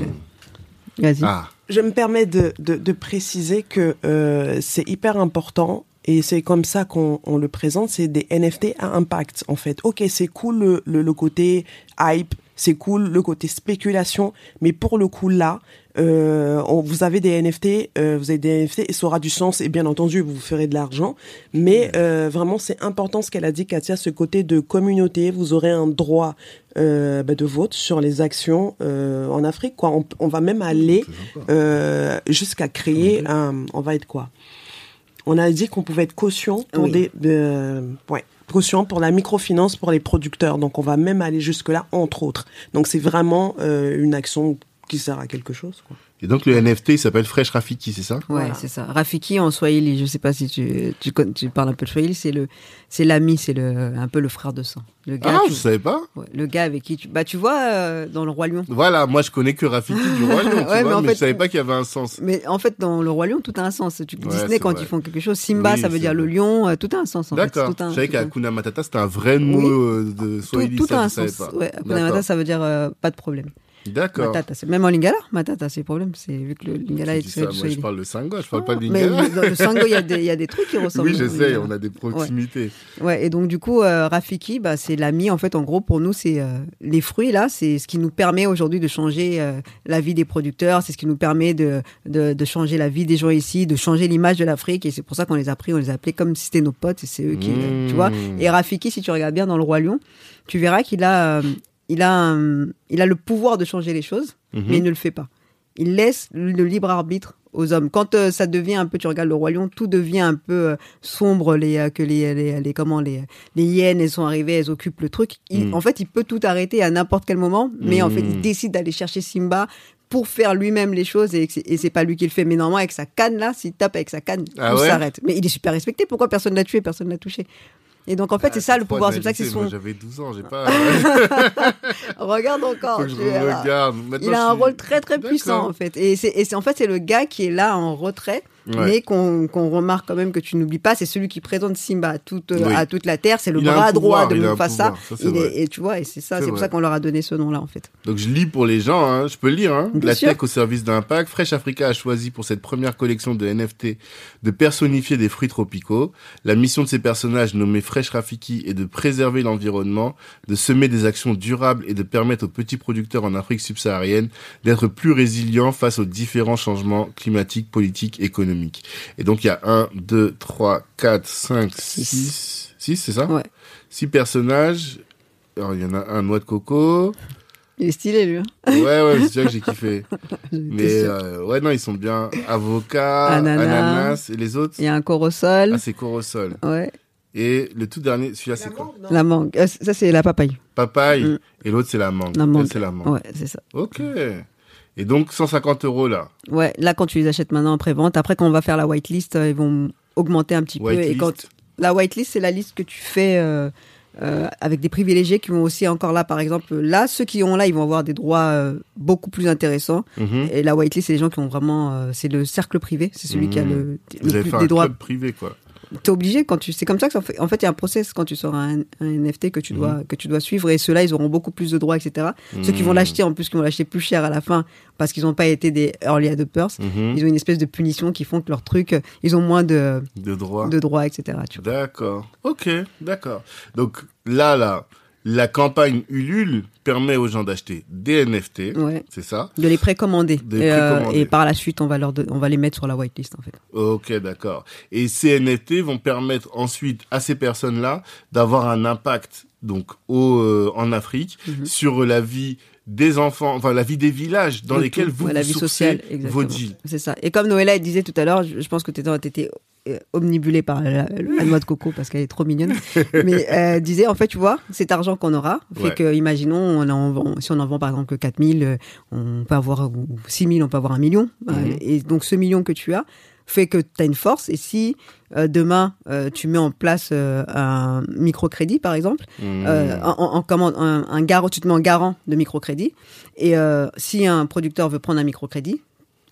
Vas-y. Ah, Je me permets de, de, de préciser que euh, c'est hyper important et c'est comme ça qu'on on le présente, c'est des NFT à impact en fait. Ok, c'est cool le, le, le côté hype, c'est cool le côté spéculation, mais pour le coup là, euh, on- vous avez des NFT, euh, vous avez des NFT et ça aura du sens et bien entendu vous ferez de l'argent, mais euh, vraiment c'est important ce qu'elle a dit Katia, ce côté de communauté, vous aurez un droit euh, bah, de vote sur les actions euh, en Afrique quoi. On, on va même aller euh, jusqu'à créer un. On va être quoi? On a dit qu'on pouvait être caution pour Oui. des. euh, ouais. Pour la microfinance pour les producteurs. Donc on va même aller jusque-là, entre autres. Donc c'est vraiment euh, une action qui sert à quelque chose. Et donc le NFT, il s'appelle Fresh Rafiki, c'est ça? Ouais, Voilà. c'est ça. Rafiki en Swahili, je sais pas si tu, tu, con- tu parles un peu de Swahili, c'est le, c'est l'ami, c'est le, un peu le frère de sang. Le gars, Ah, tu- je savais pas. ouais, le gars avec qui tu, bah tu vois, euh, dans le Roi Lion. Voilà, moi je connais que Rafiki du Roi Lion, tu Ouais, vois, mais mais, en je fait- savais pas qu'il y avait un sens. Mais en fait, dans le Roi Lion, tout a un sens. Tu, Ouais, Disney, quand vrai. ils font quelque chose, Simba, Oui, ça veut dire le lion, euh, tout a un sens en fait. D'accord. Tout a un- Je savais tout qu'Akuna Matata c'était un vrai mot Oui. euh, de tout, Swahili, tout ça a un je savais sens. pas. Ouais, Hakuna D'accord. Matata, ça veut dire pas de problème. D'accord. Matata, c'est même en lingala, Matata, c'est le problème. C'est vu que le lingala est ça, moi je parle le Sango, je parle Ah, pas de mais Lingala. dans le sango, il y, a des- il y a des trucs qui ressemblent. Oui, lingala. on a des proximités. Ouais, et donc du coup, euh, Rafiki, bah, c'est l'ami. En fait, en gros, pour nous, c'est euh, les fruits là, c'est ce qui nous permet aujourd'hui de changer euh, la vie des producteurs. C'est ce qui nous permet de, de de changer la vie des gens ici, de changer l'image de l'Afrique. Et c'est pour ça qu'on les a pris, on les a appelés comme si c'était nos potes. Et c'est eux qui, Mmh. tu vois. Et Rafiki, si tu regardes bien dans le roi lion, tu verras qu'il a, il a, il a le pouvoir de changer les choses, Mhm. mais il ne le fait pas. Il laisse le libre arbitre aux hommes. Quand euh, ça devient un peu, tu regardes le roi lion, tout devient un peu euh, sombre, les, euh, que les, les, les- comment les, les hyènes, elles sont arrivées, elles occupent le truc. Il- Mm. En fait, il peut tout arrêter à n'importe quel moment, mais en fait, il décide d'aller chercher Simba pour faire lui-même les choses et, c'est- et c'est pas lui qui le fait. Mais normalement, avec sa canne là, s'il tape avec sa canne, Ah ouais? s'arrête. Mais il est super respecté. Pourquoi personne l'a tué, personne l'a touché Et donc en fait, Ah, c'est ça le pouvoir. C'est pour ça que c'est son. j'avais 12 ans, j'ai pas. Regarde encore. Faut que je tu verras. regarde. Maintenant, Il a un suis- rôle très très puissant en fait. Et c'est- en fait c'est le gars qui est là en retrait Ouais. mais qu'on qu'on remarque quand même que tu n'oublies pas, c'est celui qui présente Simba à toute, Oui. à toute la terre, c'est le Il bras pouvoir, droit de Mufasa. et tu vois, et c'est ça, C'est pour ça qu'on leur a donné ce nom-là en fait. Donc je lis pour les gens, hein. je peux lire. Hein. La sûr. tech au service d'impact. Fresh Africa a choisi pour cette première collection de NFT de personnifier des fruits tropicaux. La mission de ces personnages nommés Fresh Rafiki est de préserver l'environnement, de semer des actions durables et de permettre aux petits producteurs en Afrique subsaharienne d'être plus résilients face aux différents changements climatiques, politiques, économiques. Et donc il y a 1, 2, 3, 4, 5, Six. 6, 6 c'est ça? Ouais. Six personnages. Alors il y en a un noix de coco. Il est stylé lui. hein. Ouais, ouais, c'est sûr que j'ai kiffé. Mais euh, ouais, non, ils sont bien. Avocat, Ananas. ananas, et les autres? Il y a un corosol. Ah, c'est corosol. ouais. Et le tout dernier, celui-là, c'est quoi? La mangue. Euh, ça c'est la papaye. Papaye. Mm. Et l'autre, c'est la mangue. La mangue. C'est la mangue. Ouais, c'est ça. Ok. Et donc, 150 euros là. Ouais, là quand tu les achètes maintenant en pré-vente, après quand on va faire la whitelist, euh, ils vont augmenter un petit peu. Et Whitelist. quand la whitelist, c'est la liste que tu fais euh, euh, avec des privilégiés qui vont aussi encore là, par exemple, là ceux qui ont là, ils vont avoir des droits euh, beaucoup plus intéressants. Mhm. Et la whitelist, c'est les gens qui ont vraiment, c'est le cercle privé, c'est celui qui a Mhm. le, Vous le avez plus fait des un droits. club privé, quoi. T'es obligé quand tu, c'est comme ça que ça fait. En fait, il y a un process quand tu sors un, un NFT que tu dois Mhm. que tu dois suivre et ceux-là, ils auront beaucoup plus de droits, etc. Ceux qui vont Mhm. l'acheter en plus, qui vont l'acheter plus cher à la fin parce qu'ils n'ont pas été des early adopters. Mhm. Ils ont une espèce de punition qui font que leur truc, ils ont moins de, De droit. de droits, etc. D'accord. Ok, d'accord. Donc là, là, la campagne Ulule permet aux gens d'acheter des NFT. Ouais. C'est ça? De les précommander. De les et, euh, précommander. et par la suite, on va, leur on va les mettre sur la whitelist, en fait. Ok, d'accord. Et ces NFT vont permettre ensuite à ces personnes-là d'avoir un impact donc au, euh, en Afrique Mhm. sur la vie des enfants, enfin la vie des villages dans De lesquels tout. vous, la vous vie sociale, vos deals. C'est ça. Et comme Noëlla disait tout à l'heure, je, je pense que tu étais euh, omnibulé par la, la noix de coco parce qu'elle est trop mignonne. Mais euh, disait, en fait, tu vois, cet argent qu'on aura fait Ouais. que, imaginons, on en vend, si on en vend par exemple que 4000, euh, on peut avoir, ou 6000, on peut avoir un million. Euh, Mhm. et donc, ce million que tu as fait que tu as une force. Et si euh, demain, euh, tu mets en place euh, un microcrédit, par exemple, Mmh. euh, en, en- commande- un, un garant, tu te mets en garant de microcrédit. Et si un producteur veut prendre un microcrédit,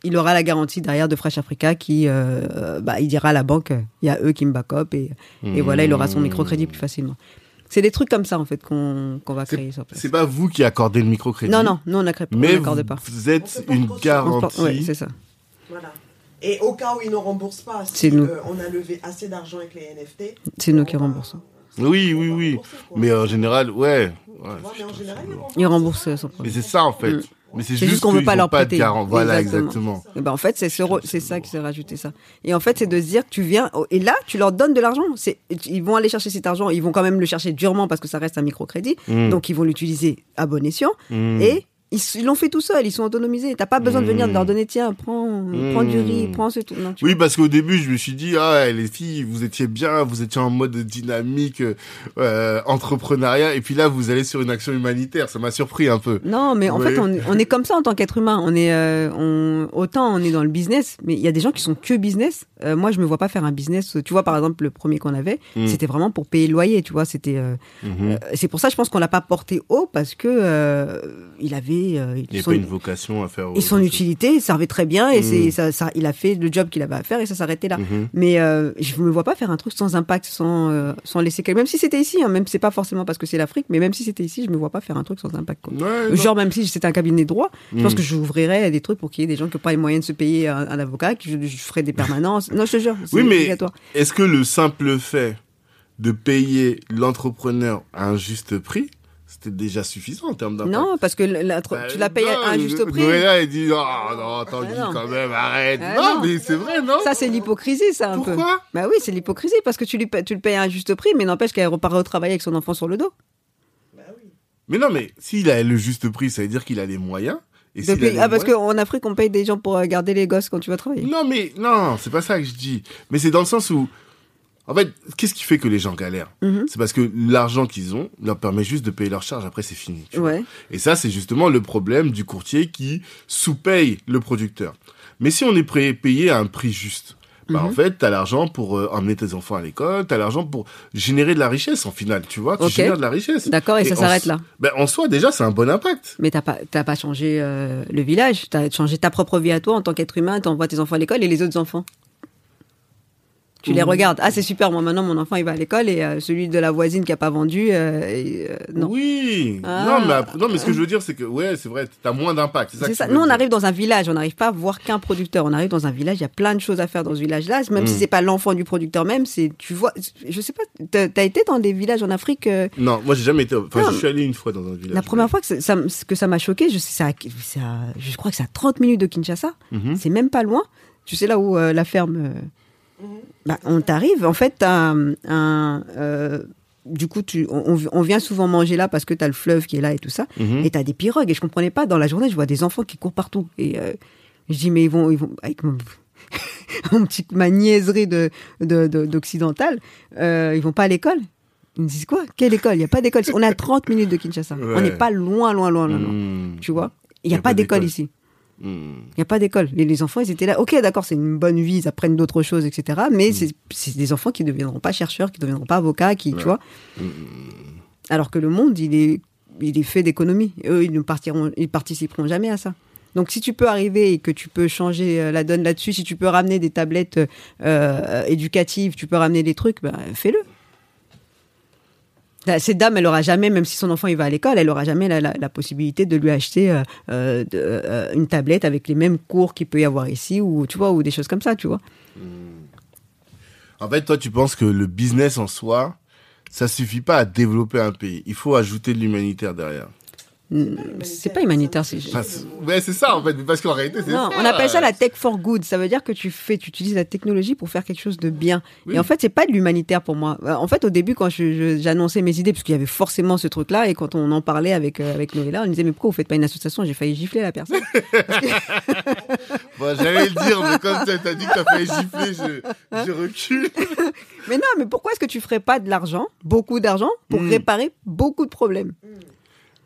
il aura la garantie derrière de Fresh Africa qui, euh, bah, il dira à la banque, il y a eux qui me back up et, et voilà, il aura son microcrédit plus facilement. C'est des trucs comme ça en fait qu'on qu'on va créer sur place. C'est pas vous qui accordez le microcrédit. Non, non, nous on n'accorde pas. vous êtes une garantie. ouais, c'est ça. Voilà. Et au cas où ils ne remboursent pas, si C'est nous. euh, on a levé assez d'argent avec les NFT, C'est nous qui va- remboursons. Oui, oui, oui. quoi. Mais en général, ouais. ouais. Vois, mais en général, ils remboursent. Ils remboursent euh, Mais c'est ça en fait. Mm. Mais c'est juste, juste qu'on veut pas leur prêter. Voilà, Exactement. exactement. Et ben en fait, c'est ce c'est ça qui s'est rajouté ça. Et en fait, c'est de se dire que tu viens et là, tu leur donnes de l'argent. C'est ils vont aller chercher cet argent, ils vont quand même le chercher durement parce que ça reste un microcrédit. Mm. Donc ils vont l'utiliser à bon escient Mm. et ils l'ont fait tout seuls, ils sont autonomisés. T'as pas besoin de venir Mm. leur donner tiens, prends prends du riz, prends ce tout. Non, Oui, vois. parce qu'au début, je me suis dit, ah, les filles, vous étiez bien, vous étiez en mode dynamique, euh, entrepreneuriat, et puis là, vous allez sur une action humanitaire. Ça m'a surpris un peu. Non, mais en fait, on, est- on est comme ça en tant qu'être humain. On est, euh, on, autant on est dans le business, mais il y a des gens qui sont que business. Euh, moi, je me vois pas faire un business. Tu vois, par exemple, le premier qu'on avait, Mm. c'était vraiment pour payer le loyer. Tu vois, c'était. euh, euh, c'est pour ça, je pense qu'on l'a pas porté haut parce que euh, il avait. Euh, Il son, pas une vocation à faire. et son chose. utilité il servait très bien et Mm. c'est ça, ça, il a fait le job qu'il avait à faire et ça s'arrêtait là. Mhm. Mais euh, je me vois pas faire un truc sans impact, sans, euh, sans laisser quelqu'un. Même si c'était ici, hein, même c'est pas forcément parce que c'est l'Afrique, mais même si c'était ici, je me vois pas faire un truc sans impact. Quoi. Ouais, non. Genre, même si c'était un cabinet de droit, je pense Mm. que j'ouvrirais des trucs pour qu'il y ait des gens qui n'ont pas les moyens de se payer un, un avocat, que je, je ferais des permanences. Non, je te jure, Oui, mais est-ce que le simple fait de payer l'entrepreneur à un juste prix, c'était déjà suffisant en termes d'impact Non, parce que la- Bah, tu l'as payé non, à un juste prix. Noëlla, il dit, non, non, attends, Ah, non. quand même, arrête. Ah, non, non. mais c'est vrai, non Ça, c'est l'hypocrisie, ça, un peu. Pourquoi? Bah oui, c'est l'hypocrisie, parce que tu, lui payes- tu le payes à un juste prix, mais n'empêche qu'elle repart retravailler avec son enfant sur le dos. Bah oui. Mais non, mais s'il a le juste prix, ça veut dire qu'il a les moyens. Et De s'il a payer- les ah, parce moyens- qu'en Afrique, on paye des gens pour euh, garder les gosses quand tu vas travailler. Non, mais non, c'est pas ça que je dis. Mais c'est dans le sens où, en fait, qu'est-ce qui fait que les gens galèrent Mhm. C'est parce que l'argent qu'ils ont leur permet juste de payer leurs charges. Après, c'est fini. tu. Ouais. Et ça, c'est justement le problème du courtier qui sous-paye le producteur. Mais si on est prêt payé à un prix juste, bah, Mhm. en fait, t'as l'argent pour euh, emmener tes enfants à l'école, t'as l'argent pour générer de la richesse en final, tu vois, tu génères de la richesse. D'accord, et, ça s'arrête là. Ben, en soi, déjà, c'est un bon impact. Mais t'as pas, pas changé euh, le village, t'as changé ta propre vie à toi en tant qu'être humain, t'envoies tes enfants à l'école et les autres enfants. Tu les regardes. Ah, c'est super. Moi, maintenant, mon enfant, il va à l'école et euh, celui de la voisine qui a pas vendu, euh, et, euh, non. Oui. Ah. Non, mais après- non, mais ce que je veux dire, c'est que ouais, c'est vrai, t'as moins d'impact. C'est ça. Ça. Nous, on dire. arrive dans un village. On n'arrive pas à voir qu'un producteur. On arrive dans un village. Il y a plein de choses à faire dans ce village-là. Même si Mm. c'est pas l'enfant du producteur même, c'est, tu vois, je sais pas, t'as été dans des villages en Afrique, euh, Non, moi j'ai jamais été. Enfin, Non. je suis allé une fois dans un village. La première fois que ça, ça- que ça m'a choqué, je, sais, c'est à- c'est à- je crois que c'est à 30 minutes de Kinshasa. Mhm. C'est même pas loin. Tu sais là où euh, la ferme. Bah, on t'arrive. En fait, t'as un. euh, du coup, tu, on, on vient souvent manger là parce que t'as le fleuve qui est là et tout ça. Mhm. Et t'as des pirogues. Et je comprenais pas. Dans la journée, je vois des enfants qui courent partout. Et euh, je dis, mais ils vont. Ils vont avec mon, mon petit, ma niaiserie de, de, de- d'occidental, euh, ils vont pas à l'école. Ils me disent quoi? Quelle école? Il n'y a pas d'école. On est à 30 minutes de Kinshasa. Ouais. On n'est pas loin, loin, loin, loin. Mhm. Tu vois? Il n'y a, pas d'école ici. Il n'y a pas d'école. Les, les enfants, ils étaient là. Ok, d'accord, c'est une bonne vie, ils apprennent d'autres choses, etc. Mais c'est- c'est des enfants qui ne deviendront pas chercheurs, qui ne deviendront pas avocats, qui, tu vois. Mm. Alors que le monde, il est, il est fait d'économie. Eux, ils ne partiront, ils participeront jamais à ça. Donc, si tu peux arriver et que tu peux changer euh, la donne là-dessus, si tu peux ramener des tablettes euh, éducatives, tu peux ramener des trucs, ben, fais-le. Cette dame, elle aura jamais, même si son enfant il va à l'école, elle aura jamais la, possibilité de lui acheter euh, euh, euh, une tablette avec les mêmes cours qu'il peut y avoir ici ou tu vois ou des choses comme ça, tu vois. En fait, toi, tu penses que le business en soi, ça suffit pas à développer un pays. Il faut ajouter de l'humanitaire derrière. C'est pas humanitaire, c'est ouais, c'est ça en fait. Parce qu'en réalité, c'est on appelle ça la tech for good. Ça veut dire que tu fais, tu utilises la technologie pour faire quelque chose de bien. Oui. Et en fait, c'est pas de l'humanitaire pour moi. Euh, En fait, au début, quand j'annonçais mes idées, parce qu'il y avait forcément ce truc-là, et quand on en parlait avec euh, avec Noëlla, on disait mais pourquoi vous faites pas une association? J'ai failli gifler la personne. Bon, j'allais le dire, mais comme t'as t'as dit que t'as fait gifler, je, je recule. mais non, mais pourquoi est-ce que tu ferais pas de l'argent, beaucoup d'argent, pour Mm. réparer beaucoup de problèmes?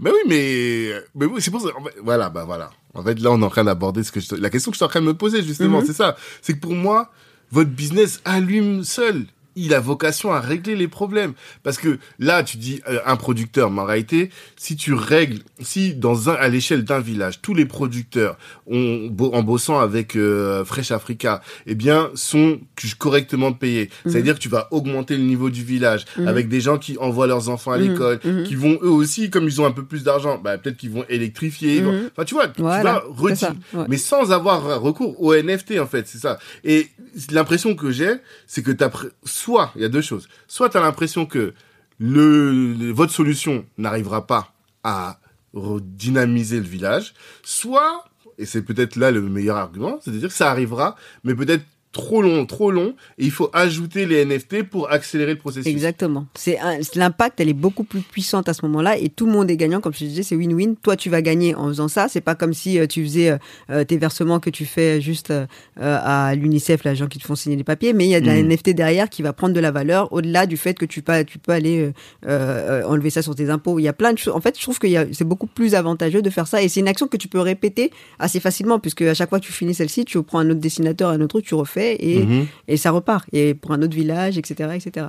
Mais oui, mais, mais oui, c'est pour ça. en fait, voilà, bah voilà. En fait, là, on est en train d'aborder ce que je, la question que je suis en train de me poser, justement. Mhm. C'est ça. C'est que pour moi, votre business allume seul. Il a vocation à régler les problèmes. Parce que là, tu dis euh, un producteur, mais en réalité, si tu règles, si dans un, à l'échelle d'un village, tous les producteurs, ont, en bossant avec euh, Fresh Africa, eh bien, sont correctement payés. C'est-à-dire que tu vas augmenter le niveau du village Mhm. avec des gens qui envoient leurs enfants à Mhm. l'école, Mhm. qui vont eux aussi, comme ils ont un peu plus d'argent, bah, peut-être qu'ils vont électrifier. vont- Mhm. Enfin, tu vois, tu vas retirer. ouais. Mais sans avoir recours au NFT, en fait, c'est ça. Et l'impression que j'ai, c'est que t'as, pr- soit, il y a deux choses. Soit t'as l'impression que votre solution n'arrivera pas à redynamiser le village, soit, et c'est peut-être là le meilleur argument, c'est-à-dire que ça arrivera, mais peut-être trop long, trop long, et il faut ajouter les NFT pour accélérer le processus. Exactement. C'est l'impact, elle est beaucoup plus puissante à ce moment-là et tout le monde est gagnant. Comme je te disais, c'est win-win. Toi, tu vas gagner en faisant ça. C'est pas comme si euh, tu faisais euh, euh, tes versements que tu fais juste euh, à l'UNICEF, les gens qui te font signer les papiers, mais il y a de la Mhm. NFT derrière qui va prendre de la valeur au-delà du fait que tu peux, tu peux aller enlever ça sur tes impôts. Il y a plein de choses. En fait, je trouve que c'est beaucoup plus avantageux de faire ça et c'est une action que tu peux répéter assez facilement puisque à chaque fois que tu finis celle-ci, tu prends un autre dessinateur, un autre truc, tu refais et, Mhm. et ça repart. Et pour un autre village, etc., etc.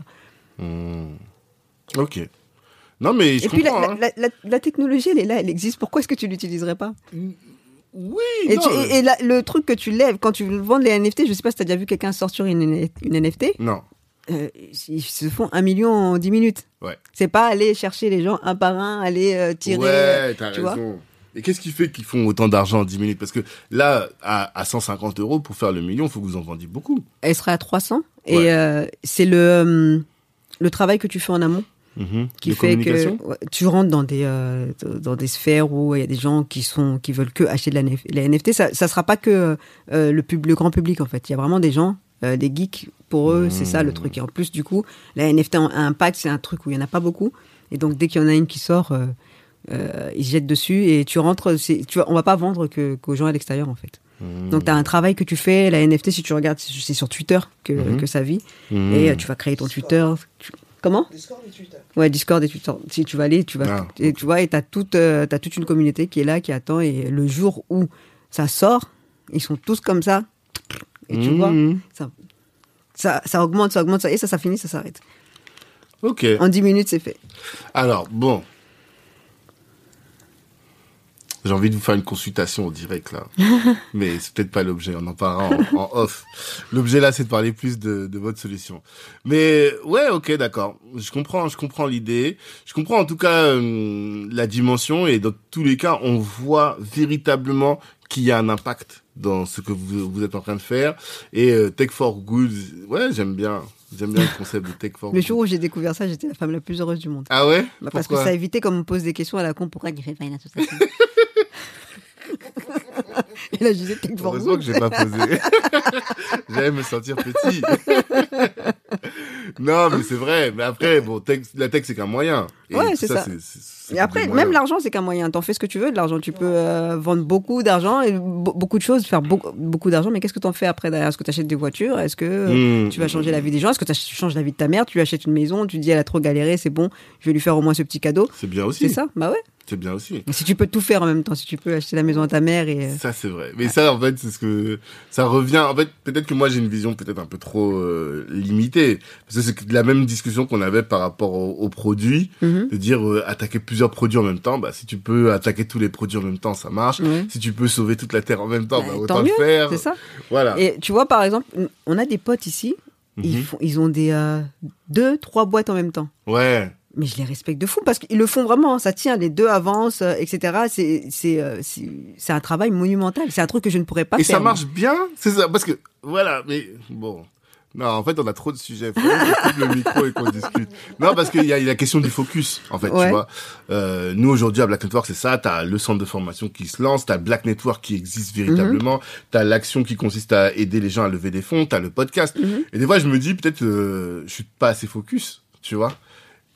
Hmm. Ok. Non, mais je Et puis la, hein. la, la, la technologie, elle est là, elle existe. Pourquoi est-ce que tu l'utiliserais pas? Oui, Et, non, tu- et- et la- le truc que tu lèves quand tu vends les NFT, je sais pas si tu as déjà vu quelqu'un sortir une, une NFT, Non. euh, ils se font un million en 10 minutes. Ouais. C'est pas aller chercher les gens un par un, aller euh, tirer. euh, Ouais, t'as tu vois raison. Et qu'est-ce qui fait qu'ils font autant d'argent en 10 minutes? Parce que là, à, à 150 euros, pour faire le million, il faut que vous en vendiez beaucoup. Elle serait à 300. Ouais. Et euh, c'est le, euh, le travail que tu fais en amont qui De fait que tu rentres dans des euh, dans des sphères où il y a des gens qui sont qui veulent que acheter de la les NFT ça ça sera pas que euh, le pub le grand public en fait. Il y a vraiment des gens euh, des geeks. Pour eux c'est ça le truc. Et en plus du coup la NFT a un impact. C'est un truc où il y en a pas beaucoup. Et donc dès qu'il y en a une qui sort euh, ils se jettent dessus et tu rentres tu vois, on va pas vendre que qu'aux gens à l'extérieur en fait Mmh. donc tu as un travail que tu fais la NFT si tu regardes c'est sur Twitter que, Mhm. que ça vit Mmh. et euh, tu vas créer ton Twitter tu- comment? Discord et Twitter. Ouais, Discord et Twitter. Si tu vas aller, tu vas, Ah, et tu vois, et t'as toute, euh, t'as toute une communauté qui est là, qui attend, et le jour où ça sort, ils sont tous comme ça, et tu Mmh. vois, ça, ça, ça augmente, ça augmente, ça, et ça, ça finit, ça s'arrête. Ok. En 10 minutes, c'est fait. Alors, bon. J'ai envie de vous faire une consultation en direct là. Mais c'est peut-être pas l'objet, on en parlera en, en off. L'objet là, c'est de parler plus de, de votre solution. Mais ouais, ok, d'accord. Je comprends, je comprends l'idée. Je comprends en tout cas euh, la dimension et dans tous les cas, on voit véritablement qu'il y a un impact dans ce que vous, vous êtes en train de faire. Et euh, Tech for Good, ouais, j'aime bien. J'aime bien le concept de Tech for Le jour où j'ai découvert ça, j'étais la femme la plus heureuse du monde. Ah ouais? Bah, parce que ça évitait qu'on me pose des questions à la con. Pourquoi tu fais pas une association Et là, je disais, Tech for Heureusement que j'ai pas posé. J'allais me sentir petit. non, mais c'est vrai. Mais après, bon, tech- la tech, c'est qu'un moyen. Et Ouais, c'est ça. c'est Et après, même l'argent, c'est qu'un moyen. T'en fais ce que tu veux de l'argent. Tu peux euh, vendre beaucoup d'argent et be- beaucoup de choses, faire beaucoup, beaucoup d'argent. Mais qu'est-ce que t'en fais après derrière? Est-ce que tu achètes des voitures? Est-ce que euh, Mmh. tu vas changer la vie des gens? Est-ce que tu changes la vie de ta mère? Tu lui achètes une maison? Tu dis, elle a trop galéré, c'est bon, je vais lui faire au moins ce petit cadeau. C'est bien aussi. C'est ça Bah ouais. C'est bien aussi. Si tu peux tout faire en même temps, si tu peux acheter la maison à ta mère et. euh, Ça, c'est vrai. Mais ça, en fait, c'est ce que, ça revient, en fait, peut-être que moi, j'ai une vision peut-être un peu trop, euh, limitée. Parce que c'est la même discussion qu'on avait par rapport aux, produits. mhm. De dire, euh, attaquer plusieurs produits en même temps. Bah, si tu peux attaquer tous les produits en même temps, ça marche. Si tu peux sauver toute la terre en même temps, Bah, bah, tant autant le mieux, faire. C'est ça. Voilà. Et tu vois, par exemple, on a des potes ici. Ils, Mhm. font, ils ont des euh, deux, trois boîtes en même temps. Ouais. Mais je les respecte de fou parce qu'ils le font vraiment. hein. Ça tient, les deux avancent, euh, etc. C'est c'est euh, c'est un travail monumental. C'est un truc que je ne pourrais pas Et faire. ça marche bien, c'est ça, parce que voilà, mais bon. Non, en fait, on a trop de sujets. Faut le micro et qu'on discute. Non, parce qu'il y a la question du focus, en fait, Ouais. tu vois. Euh, nous, aujourd'hui, à Black Network, c'est ça. T'as le centre de formation qui se lance, t'as Black Network qui existe véritablement, t'as l'action qui consiste à aider les gens à lever des fonds, t'as le podcast. Mhm. Et des fois, je me dis, peut-être, euh, je suis pas assez focus, tu vois.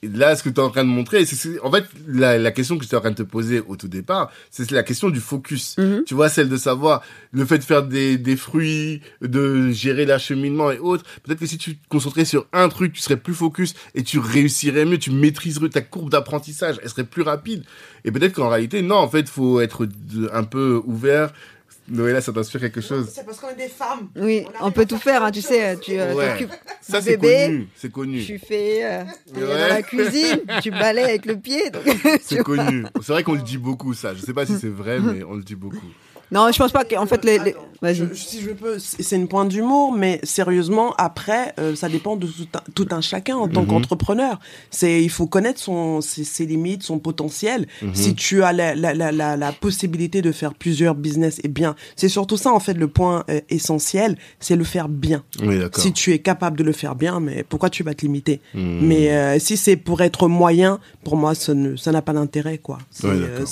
Et là, ce que tu es en train de montrer, c'est- en fait la, la question que j'étais en train de te poser au tout départ, c'est la question du focus. Mhm. Tu vois, celle de savoir le fait de faire des, des fruits, de gérer l'acheminement et autres. Peut-être que si tu te concentrais sur un truc, tu serais plus focus et tu réussirais mieux, tu maîtriserais ta courbe d'apprentissage, elle serait plus rapide. Et peut-être qu'en réalité, non, en fait, faut être un peu ouvert. Noëlla, ça t'inspire quelque chose C'est parce qu'on est des femmes. Oui, On peut tout faire. Hein, tu sais, tu euh, Ouais. t'occupes Ça, du c'est bébé. connu. C'est connu. Tu fais euh, Ouais. dans la cuisine, tu balayes avec le pied. C'est connu. C'est vrai qu'on le dit beaucoup, ça. Je sais pas si c'est vrai, mais on le dit beaucoup. Non, je pense pas qu'en fait les. les- Vas-y. si je peux, c'est une pointe d'humour, mais sérieusement, après, euh, ça dépend de tout un, tout un chacun en tant Mhm. qu'entrepreneur. C'est, il faut connaître son, ses, ses limites, son potentiel. Mhm. Si tu as la, la, la, la, la possibilité de faire plusieurs business et bien, c'est surtout ça en fait le point euh, essentiel, c'est le faire bien. Oui, d'accord. Si tu es capable de le faire bien, mais pourquoi tu vas te limiter? Hmm. Mais euh, si c'est pour être moyen, pour moi, ça ne, ça n'a pas d'intérêt, quoi. Euh,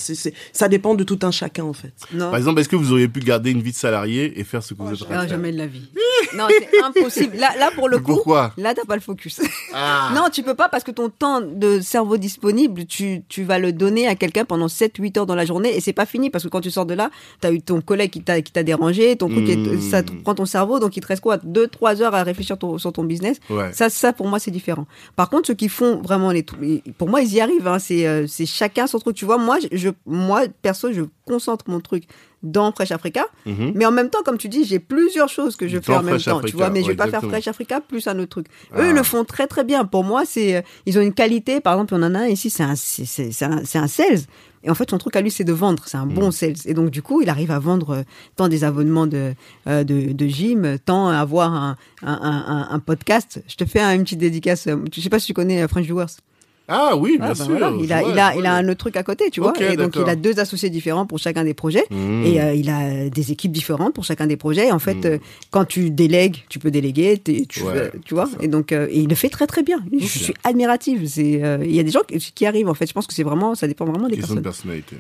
ça dépend de tout un chacun, en fait. Non. Par exemple, est-ce que vous auriez pu garder une vie de salarié et faire ce que vous êtes en train Non, de faire? Jamais de la vie. non, c'est impossible. Là, là, pour le Mais coup, Pourquoi? là, t'as pas le focus. Ah. Non, tu peux pas parce que ton temps de cerveau disponible, tu, tu vas le donner à quelqu'un pendant 7-8 heures dans la journée et c'est pas fini parce que quand tu sors de là, t'as eu ton collègue qui t'a, qui t'a dérangé, ton truc, est- Hmm. ça te prend ton cerveau, donc il te reste quoi? 2-3 heures à réfléchir ton- sur ton business. Ouais. Ça, ça, pour moi, c'est différent. Par contre, ceux qui font vraiment les trucs, pour moi, ils y arrivent. Hein, c'est, euh, c'est chacun son truc. Tu vois, moi, je, moi, perso, je concentre mon truc dans Fresh Africa. Mhm. Mais en même temps, comme tu dis, j'ai plusieurs choses que je fais en même temps. Africa, Tu vois, mais je ouais, vais pas exactement. faire Fresh Africa plus un autre truc. Ah. Eux, ils le font très très bien. Pour moi, c'est, euh, ils ont une qualité. Par exemple, on en a un ici, c'est un, c'est, un, un sales. Et en fait, son truc à lui, c'est de vendre. C'est un Mm. bon sales. Et donc, du coup, il arrive à vendre euh, tant des abonnements de, euh, de, de gym, tant à avoir un, un, un, un podcast. Je te fais un- une petite dédicace. Je sais pas si tu connais French Doers. Ah oui, bien Ah, bah sûr. voilà. Il a, il a, il a un autre truc à côté, tu vois. Et donc, il a deux associés différents pour chacun des projets. Et euh, il a des équipes différentes pour chacun des projets. Et en fait, Mm. euh, quand tu délègues, tu peux déléguer, tu, Ouais, euh, tu vois. Et donc, euh, et il le fait très très bien. Je suis admirative. Il y a des gens qui, qui arrivent. En fait, je pense que c'est vraiment, ça dépend vraiment des de personnes. personnalité.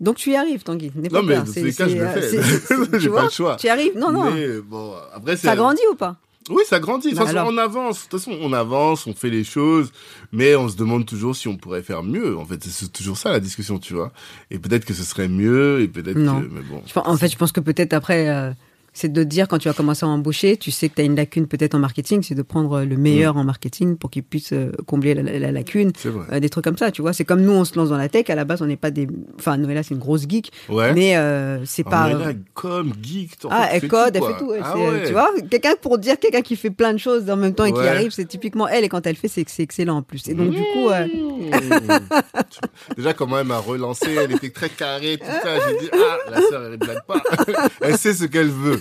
Donc tu y arrives, Tanguy. Non, mais dans C'est- tous les cas, je le fais. tu J'ai vois, pas le choix. Tu y arrives. Non, non. Mais bon, après, c'est. Ça grandit ou pas? Oui, ça grandit. De toute façon, on avance. De toute façon, on avance, on fait les choses, mais on se demande toujours si on pourrait faire mieux. En fait, c'est toujours ça la discussion, tu vois. Et peut-être que ce serait mieux, et peut-être que, mais bon. En fait, je pense que peut-être après, euh, C'est de dire, quand tu vas commencer à embaucher, tu sais que tu as une lacune peut-être en marketing, c'est de prendre le meilleur en marketing pour qu'il puisse euh, combler la, la- la lacune. Euh, des trucs comme ça, tu vois. C'est comme nous, on se lance dans la tech. À la base, on n'est pas des. Enfin, Noëlla, c'est une grosse geek. Ouais. Mais euh, c'est pas. là, comme geek, Ah, elle code, elle fait tout. Ah euh, ouais. Tu vois, quelqu'un pour dire quelqu'un qui fait plein de choses en même temps et qui arrive, c'est typiquement elle. Et quand elle fait, c'est excellent en plus. Et donc, du coup, euh, Mmh. Déjà, comment elle m'a relancé, elle était très carrée, tout ça. J'ai dit, ah, la sœur, elle blague pas. elle sait ce qu'elle veut.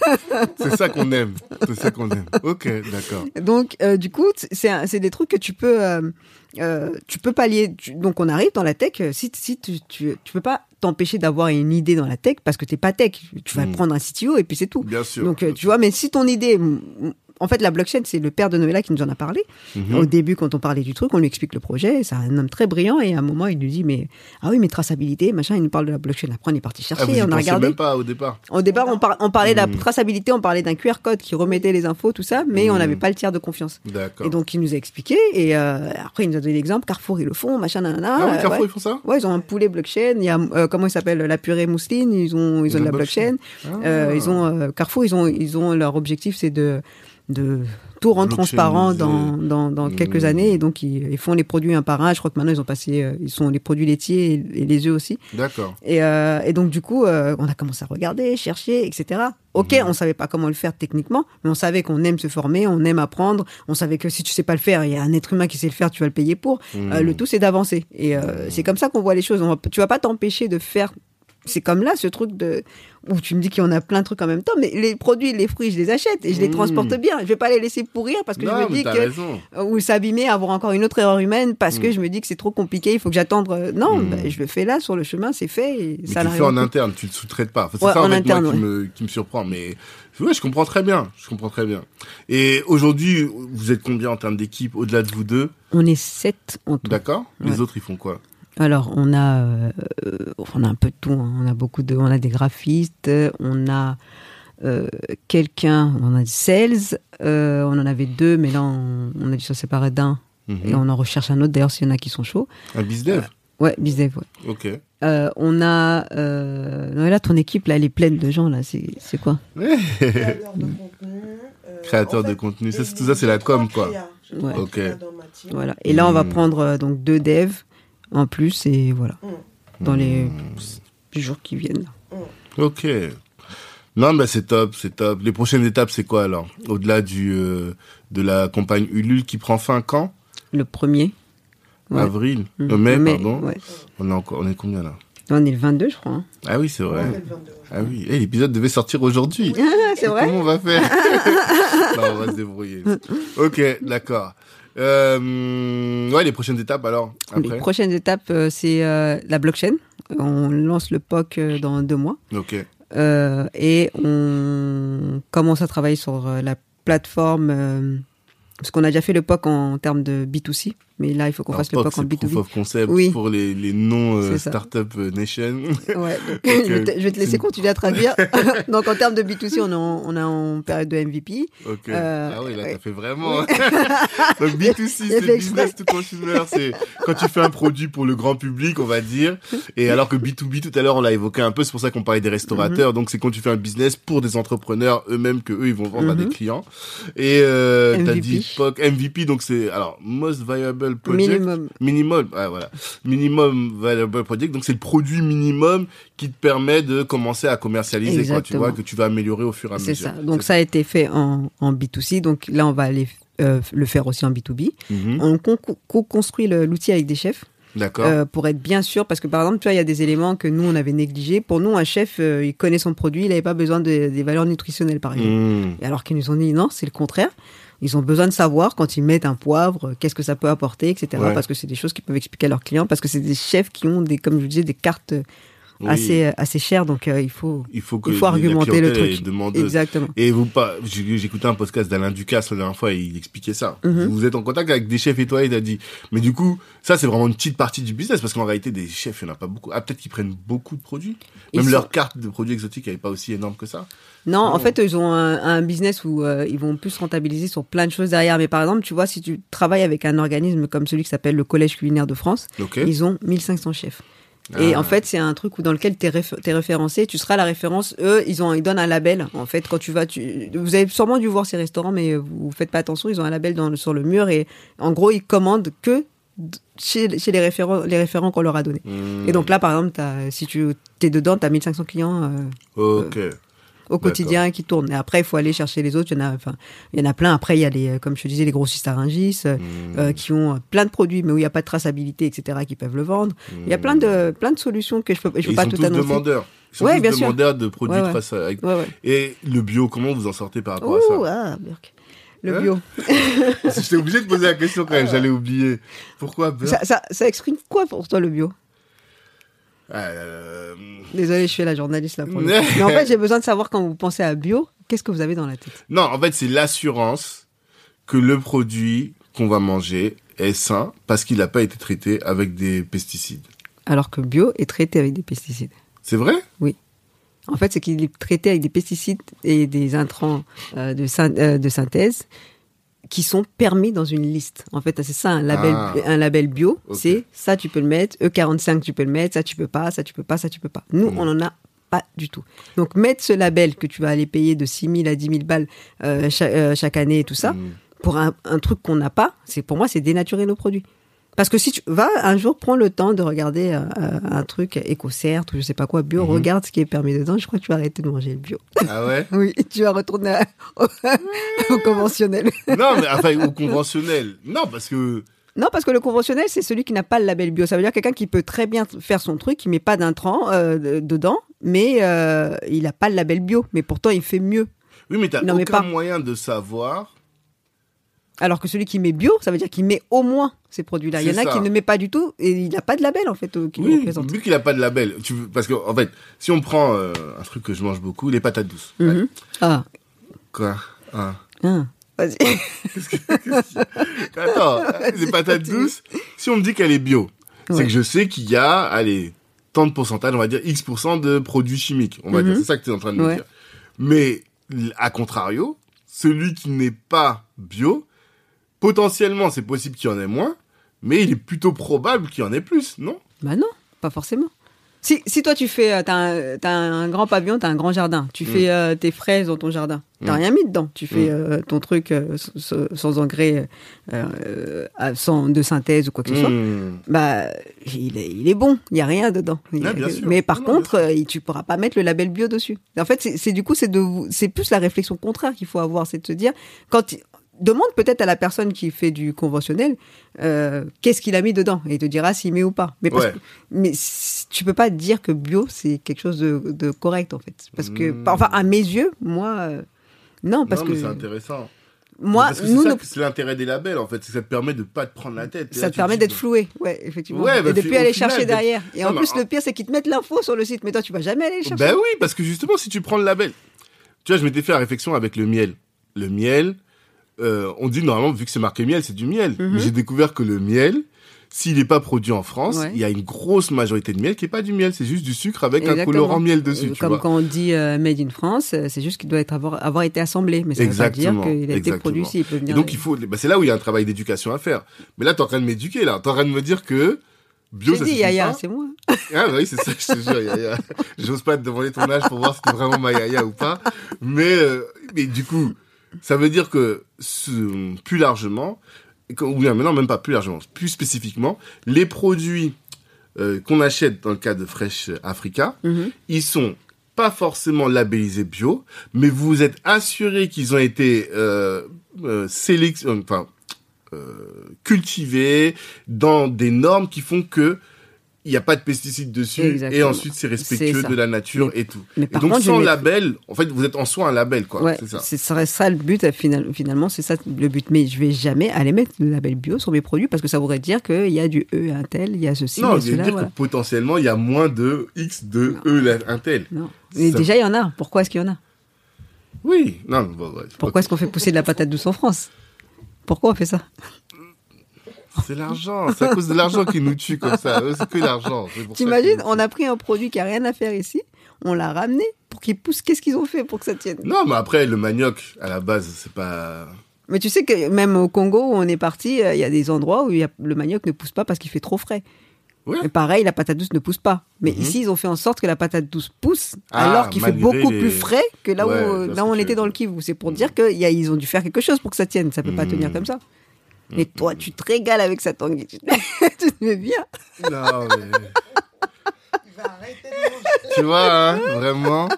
C'est ça qu'on aime. C'est ça qu'on aime. Ok, d'accord. donc euh, du coup, c'est des trucs que tu peux, euh, euh, tu peux pallier. Tu- donc, on arrive dans la tech. Si, si tu, tu, tu peux pas t'empêcher d'avoir une idée dans la tech parce que t'es pas tech. Tu vas Mm. prendre un CTO et puis c'est tout. Bien sûr. Donc, tu vois, mais si ton idée, en fait, la blockchain, c'est le père de Noëlla qui nous en a parlé. Mhm. Au début, quand on parlait du truc, on lui explique le projet. C'est un homme très brillant et à un moment, il nous dit, mais ah oui, mais traçabilité, machin. Il nous parle de la blockchain. Après, on est parti Ah, vous chercher, y on a regardé. même pas au départ. Au départ, on, par- on parlait de la Mm. traçabilité, on parlait d'un QR code qui remettait les infos, tout ça, mais on Mm. n'avait pas le tiers de confiance. D'accord. Et donc, il nous a expliqué. Et euh, après, il nous a donné l'exemple. Carrefour, ils le font, machin, nanana. ah oui, Euh, Carrefour, ouais. ils font ça Ouais, ils ont un poulet blockchain. Il y a euh, comment il s'appelle la purée mousseline. Ils ont ils ont de la blockchain. Ah. ils ont Carrefour. Ils ont ils ont leur objectif c'est de de tout rendre transparent dans dans, dans quelques Mmh. années et donc ils, ils font les produits un par un. Je crois que maintenant ils ont passé euh, ils sont les produits laitiers et, et les œufs aussi. D'accord. Et, euh, et donc du coup euh, on a commencé à regarder, chercher, etc. Ok, Mhm. on savait pas comment le faire techniquement, mais on savait qu'on aime se former, on aime apprendre. On savait que si tu sais pas le faire, il y a un être humain qui sait le faire, tu vas le payer pour. Mhm. Le tout, c'est d'avancer. Et euh, c'est comme ça qu'on voit les choses. On va, tu vas pas t'empêcher de faire. C'est comme là, ce truc de où tu me dis qu'il y en a plein de trucs en même temps, mais les produits, les fruits, je les achète et je les Mhm. transporte bien. Je vais pas les laisser pourrir parce que non, je me dis que raison. ou s'abîmer, avoir encore une autre erreur humaine parce que Mhm. je me dis que c'est trop compliqué, il faut que j'attende. euh, Non, Mhm. ben, je le fais là sur le chemin, c'est fait. Et Mais ça tu le fais en interne, tu le sous-traites pas. Enfin, c'est Ouais, ça en en fait, interne, moi, qui, me, qui me surprend. Mais ouais, je comprends très bien. Je comprends très bien. Et aujourd'hui, vous êtes combien en termes d'équipe au-delà de vous deux? On est sept en tout. D'accord? Les autres, ils font quoi? Alors, on a, euh, on a un peu de tout. hein. On a beaucoup de, on a des graphistes, on a euh, quelqu'un, on a des sales, euh, on en avait deux, mais là, on, on a dû se séparer d'un Mhm. et on en recherche un autre. D'ailleurs, s'il y en a qui sont chauds. Un bizdev Ouais, bizdev, ouais. Ok. On a, non, mais là, ton équipe, là, elle est pleine de gens, là. C'est, c'est quoi Créateur de contenu. Créateur en de contenu. Ça, tout ça, c'est la com, quoi. créas. J'ai Ouais. Ok. Voilà. Et là, on va Hmm. prendre donc deux devs en plus et voilà. Mm. Dans les Hmm. jours qui viennent. Ok. Non, bah c'est top, c'est top. Les prochaines étapes, c'est quoi alors? Au-delà du euh, de la campagne Ulule qui prend fin quand? Le premier. Ouais. Avril, Mm. Euh, mai, Le pardon. ouais. On est encore, on est combien là? On est le 22, je crois. hein. Ah oui, c'est vrai. Ouais, le 22. Ah oui, Eh, l'épisode devait sortir aujourd'hui. C'est vrai Comment on va faire? Non, on va se débrouiller. Ok, d'accord. Euh, ouais, les prochaines étapes alors Les prochaines étapes, euh, c'est euh, la blockchain. On lance le POC euh, dans deux mois. Ok. Euh, et on commence à travailler sur la plateforme. parce qu'on a déjà fait le POC en, termes de B2C. Mais là, il faut qu'on fasse le POC, en c'est Proof B2B. of Concept Oui. pour les, les non euh. Startup Nation. Ouais, donc, je, vais te, laisser continuer à traduire. donc, en termes de B2C, on est en, on est en période de MVP. Ok. Euh, ah oui, là, ouais. t'as fait vraiment. Donc B2C, c'est business to consumer. C'est quand tu fais un produit pour le grand public, on va dire. Et alors que B2B, tout à l'heure, on l'a évoqué un peu, c'est pour ça qu'on parlait des restaurateurs. Mhm. Donc c'est quand tu fais un business pour des entrepreneurs eux-mêmes que eux, ils vont vendre à des Mhm. clients. Et euh, t'as dit POC, MVP, donc c'est alors Most Viable Project. Minimum. Minimum, ouais, voilà. Minimum Viable Project. Donc c'est le produit minimum qui te permet de commencer à commercialiser, quoi. Tu vois, que tu vas améliorer au fur et à C'est mesure. ça. Donc, ça a été fait en, en B2C. Donc, là, on va aller euh, le faire aussi en B2B. Mhm. On con- co-construit l'outil avec des chefs. D'accord. Euh, pour être bien sûr, parce que par exemple, tu vois, il y a des éléments que nous, on avait négligés. Pour nous, un chef, euh, il connaît son produit, il n'avait pas besoin de- des valeurs nutritionnelles, par exemple. Et alors qu'ils nous ont dit non, c'est le contraire. Ils ont besoin de savoir quand ils mettent un poivre, euh, qu'est-ce que ça peut apporter, etc. Ouais. Parce que c'est des choses qu'ils peuvent expliquer à leurs clients, parce que c'est des chefs qui ont des, comme je disais, des cartes euh, Oui. assez, euh, assez chères. Donc euh, il faut, il faut que il faut argumenter le truc. Exactement. Et vous pas, écouté un podcast d'Alain Ducasse la dernière fois et il expliquait ça. Mhm. Vous êtes en contact avec des chefs étoilés, il a dit. Mais du coup, ça c'est vraiment une petite partie du business parce qu'en réalité des chefs, il n'y en a pas beaucoup. Ah peut-être qu'ils prennent beaucoup de produits. Ils Même sont- leur carte de produits exotiques n'est pas aussi énorme que ça. Non, Non. en fait, ils ont un, un business où euh, ils vont plus rentabiliser sur plein de choses derrière. Mais par exemple, tu vois, si tu travailles avec un organisme comme celui qui s'appelle le Collège culinaire de France, ils ont 1500 chefs. Et Ah. en fait, c'est un truc où dans lequel tu es, référencé, tu seras la référence. Eux, ils ont ils donnent un label. En fait, quand tu vas, tu, vous avez sûrement dû voir ces restaurants, mais vous faites pas attention. Ils ont un label dans, sur le mur et en gros, ils commandent que chez, chez les référents, les référents qu'on leur a donnés. Hmm. Et donc là, par exemple, t'as- si tu es dedans, tu as 1500 clients euh, Ok. Au quotidien qui tournent. Et après, il faut aller chercher les autres. Il y en a, enfin, il y en a plein. Après, il y a les, euh, comme je te disais, les grossistes à Rungis, euh, Hmm. euh, qui ont plein de produits, mais où il n'y a pas de traçabilité, etc., qui peuvent le vendre. Il y a plein de, plein de solutions que je peux, je peux pas tout annoncer. demandeurs. Ils sont Ouais, tous bien sûr. demandeurs de produits Ouais, ouais. ouais. Et le bio, comment vous en sortez par rapport à Ouh, ça ah, Burk. Le Hein bio. J'étais obligé de poser la question quand même, j'allais oublier. Pourquoi ça, ça exprime quoi pour toi, le bio? Euh, Désolé, je suis la journaliste là. Pour. Mais en fait, j'ai besoin de savoir quand vous pensez à bio, qu'est-ce que vous avez dans la tête? Non, en fait, c'est l'assurance que le produit qu'on va manger est sain parce qu'il n'a pas été traité avec des pesticides. Alors que bio est traité avec des pesticides. C'est vrai? En fait, c'est qu'il est traité avec des pesticides et des intrants euh, de, euh, de synthèse qui sont permis dans une liste. En fait, c'est ça un label, Ah. un label bio. C'est ça tu peux le mettre, E45 tu peux le mettre, ça tu peux pas, ça tu peux pas, ça tu peux pas. Nous, Mm. on en a pas du tout. Donc mettre ce label que tu vas aller payer de 6 000 à 10 000 balles euh, euh, chaque année et tout ça, Mm. pour un, un truc qu'on n'a pas, c'est pour moi c'est dénaturer nos produits. Parce que si tu vas un jour prends le temps de regarder euh, euh, un truc écocert ou je sais pas quoi bio, Mhm. regarde ce qui est permis dedans, je crois que tu vas arrêter de manger le bio. Ah ouais? Oui, tu vas retourner à- au, au conventionnel. Non, mais enfin, au conventionnel. Non, parce que. Non, parce que le conventionnel, c'est celui qui n'a pas le label bio. Ça veut dire quelqu'un qui peut très bien faire son truc, qui met pas d'intrants euh, de- dedans, mais euh, il n'a pas le label bio. Mais pourtant, il fait mieux. Oui, mais Non, mais aucun pas. moyen de savoir. Alors que celui qui met bio, ça veut dire qu'il met au moins ces produits-là. Il y en a ça. qui ne met pas du tout et il n'a pas de label en fait euh, qui Oui, représente. vu qu'il n'a pas de label. Tu veux- Parce que, en fait, si on prend euh, un truc que je mange beaucoup, les patates douces. Mhm. Ah, Quoi? Ah. ah. vas-y. Attends, les patates douces, si on me dit qu'elle est bio, c'est que je sais qu'il y a, allez, tant de pourcentage, on va dire X% de produits chimiques. On va Mhm. dire, c'est ça que tu es en train de me Ouais. dire. Mais, à contrario, celui qui n'est pas bio, potentiellement, c'est possible qu'il y en ait moins, mais il est plutôt probable qu'il y en ait plus, non? Bah non, pas forcément. Si, si toi tu fais, euh, t'as un, un grand pavillon, t'as un grand jardin, tu fais euh, tes fraises dans ton jardin, t'as Mm. rien mis dedans, tu fais Mm. euh, ton truc euh, sans engrais, sans de synthèse ou quoi que ce soit, Hmm. bah il est, il est bon, il y a rien dedans. Ah, bien sûr. Mais par Non, non, contre, euh, tu pourras pas mettre le label bio dessus. En fait, c'est du coup c'est de, c'est plus la réflexion contraire qu'il faut avoir, c'est de se dire quand demande peut-être à la personne qui fait du conventionnel euh, qu'est-ce qu'il a mis dedans et il te dira s'il met ou pas. Mais parce Ouais. que- mais tu peux pas dire que bio c'est quelque chose de, de correct en fait parce que Mm. enfin à mes yeux moi euh, non parce non, que mais c'est intéressant. moi Parce que nous c'est que l'intérêt des labels, en fait. c'est que Ça te permet de pas te prendre la tête. Et là, ça te permet d'être floué ouais effectivement Ouais, bah, et de plus aller final, chercher derrière et Non, en plus en- le pire c'est qu'ils te mettent l'info sur le site mais toi tu vas jamais aller le chercher Ben oui, parce que justement, si tu prends le label, tu vois, je m'étais fait la réflexion avec le miel. Le miel, euh, on dit normalement, vu que c'est marqué miel, c'est du miel. Mhm. Mais j'ai découvert que le miel, s'il n'est pas produit en France, Ouais. il y a une grosse majorité de miel qui est pas du miel, c'est juste du sucre avec un Exactement. colorant miel dessus, Euh, tu comme vois. quand on dit euh, made in France c'est juste qu'il doit être avoir, avoir été assemblé mais ça veut pas Exactement, dire qu'il a été exactement. produit ici il peut Et venir donc il faut, bah, c'est là où il y a un travail d'éducation à faire. Mais là, t'es en train de m'éduquer, là. T'es en train de me dire que bio, ça dit Yaya c'est moi Ah bah oui, c'est ça, je te jure, Yaya. J'ose pas te demander ton âge pour voir si t'es vraiment ma Yaya ou pas. Mais, euh, mais du coup, ça veut dire que ce- plus largement, ou bien maintenant même pas plus largement, plus spécifiquement, les produits euh, qu'on achète dans le cas de Fresh Africa, Mhm. ils sont pas forcément labellisés bio, mais vous êtes assuré qu'ils ont été euh, euh, euh, enfin, euh, cultivés dans des normes qui font que il n'y a pas de pesticides dessus Exactement. et ensuite c'est respectueux de la nature et tout. mais Et donc contre, sans label, en fait vous êtes en soi un label quoi. Ouais, c'est ça. ça le but euh, final- finalement, c'est ça le but. Mais je vais jamais aller mettre le label bio sur mes produits parce que ça voudrait dire qu'il y a du E un tel, il y a ceci, non, je veux dire voilà. que potentiellement il y a moins de X de E la- un tel. Non. Mais Ça- déjà il y en a. Pourquoi est-ce qu'il y en a? Oui, non, ouais, Pourquoi est-ce qu'on fait pousser de la patate douce en France? Pourquoi on fait ça? C'est l'argent, c'est à cause de l'argent qui nous tue comme ça. C'est que l'argent. T'imagines On a pris un produit qui a rien à faire ici, on l'a ramené pour qu'il pousse. Qu'est-ce qu'ils ont fait pour que ça tienne? Non, mais après le manioc à la base c'est pas. Mais tu sais que même au Congo où on est parti, euh, il y a des endroits où y a- le manioc ne pousse pas parce qu'il fait trop frais. Ouais. Et pareil, la patate douce ne pousse pas. Mais Mhm. ici, ils ont fait en sorte que la patate douce pousse, Ah, alors qu'il fait beaucoup les- plus frais que là Ouais, où, ce là où on était dans le. Kivu. C'est pour dire qu'ils ont dû faire quelque chose pour que ça tienne. Ça peut pas Mhm. tenir comme ça. Et toi, tu te régales avec ça, Tanguy. tu te mets bien. Non, mais... tu vois, hein, vraiment.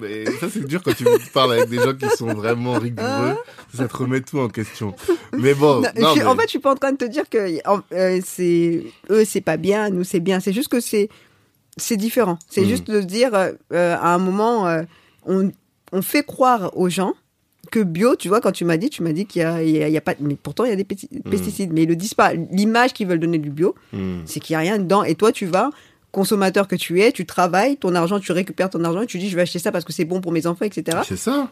Mais ça, c'est dur quand tu parles avec des gens qui sont vraiment rigoureux. Ça te remet tout en question. Mais bon, Non, non, je suis- mais- En fait, je suis pas en train de te dire que euh, c'est eux, c'est pas bien, nous c'est bien. C'est juste que c'est c'est différent. C'est Mm. juste de dire euh, euh, à un moment, euh, on, on fait croire aux gens que bio, tu vois, quand tu m'as dit, tu m'as dit qu'il y a, il y a- a pas, mais pourtant il y a des péti- Mm. pesticides, mais ils le disent pas. L'image qu'ils veulent donner du bio, Hmm. c'est qu'il y a rien dedans. Et toi, tu vas consommateur que tu es, tu travailles, ton argent, tu récupères ton argent et tu dis je vais acheter ça parce que c'est bon pour mes enfants, etc. c'est ça.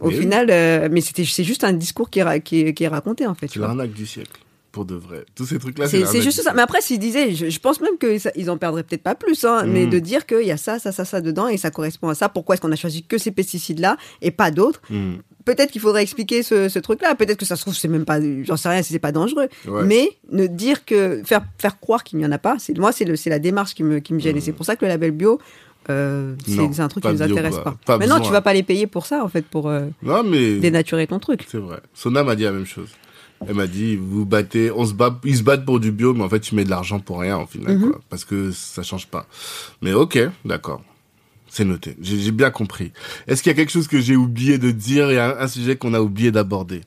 Au Mais oui. final, euh, mais c'était c'est juste un discours qui est, qui est, qui est raconté en fait. C'est l'arnaque du siècle. Pour de vrai. Tous ces trucs-là, C'est juste ça. Mais après, s'ils disaient, je, je pense même qu'ils en perdraient peut-être pas plus, hein, mais Mm. de dire qu'il y a ça, ça, ça, ça dedans et ça correspond à ça. Pourquoi est-ce qu'on a choisi que ces pesticides-là et pas d'autres Hmm. Peut-être qu'il faudrait expliquer ce, ce truc-là. Peut-être que ça se trouve, c'est même pas, j'en sais rien si c'est pas dangereux. Ouais. Mais ne dire que, faire, faire croire qu'il n'y en a pas, c'est, moi, c'est le, c'est la démarche qui me, qui me gêne. Et c'est pour ça que le label bio, euh, c'est, un truc qui nous bio, intéresse pas. Pas Maintenant, besoin. tu vas pas les payer pour ça, en fait, pour euh, Non, mais. dénaturer ton truc. C'est vrai. Sona m'a dit la même chose. Elle m'a dit, vous battez, on se bat, ils se battent pour du bio, mais en fait, tu mets de l'argent pour rien, au final, quoi. Parce que ça change pas. Mais ok, d'accord. C'est noté. J'ai j'ai bien compris. Est-ce qu'il y a quelque chose que j'ai oublié de dire? Et un, un sujet qu'on a oublié d'aborder?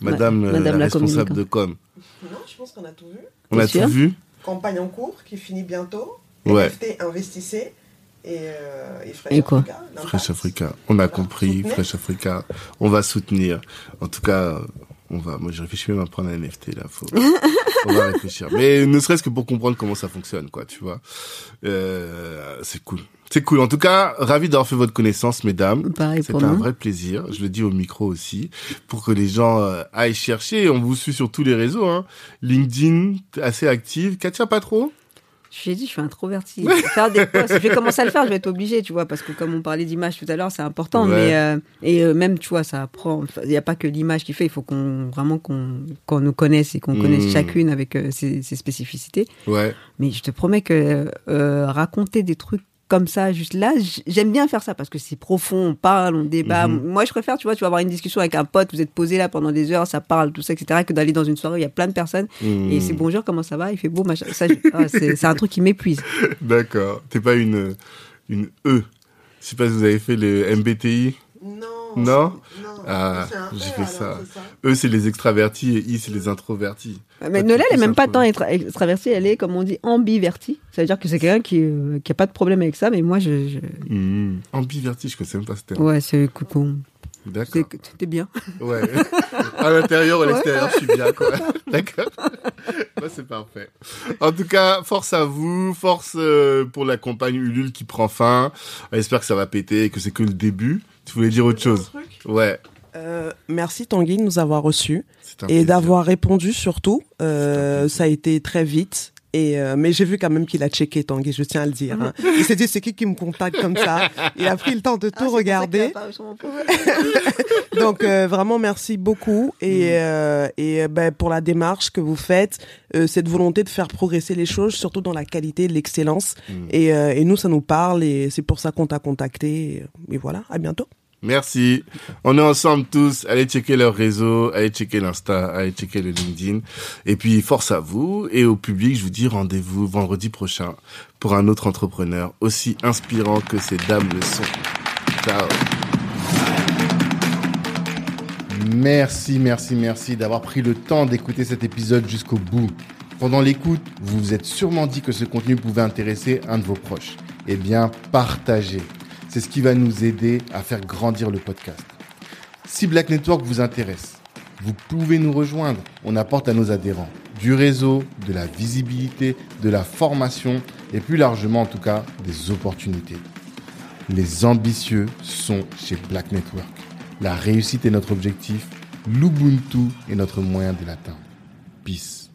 Madame, Ma- euh, Madame la la responsable de com. Non, je pense qu'on a tout vu. On a tout vu? Campagne en cours qui finit bientôt. Ouais. NFT, investissez. Et, euh, et Fresh Et quoi Africa. Fresh Africa. On a Voilà, compris. soutenez. Fresh Africa. On va soutenir. En tout cas, on va, moi, je réfléchis même à prendre un NFT, là. Faut, on va réfléchir. Mais ne serait-ce que pour comprendre comment ça fonctionne, quoi, tu vois. Euh, c'est cool. C'est cool. En tout cas, ravi d'avoir fait votre connaissance, mesdames. Pour un nous. vrai plaisir. Je le dis au micro aussi, pour que les gens euh, aillent chercher. On vous suit sur tous les réseaux. Hein. LinkedIn, assez active. Katia, pas trop? J'ai dit, je suis introvertie. Faire des posts, je vais commencer à le faire, je vais être obligée, tu vois, parce que comme on parlait d'image tout à l'heure, c'est important. Ouais. Mais euh, et euh, même, tu vois, ça apprend. Il n'y a pas que l'image qui fait. Il faut qu'on vraiment qu'on qu'on nous connaisse et qu'on connaisse chacune avec euh, ses, ses spécificités. Ouais. Mais je te promets que raconter des trucs comme ça, juste là, j'aime bien faire ça parce que c'est profond, on parle, on débat. Mhm. Moi, je préfère, tu vois, tu vas avoir une discussion avec un pote, vous êtes posé là pendant des heures, ça parle, tout ça, etc., que d'aller dans une soirée où il y a plein de personnes Hmm. et c'est bonjour, comment ça va, il fait beau, machin. Ça, ah, c'est c'est un truc qui m'épuise. D'accord. T'es pas une, une E. Je sais pas si vous avez fait le MBTI. Non. Non. Ah, j'ai E, fait ça. ça. E, c'est les extravertis et I, c'est les introvertis. Mais Ah, Noël, elle est peux même pas tant extra- extravertie, elle est, comme on dit, ambivertie. Ça veut dire que c'est quelqu'un qui, euh, qui a pas de problème avec ça, mais moi, je. je- Hmm. Ambiverti, je connaissais même pas ce terme. Ouais, c'est coucou. D'accord. C'est que t'es bien. Ouais. à l'intérieur ou à l'extérieur, je suis bien, quoi. D'accord. Bah, c'est parfait. En tout cas, force à vous, force euh, pour la campagne Ulule qui prend fin. J'espère que ça va péter et que c'est que le début. Tu voulais dire autre chose Ouais. Euh, merci Tanguy de nous avoir reçus et d'avoir répondu surtout. Euh, ça a été très vite. Et euh, mais j'ai vu quand même qu'il a checké Tanguy, je tiens à le dire. hein. Il s'est dit c'est qui qui me contacte comme ça? Il a pris le temps de Ah, tout regarder. Donc euh, vraiment merci beaucoup et euh, et euh, ben, pour la démarche que vous faites, euh, cette volonté de faire progresser les choses, surtout dans la qualité, l'excellence. Mm. Et, euh, et nous ça nous parle et c'est pour ça qu'on t'a contacté. Et voilà, à bientôt. Merci. On est ensemble tous. Allez checker leur réseau, allez checker l'Insta, allez checker le LinkedIn. Et puis, force à vous. Et au public, je vous dis rendez-vous vendredi prochain pour un autre entrepreneur aussi inspirant que ces dames le sont. Ciao. Merci, merci, merci d'avoir pris le temps d'écouter cet épisode jusqu'au bout. Pendant l'écoute, vous vous êtes sûrement dit que ce contenu pouvait intéresser un de vos proches. Eh bien, partagez. C'est ce qui va nous aider à faire grandir le podcast. Si Black Network vous intéresse, vous pouvez nous rejoindre. On apporte à nos adhérents du réseau, de la visibilité, de la formation et plus largement en tout cas des opportunités. Les ambitieux sont chez Black Network. La réussite est notre objectif, l'Ubuntu est notre moyen de l'atteindre. Peace.